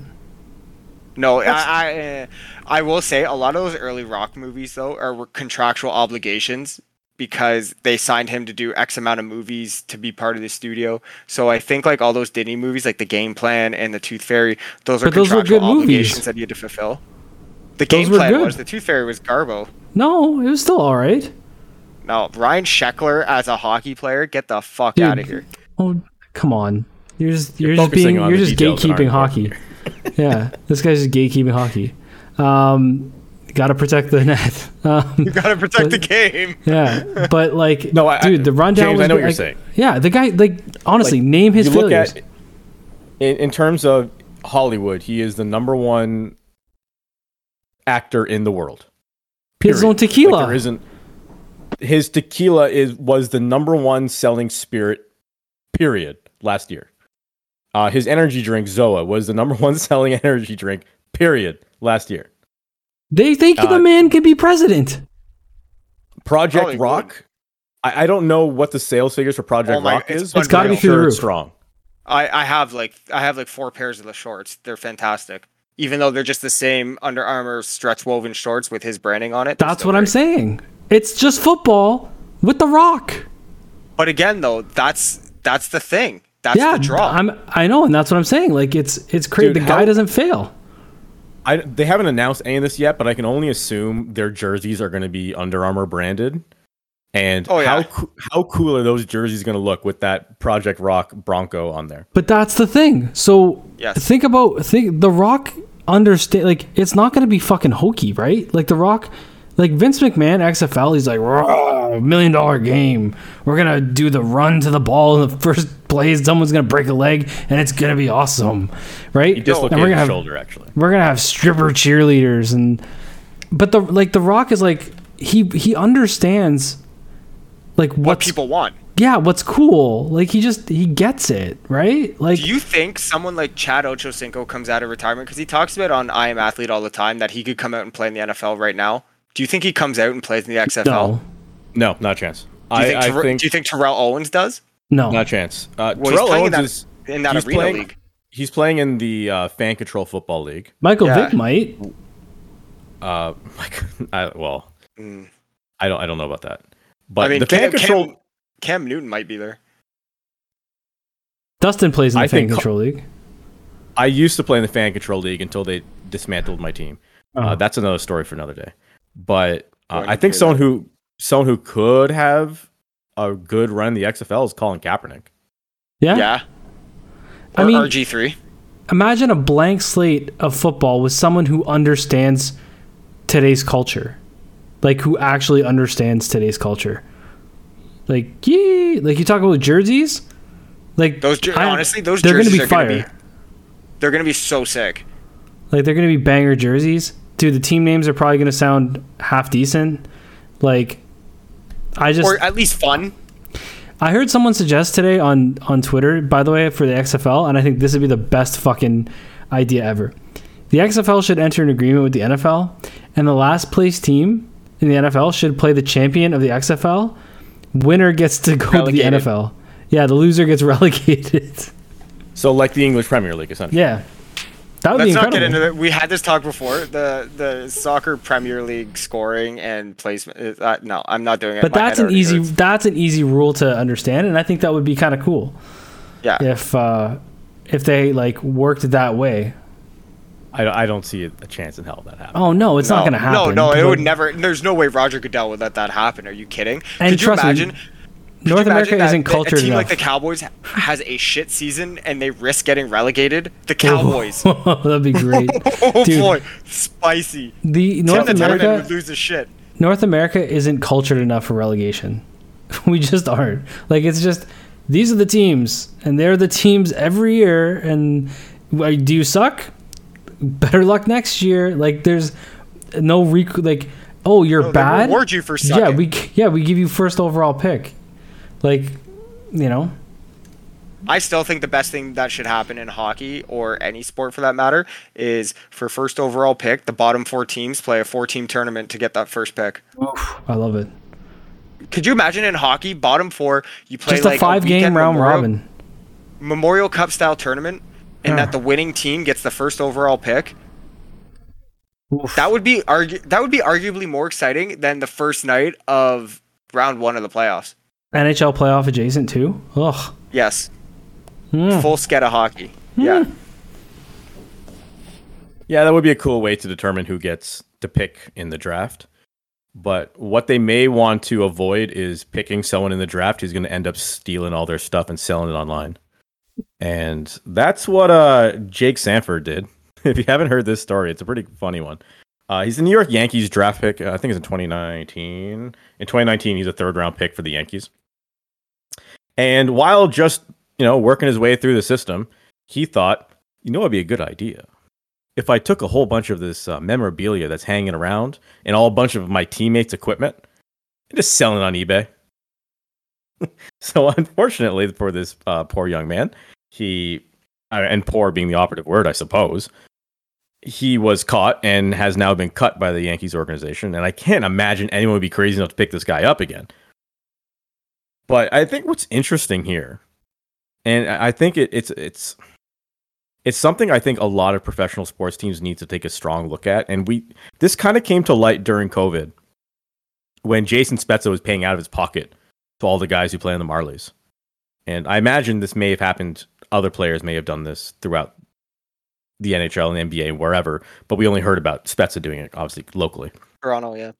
No, I, I, uh, I will say a lot of those early rock movies though are contractual obligations because they signed him to do X amount of movies to be part of the studio. So I think like all those Disney movies, like The Game Plan and The Tooth Fairy, those are But those were contractual good movies. that he had to fulfill. The Those Game were Plan good. was The Tooth Fairy was Garbo. No, it was still all right. No, Ryan Sheckler as a hockey player, get the fuck Dude, out of here. Oh, come on. You're just you're, You're just being you're just gatekeeping hockey. yeah, this guy's just gatekeeping hockey. Um, got to protect the net. <laughs> Um, You gotta protect But- the game. <laughs> yeah, but like, No, I- dude, the rundown. James, was I know good, what you're saying. Yeah, the guy, like, honestly, name his you look failures. at in, in terms of Hollywood, he is the number one actor in the world. his own tequila. Like, there isn't his tequila is was the number one selling spirit period last year. Uh, his energy drink Zoa was the number <laughs> one selling energy drink period last year. They think uh, the man can be president. Project Probably Rock. I, I don't know what the sales figures for Project Oh my- Rock it's is. It's but gotta be through the sure roof. strong. I, I have like I have like four pairs of the shorts. They're fantastic. Even though they're just the same Under Armour stretch woven shorts with his branding on it. That's still what I'm saying. It's just football with the Rock. But again, though, that's that's the thing. That's yeah, the draw. I'm. I know, and that's what I'm saying. Like, it's it's crazy. Dude, The guy how- doesn't fail. I, they haven't announced any of this yet, but I can only assume their jerseys are going to be Under Armour branded. And Oh, how yeah. coo- how cool are those jerseys going to look with that Project Rock Bronco on there? But that's the thing. So Yes. think about think the Rock understand like it's not going to be fucking hokey, right? Like the Rock, like Vince McMahon XFL, he's like "Rah, million dollar game. We're gonna do the run to the ball in the first plays. Someone's gonna break a leg, and it's gonna be awesome, right? He and dislocated we're his gonna have shoulder actually. we're gonna have stripper cheerleaders and but the like the Rock is like he he understands like what people want. yeah what's cool like he just he gets it right like Do you think someone like Chad Ochocinco comes out of retirement because he talks about on I Am Athlete all the time that he could come out and play in the NFL right now? Do you think he comes out and plays in the XFL? no No, not a chance. Do you, I, think, I Ter- think do you think Terrell Owens does no not a chance. Uh, Well, he's Terrell playing in Owens that- is in that he's arena playing, league? He's playing in the uh, Fan Control Football League. Michael Yeah. Vick might Uh, like, <laughs> I, well, Mm. I don't I don't know about that. But I mean, the Fan Cam, Control. Cam, Cam Newton might be there. Dustin plays in the I Fan think Co- Control League I used to play in the Fan Control League until they dismantled my team. Uh, Oh. that's another story for another day. But uh, I think hear someone who someone who could have a good run in the XFL is Colin Kaepernick. yeah, Yeah. I mean- RG3. imagine a blank slate of football with someone who understands today's culture, like who actually understands today's culture. Like, yeah, like you talk about jerseys, like Those jer- I- honestly, those they're jerseys gonna be are fire. gonna be they're gonna be so sick. Like they're gonna be banger jerseys. Dude, the team names are probably gonna sound half decent. Like, I just Or at least fun. I heard someone suggest today on on Twitter, by the way, for the XFL, and I think this would be the best fucking idea ever. The XFL should enter an agreement with the NFL, and the last place team in the NFL should play the champion of the XFL. Winner gets to go Relegated. to the NFL. Yeah, the loser gets <laughs> relegated. So like the English Premier League, essentially. yeah, that would Let's be not get into it. We had this talk before. The the soccer Premier League scoring and placement. Uh, no, I'm not doing it. but My that's an easy hurts. that's an easy rule to understand, and I think that would be kind of cool Yeah. if uh, if they like worked that way. I, I don't see a chance in hell that happens. Oh no, it's not going to happen. No, no, it would never. There's no way Roger Goodell would let that happen. Are you kidding? And Could you trust me, imagine? could North America that isn't cultured A team enough. like the Cowboys has a shit season and they risk getting relegated. The <laughs> oh, Cowboys. <laughs> That'd be great. <laughs> oh Dude. boy, spicy. The North America would lose shit. North America isn't cultured enough for relegation. we just aren't. Like it's just these are the teams, and they're the teams every year. And do you suck? Better luck next year. Like there's no rec- like oh you're No, bad. reward you for yeah, we yeah we give you first overall pick. Like you know I still think the best thing that should happen in hockey or any sport for that matter is for first overall pick, the bottom four teams play a four team tournament to get that first pick. I love it. Could you imagine in hockey, bottom four, you play Just like a five game round Memorial, robin. Memorial Cup style tournament, and Yeah. that the winning team gets the first overall pick? Oof. That would be argu- that would be arguably more exciting than the first night of round one of the playoffs. NHL playoff adjacent too. Ugh. Yes, Hmm. full sketa hockey. Yeah, Yeah, that would be a cool way to determine who gets to pick in the draft. But what they may want to avoid is picking someone in the draft who's going to end up stealing all their stuff and selling it online. And that's what uh, Jake Sanford did. <laughs> If you haven't heard this story, it's a pretty funny one. Uh, he's the New York Yankees draft pick. uh, I think it's in 2019. In 2019, he's a third round pick for the Yankees. And while just you know working his way through the system, he thought, you know, it'd be a good idea if I took a whole bunch of this uh, memorabilia that's hanging around and all a bunch of my teammates' equipment and just selling on eBay. <laughs> so unfortunately for this uh, poor young man, he uh, and poor being the operative word, I suppose, he was caught and has now been cut by the Yankees organization. And I can't imagine anyone would be crazy enough to pick this guy up again. But I think what's interesting here, and I think it, it's it's it's something I think a lot of professional sports teams need to take a strong look at. And we this kind of came to light during COVID when Jason Spezza was paying out of his pocket to all the guys who play on the Marlies. And I imagine this may have happened. Other players may have done this throughout the NHL and NBA wherever, but we only heard about Spezza doing it, obviously locally. Toronto. Yeah,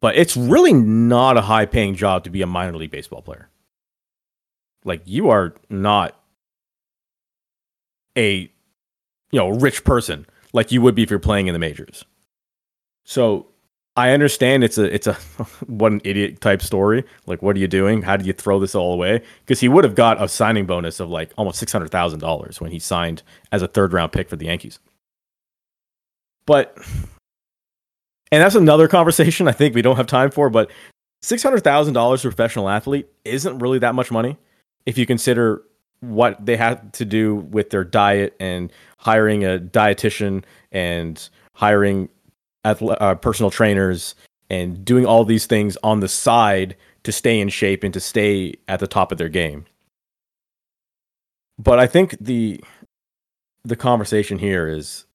But it's really not a high paying job to be a minor league baseball player. Like you are not a you know rich person like you would be if you're playing in the majors. So I understand it's a it's a <laughs> one idiot type story. Like, what are you doing? How did you throw this all away? Because he would have got a signing bonus of like almost six hundred thousand dollars when he signed as a third round pick for the Yankees. But and that's another conversation I think we don't have time for, but six hundred thousand dollars for a professional athlete isn't really that much money if you consider what they have to do with their diet and hiring a dietitian and hiring uh, personal trainers and doing all these things on the side to stay in shape and to stay at the top of their game. But I think the the conversation here is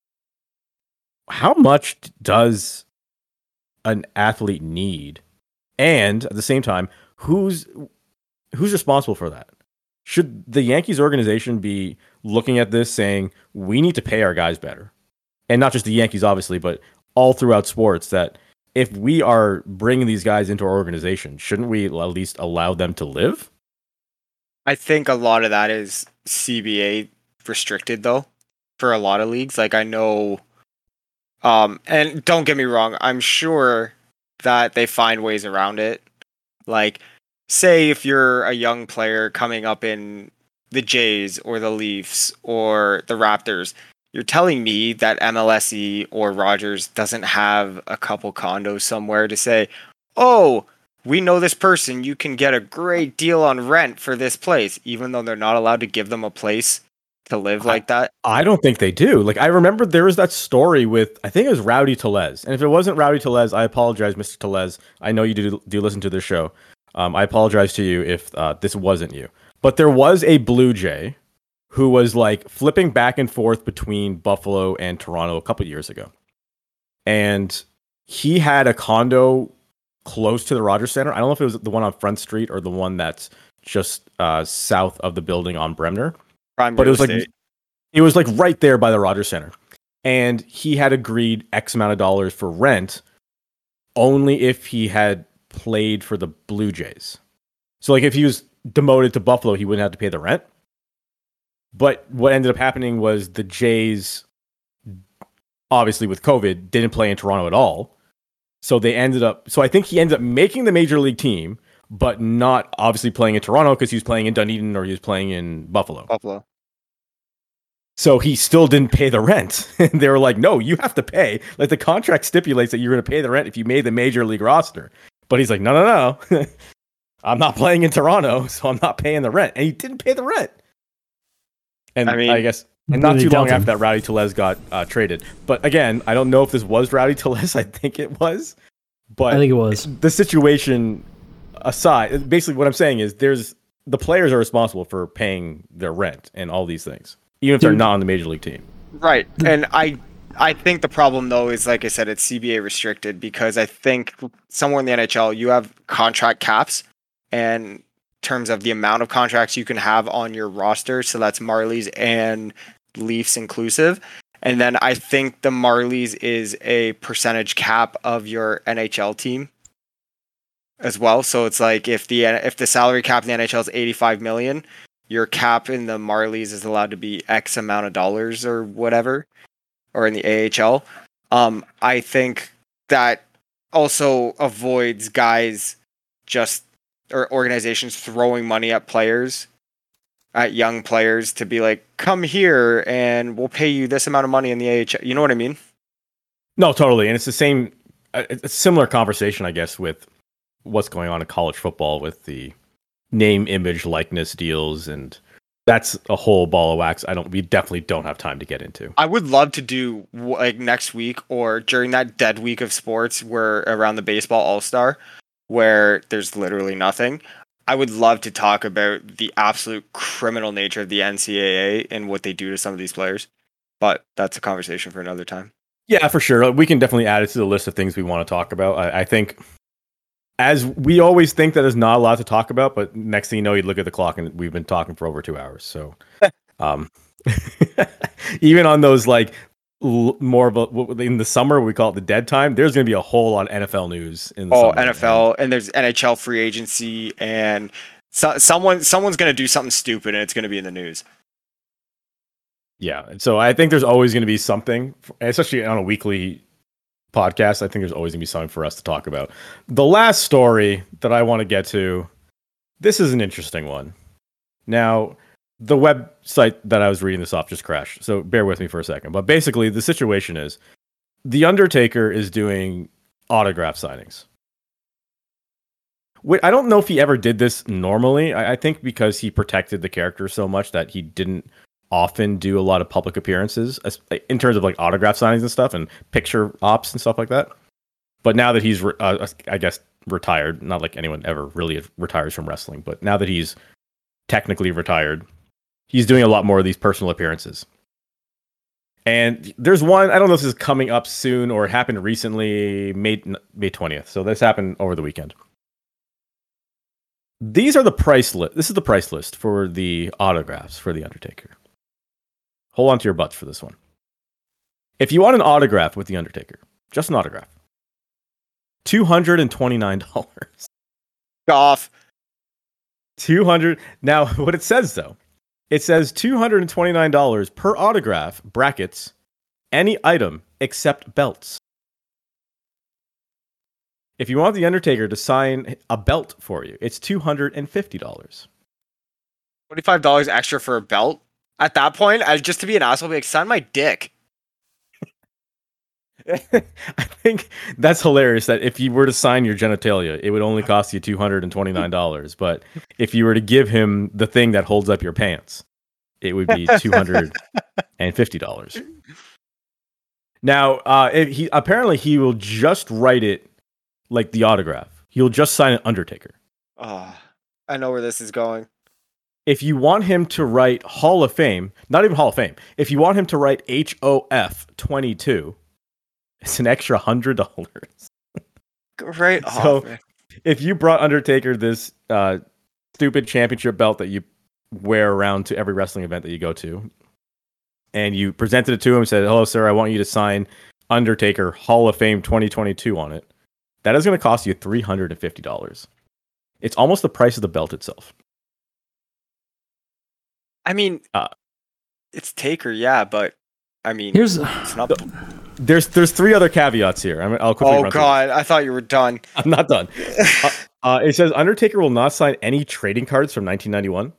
how much does an athlete need and at the same time who's who's responsible for that should the yankees organization be looking at this saying we need to pay our guys better and not just the yankees obviously but all throughout sports that if we are bringing these guys into our organization shouldn't we at least allow them to live I think a lot of that is CBA restricted though for a lot of leagues. Like I know, um, and don't get me wrong, I'm sure that they find ways around it. Like, say if you're a young player coming up in the Jays or the Leafs or the Raptors, you're telling me that MLSE or Rogers doesn't have a couple condos somewhere to say, oh, we know this person, you can get a great deal on rent for this place, even though they're not allowed to give them a place to live like that. I don't think they do. Like I remember there was that story with I think it was Rowdy Tellez, and if it wasn't Rowdy Tellez, I apologize, Mr. Tellez. I know you do do listen to this show. Um, I apologize to you if uh, this wasn't you. But there was a Blue Jay who was like flipping back and forth between Buffalo and Toronto a couple years ago, and he had a condo close to the Rogers Center. I don't know if it was the one on Front Street or the one that's just uh, south of the building on Bremner Prime but it real was like it was like right there by the Rogers Center, and he had agreed X amount of dollars for rent, only if he had played for the Blue Jays. So like if he was demoted to Buffalo, he wouldn't have to pay the rent. But what ended up happening was the Jays, obviously with COVID, didn't play in Toronto at all. So they ended up. So I think he ended up making the major league team, but not obviously playing in Toronto because he was playing in Dunedin or he was playing in Buffalo. Buffalo. So he still didn't pay the rent. And <laughs> they were like, no, you have to pay. Like the contract stipulates that you're going to pay the rent if you made the major league roster. But he's like, no, no, no. <laughs> I'm not playing in Toronto, so I'm not paying the rent. And he didn't pay the rent. And I mean, I, guess, and not They too long him. after that, Rowdy Tellez got uh, traded. But again, I don't know if this was Rowdy Tellez. <laughs> I think it was. But I think it was. the situation aside, basically what I'm saying is there's the players are responsible for paying their rent and all these things, even if they're not on the major league team. Right. And I I think the problem though is like I said, it's CBA restricted because I think somewhere in the NHL you have contract caps and terms of the amount of contracts you can have on your roster. So that's Marlies and Leafs inclusive. And then I think the Marlies is a percentage cap of your NHL team as well. So it's like if the if the salary cap in the NHL is 85 million, your cap in the Marlies is allowed to be X amount of dollars or whatever, or in the AHL. Um, I think that also avoids guys just or organizations throwing money at players, at young players to be like, come here and we'll pay you this amount of money in the AHL. You know what I mean? No, totally, and it's the same. uh, a similar conversation, I guess, with what's going on in college football with the name, image, likeness deals, and that's a whole ball of wax. I don't. We definitely don't have time to get into. I would love to do like next week or during that dead week of sports where around the baseball all star where there's literally nothing. I would love to talk about the absolute criminal nature of the NCAA and what they do to some of these players. But that's a conversation for another time. Yeah, for sure. We can definitely add it to the list of things we want to talk about. I, I think, as we always think that there's not a lot to talk about, but next thing you know, you look at the clock and we've been talking for over two hours. So, <laughs> um, <laughs> even on those like l- more of a, in the summer we call it the dead time, there's going to be a whole lot of NFL news in the Oh, summer. NFL and there's NHL free agency and so, someone someone's going to do something stupid and it's going to be in the news. Yeah. So I think there's always going to be something, especially on a weekly podcast. I think there's always going to be something for us to talk about. The last story that I want to get to, this is an interesting one. Now, the website that I was reading this off just crashed. So bear with me for a second. But basically, the situation is The Undertaker is doing autograph signings. Wait, I don't know if he ever did this normally. I, I think because he protected the character so much that he didn't often do a lot of public appearances in terms of like autograph signings and stuff and picture ops and stuff like that. But now that he's, re- uh, I guess, retired, not like anyone ever really retires from wrestling, but now that he's technically retired, he's doing a lot more of these personal appearances. And there's one, I don't know if this is coming up soon or happened recently, May, May 20th. So this happened over the weekend. These are the price list. This is the price list for the autographs for The Undertaker. Hold on to your butts for this one. If you want an autograph with The Undertaker, just an autograph, $229. Off. 200 Now, <laughs> what it says though, It says $229 per autograph, brackets, any item except belts. If you want The Undertaker to sign a belt for you, it's $250. Twenty-five dollars extra for a belt. At that point, I just to be an asshole, be like, sign my dick. <laughs> I think that's hilarious that if you were to sign your genitalia, it would only cost you $229. But if you were to give him the thing that holds up your pants, it would be $250. Now, uh, he apparently he will just write it like the autograph. He'll just sign an Undertaker. Oh, I know where this is going. If you want him to write Hall of Fame, not even Hall of Fame, if you want him to write HOF 22, it's an extra hundred dollars. Right So- off. If you brought Undertaker this uh, stupid championship belt that you wear around to every wrestling event that you go to, and you presented it to him, and said, "Hello, sir, I want you to sign Undertaker Hall of Fame 2022 on it," that is going to cost you three hundred and fifty dollars. It's almost the price of the belt itself. I mean, Uh, it's Taker, yeah, but I mean, Here's it's <sighs> not. There's there's three other caveats here. I mean, I'll quickly Oh run through God, I thought you were done. <laughs> I'm not done. <laughs> uh, uh, it says Undertaker will not sign any trading cards from 1991.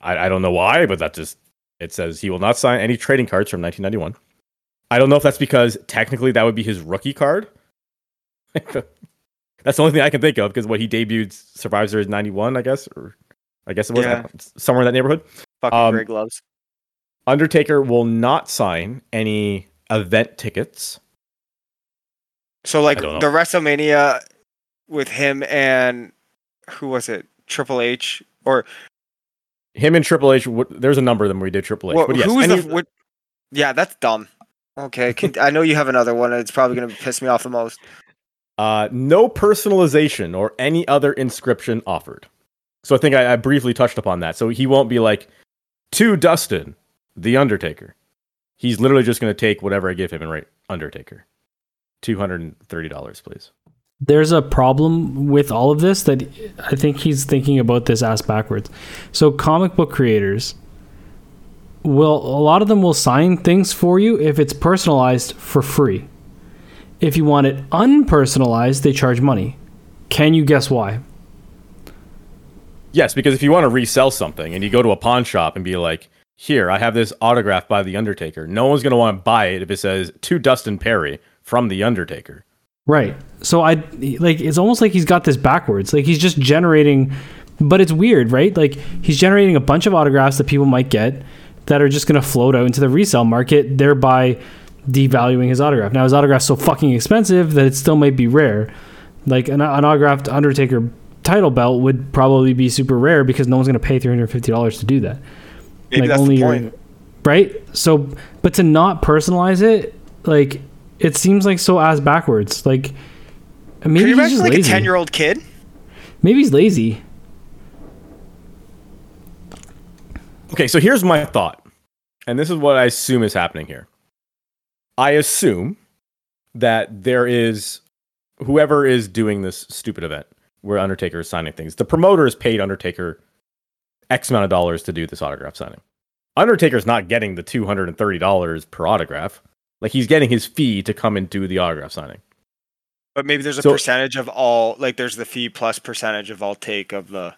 I, I don't know why, but that just it says he will not sign any trading cards from 1991. I don't know if that's because technically that would be his rookie card. <laughs> that's the only thing I can think of because what he debuted Survivor Series 91, I guess, or I guess it was Yeah. somewhere in that neighborhood. Fucking Um, gray gloves. Undertaker will not sign any event tickets. So like I don't know. the WrestleMania with him and who was it? Triple H or Him and Triple H, w- there's a number of them where he did Triple H. what, but yes, who was any- the? What, yeah, that's dumb. Okay, can, I know you have another one. It's probably gonna piss me off the most. Uh, no personalization or any other inscription offered. So I think I, I briefly touched upon that. So he won't be like, to Dustin, the Undertaker. He's literally just going to take whatever I give him and write Undertaker. $230, please. there's a problem with all of this that I think he's thinking about this ass backwards. So comic book creators will a lot of them will sign things for you if it's personalized for free. If you want it unpersonalized, they charge money. Can you guess why? Yes, because if you want to resell something and you go to a pawn shop and be like, here, I have this autograph by The Undertaker, no one's going to want to buy it if it says to Dustin Perry from The Undertaker. Right. So I like it's almost like he's got this backwards. Like he's just generating but it's weird, right? Like he's generating a bunch of autographs that people might get that are just going to float out into the resale market thereby devaluing his autograph. Now his autograph's so fucking expensive that it still might be rare. Like an, an autographed Undertaker title belt would probably be super rare because no one's going to pay $350 to do that. Maybe like that's only the your- right? So, but to not personalize it, like it seems like so ass backwards. Like maybe Can you he's imagine just like lazy. a ten-year-old kid? Maybe he's lazy. Okay, so here's my thought. And this is what I assume is happening here. I assume that there is whoever is doing this stupid event where Undertaker is signing things. The promoter has paid Undertaker X amount of dollars to do this autograph signing. Undertaker's not getting the $230 per autograph. Like he's getting his fee to come and do the autograph signing. But maybe there's a So- percentage of all. Like there's the fee plus percentage of all take of the.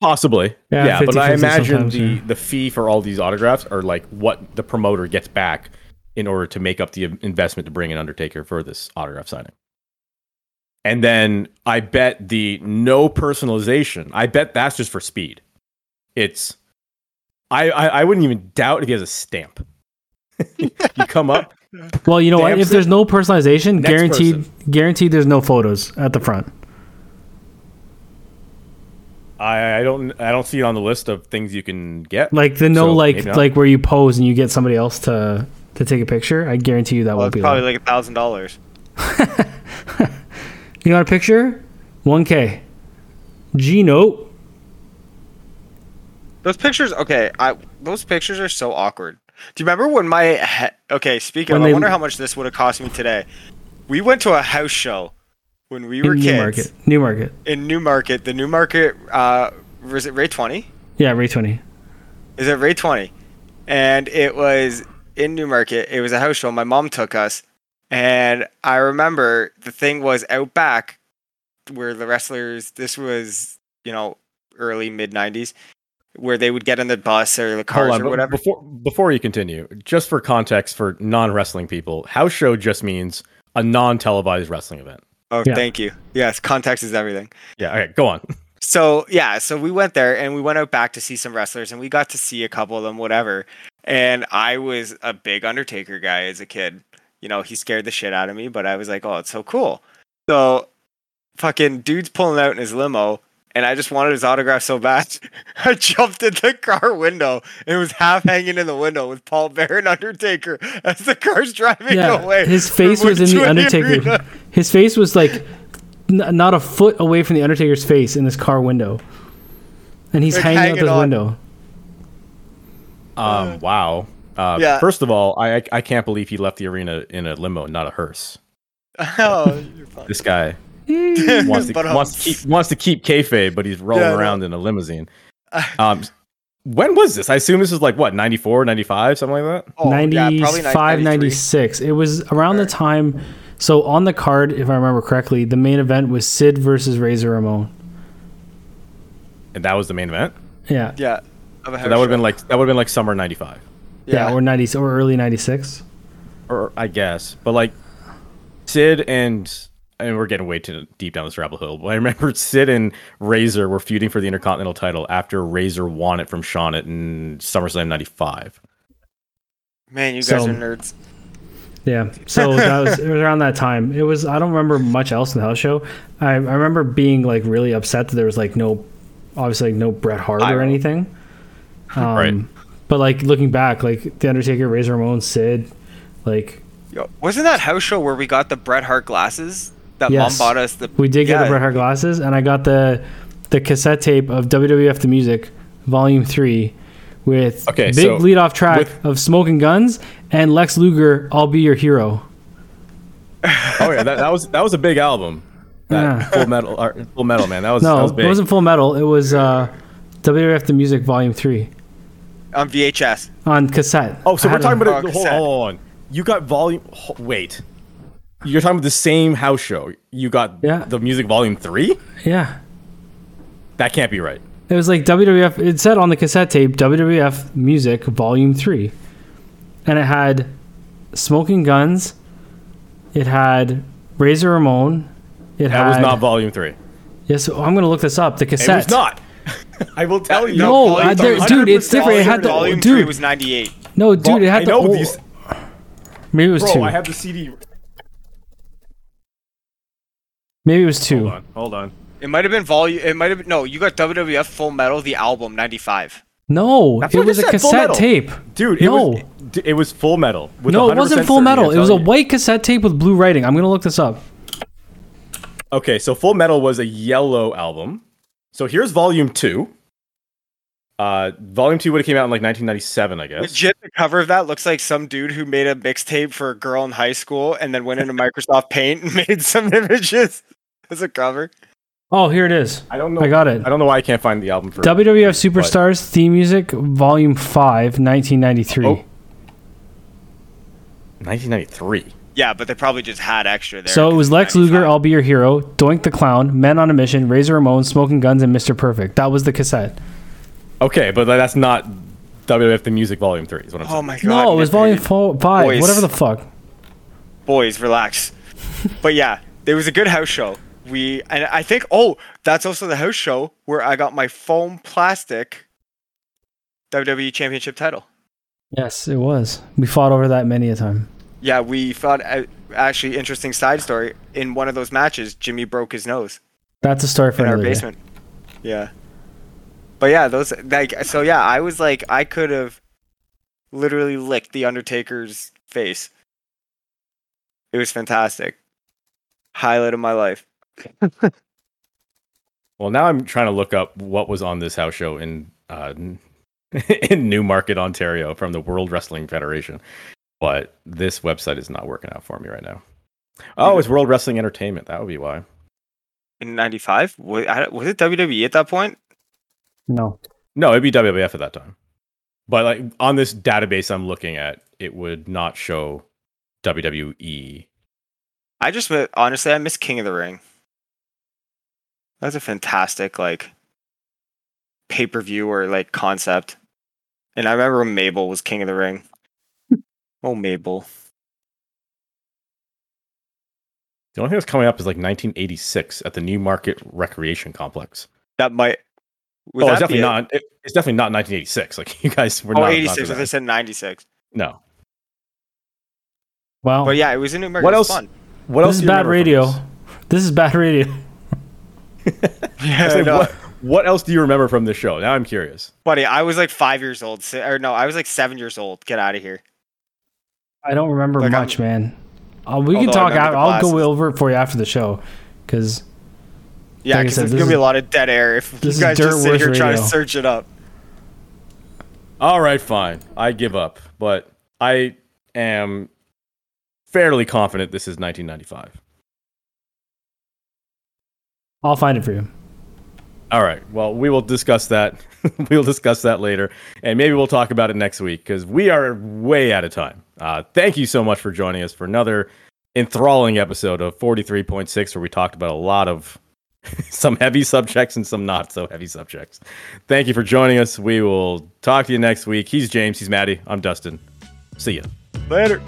Possibly. Yeah, Yeah, but I 50-50 imagine the, yeah. the fee for all these autographs are like what the promoter gets back in order to make up the investment to bring an Undertaker for this autograph signing. And then I bet the no personalization, I bet that's just for speed. It's I I, I wouldn't even doubt if he has a stamp. <laughs> you come up, Well, you know what? If there's no personalization, Next guaranteed, guaranteed, there's no photos at the front. I, I don't I don't see it on the list of things you can get. Like the no, So, like like where you pose and you get somebody else to to take a picture. I guarantee you that Well, won't it's be probably there. like a thousand dollars. <laughs> You got a picture? One K. G note. Those pictures, okay. I those pictures are so awkward. Do you remember when my he- okay? Speaking When of, they- I wonder how much this would have cost me today. We went to a house show when we were in kids Newmarket. Newmarket. in Newmarket. The Newmarket, uh, was it Ray Twinney? Yeah, Ray Twinney. Is It Ray Twinney. And it was in Newmarket. It was a house show. My mom took us. And I remember the thing was out back where the wrestlers, this was, you know, early mid 90s, where they would get in the bus or the cars on, or whatever. Before before you continue, just for context for non wrestling people, house show just means a non televised wrestling event. Oh, Yeah. thank you. Yes, context is everything. Yeah. Okay. Go on. <laughs> So yeah, so we went there and we went out back to see some wrestlers and we got to see a couple of them, whatever. And I was a big Undertaker guy as a kid. You know, he scared the shit out of me, but I was like, oh, it's so cool. So fucking dude's pulling out in his limo and I just wanted his autograph so bad. <laughs> I jumped in the car window and it was half hanging in the window with Paul Bearer and Undertaker <laughs> as the car's driving Yeah, away. his face was in the Woodchury Undertaker. Arena. His face was like n- not a foot away from the Undertaker's face in this car window, and he's Like, hanging out hanging this on. window. Um. Wow. Uh, Yeah. First of all, I I- I can't believe he left the arena in a limo, not a hearse. <laughs> oh, you're fine. This guy <laughs> wants to But, um, wants to keep wants to keep kayfabe, but he's rolling Yeah, I know. around in a limousine. <laughs> Um. When was this? I assume this was like what 94, 95, something like that. Oh, 95, 93. 96. It was around the time. So on the card, if I remember correctly, the main event was Sid versus Razor Ramon. And that was the main event. Yeah, Yeah. So that would have been like that would have been like summer '95, yeah, or 90 or early 96. or I guess. But like Sid and and we're getting way too deep down this rabbit hole. But I remember <laughs> Sid and Razor were feuding for the Intercontinental title after Razor won it from Shawn at SummerSlam '95. Man, you guys So- are nerds. Yeah, so <laughs> that was it was around that time. It was I don't remember much else in the house show. I, I remember being like really upset that there was like no, obviously like no Bret Hart I or anything. Um, Right. But like looking back, like the Undertaker, Razor Ramon, Sid, like Yo, wasn't that house show where we got the Bret Hart glasses that Yes. mom bought us? The we did get the Bret Hart glasses, and I got the the cassette tape of WWF the Music, Volume Three, with Okay, big so lead off track with- of Smoking Gunns and Lex Luger, "I'll Be Your Hero." <laughs> Oh yeah, that, that was that was a big album. That Yeah. Full Metal, or, Full Metal, man. That was that No, was big. it wasn't Full Metal. It was uh, WWF the Music Volume Three on VHS. on cassette. Oh, so I we're talking about it. Hold cassette. hold on. You got volume. ho- Wait, you're talking about the same house show. You got Yeah. the music volume three. yeah. That can't be right. It was like WWF. It said on the cassette tape WWF Music Volume Three, and it had Smoking Gunns. It had Razor Ramon. It That had was not volume three. Yes, I'm gonna look this up. The It cassette. was not. I will tell you. No, volume uh, there- dude, it's different. It had the volume dude. three was ninety eight. No, dude, it had I the know old. these, Maybe it was bro. two. I have the CD. Maybe it was two. Hold on, hold on. It might have been volume. It might have been no. You got WWF Full Metal, the album ninety five. No, That's it was a cassette tape. Dude, it No. was it was Full Metal. with No, it wasn't Full Metal. It was a white cassette tape with blue writing. I'm gonna look this up. Okay, so Full Metal was a yellow album. So here's volume two. Uh, volume two would have came out in like 1997, I guess. Legit, the cover of that looks like some dude who made a mixtape for a girl in high school and then went into Microsoft <laughs> Paint and made some <laughs> images as a cover. Oh, here it is. I don't know. I got it. I don't know why I can't find the album for. WWF Superstars theme music, Volume Five, 1993. Oh. 1993. Yeah, but they probably just had extra there. So it was Lex 95. Luger, I'll Be Your Hero, Doink the Clown, Men on a Mission, Razor Ramon, Smoking Gunns, and Mr. Perfect. That was the cassette. Okay, but that's not WWF the Music Volume Three. Is what I'm Oh my god. No, it was. Volume fo- Five. Boys. Whatever the fuck. Boys, relax. <laughs> but yeah, there was a good house show. We and I think oh, that's also the house show where I got my foam plastic WWE Championship title. Yes, it was. We fought over that many a time. Yeah, we thought uh, actually interesting side story. In one of those matches, Jimmy broke his nose That's a story for in our another day. basement. Yeah. But yeah, those like so yeah, I was like I could have literally licked the Undertaker's face. It was fantastic. Highlight of my life. <laughs> Well, now I'm trying to look up what was on this house show in uh, <laughs> in Newmarket, Ontario, from the World Wrestling Federation. But this website is not working out for me right now. Oh, it's World Wrestling Entertainment. That would be why. In '95, was, it WWE at that point? No. No, it'd be WWF at that time. but like on this database I'm looking at, it would not show WWE. I just mi- honestly I miss King of the Ring. That's a fantastic like pay per view or like concept. And I remember when Mabel was King of the Ring. Oh Mabel. The only thing that's coming up is like 1986 at the Newmarket Recreation Complex. That might would oh, that it's definitely not. It, it's definitely not 1986. Like <laughs> you guys were Oh, not. 86. not I said 96. no. Wow. But yeah, it was in New Market. What It was else- Fun. What this else? is bad radio. this? This is bad radio. <laughs> <laughs> I say, no. what, what else do you remember from this show? Now I'm curious. Buddy, I was like five years old. Or no, I was like seven years old. Get out of here. I don't remember Like, I'm- much, man. Uh, we can talk. Out, I'll go over it for you after the show, because Yeah, Like because said, there's gonna be a lot of dead air if you this is guys just sit here worth trying to search it up. All right, fine. I give up, but I am fairly confident this is 1995. I'll find it for you. All right. Well, we will discuss that. <laughs> we'll discuss that later, and maybe we'll talk about it next week because we are way out of time. Uh, thank you so much for joining us for another enthralling episode of 43.6, where we talked about a lot of <laughs> some heavy subjects and some not so heavy subjects. Thank you for joining us. We will talk to you next week. He's James. He's Maddie. I'm Dustin. See ya. Later.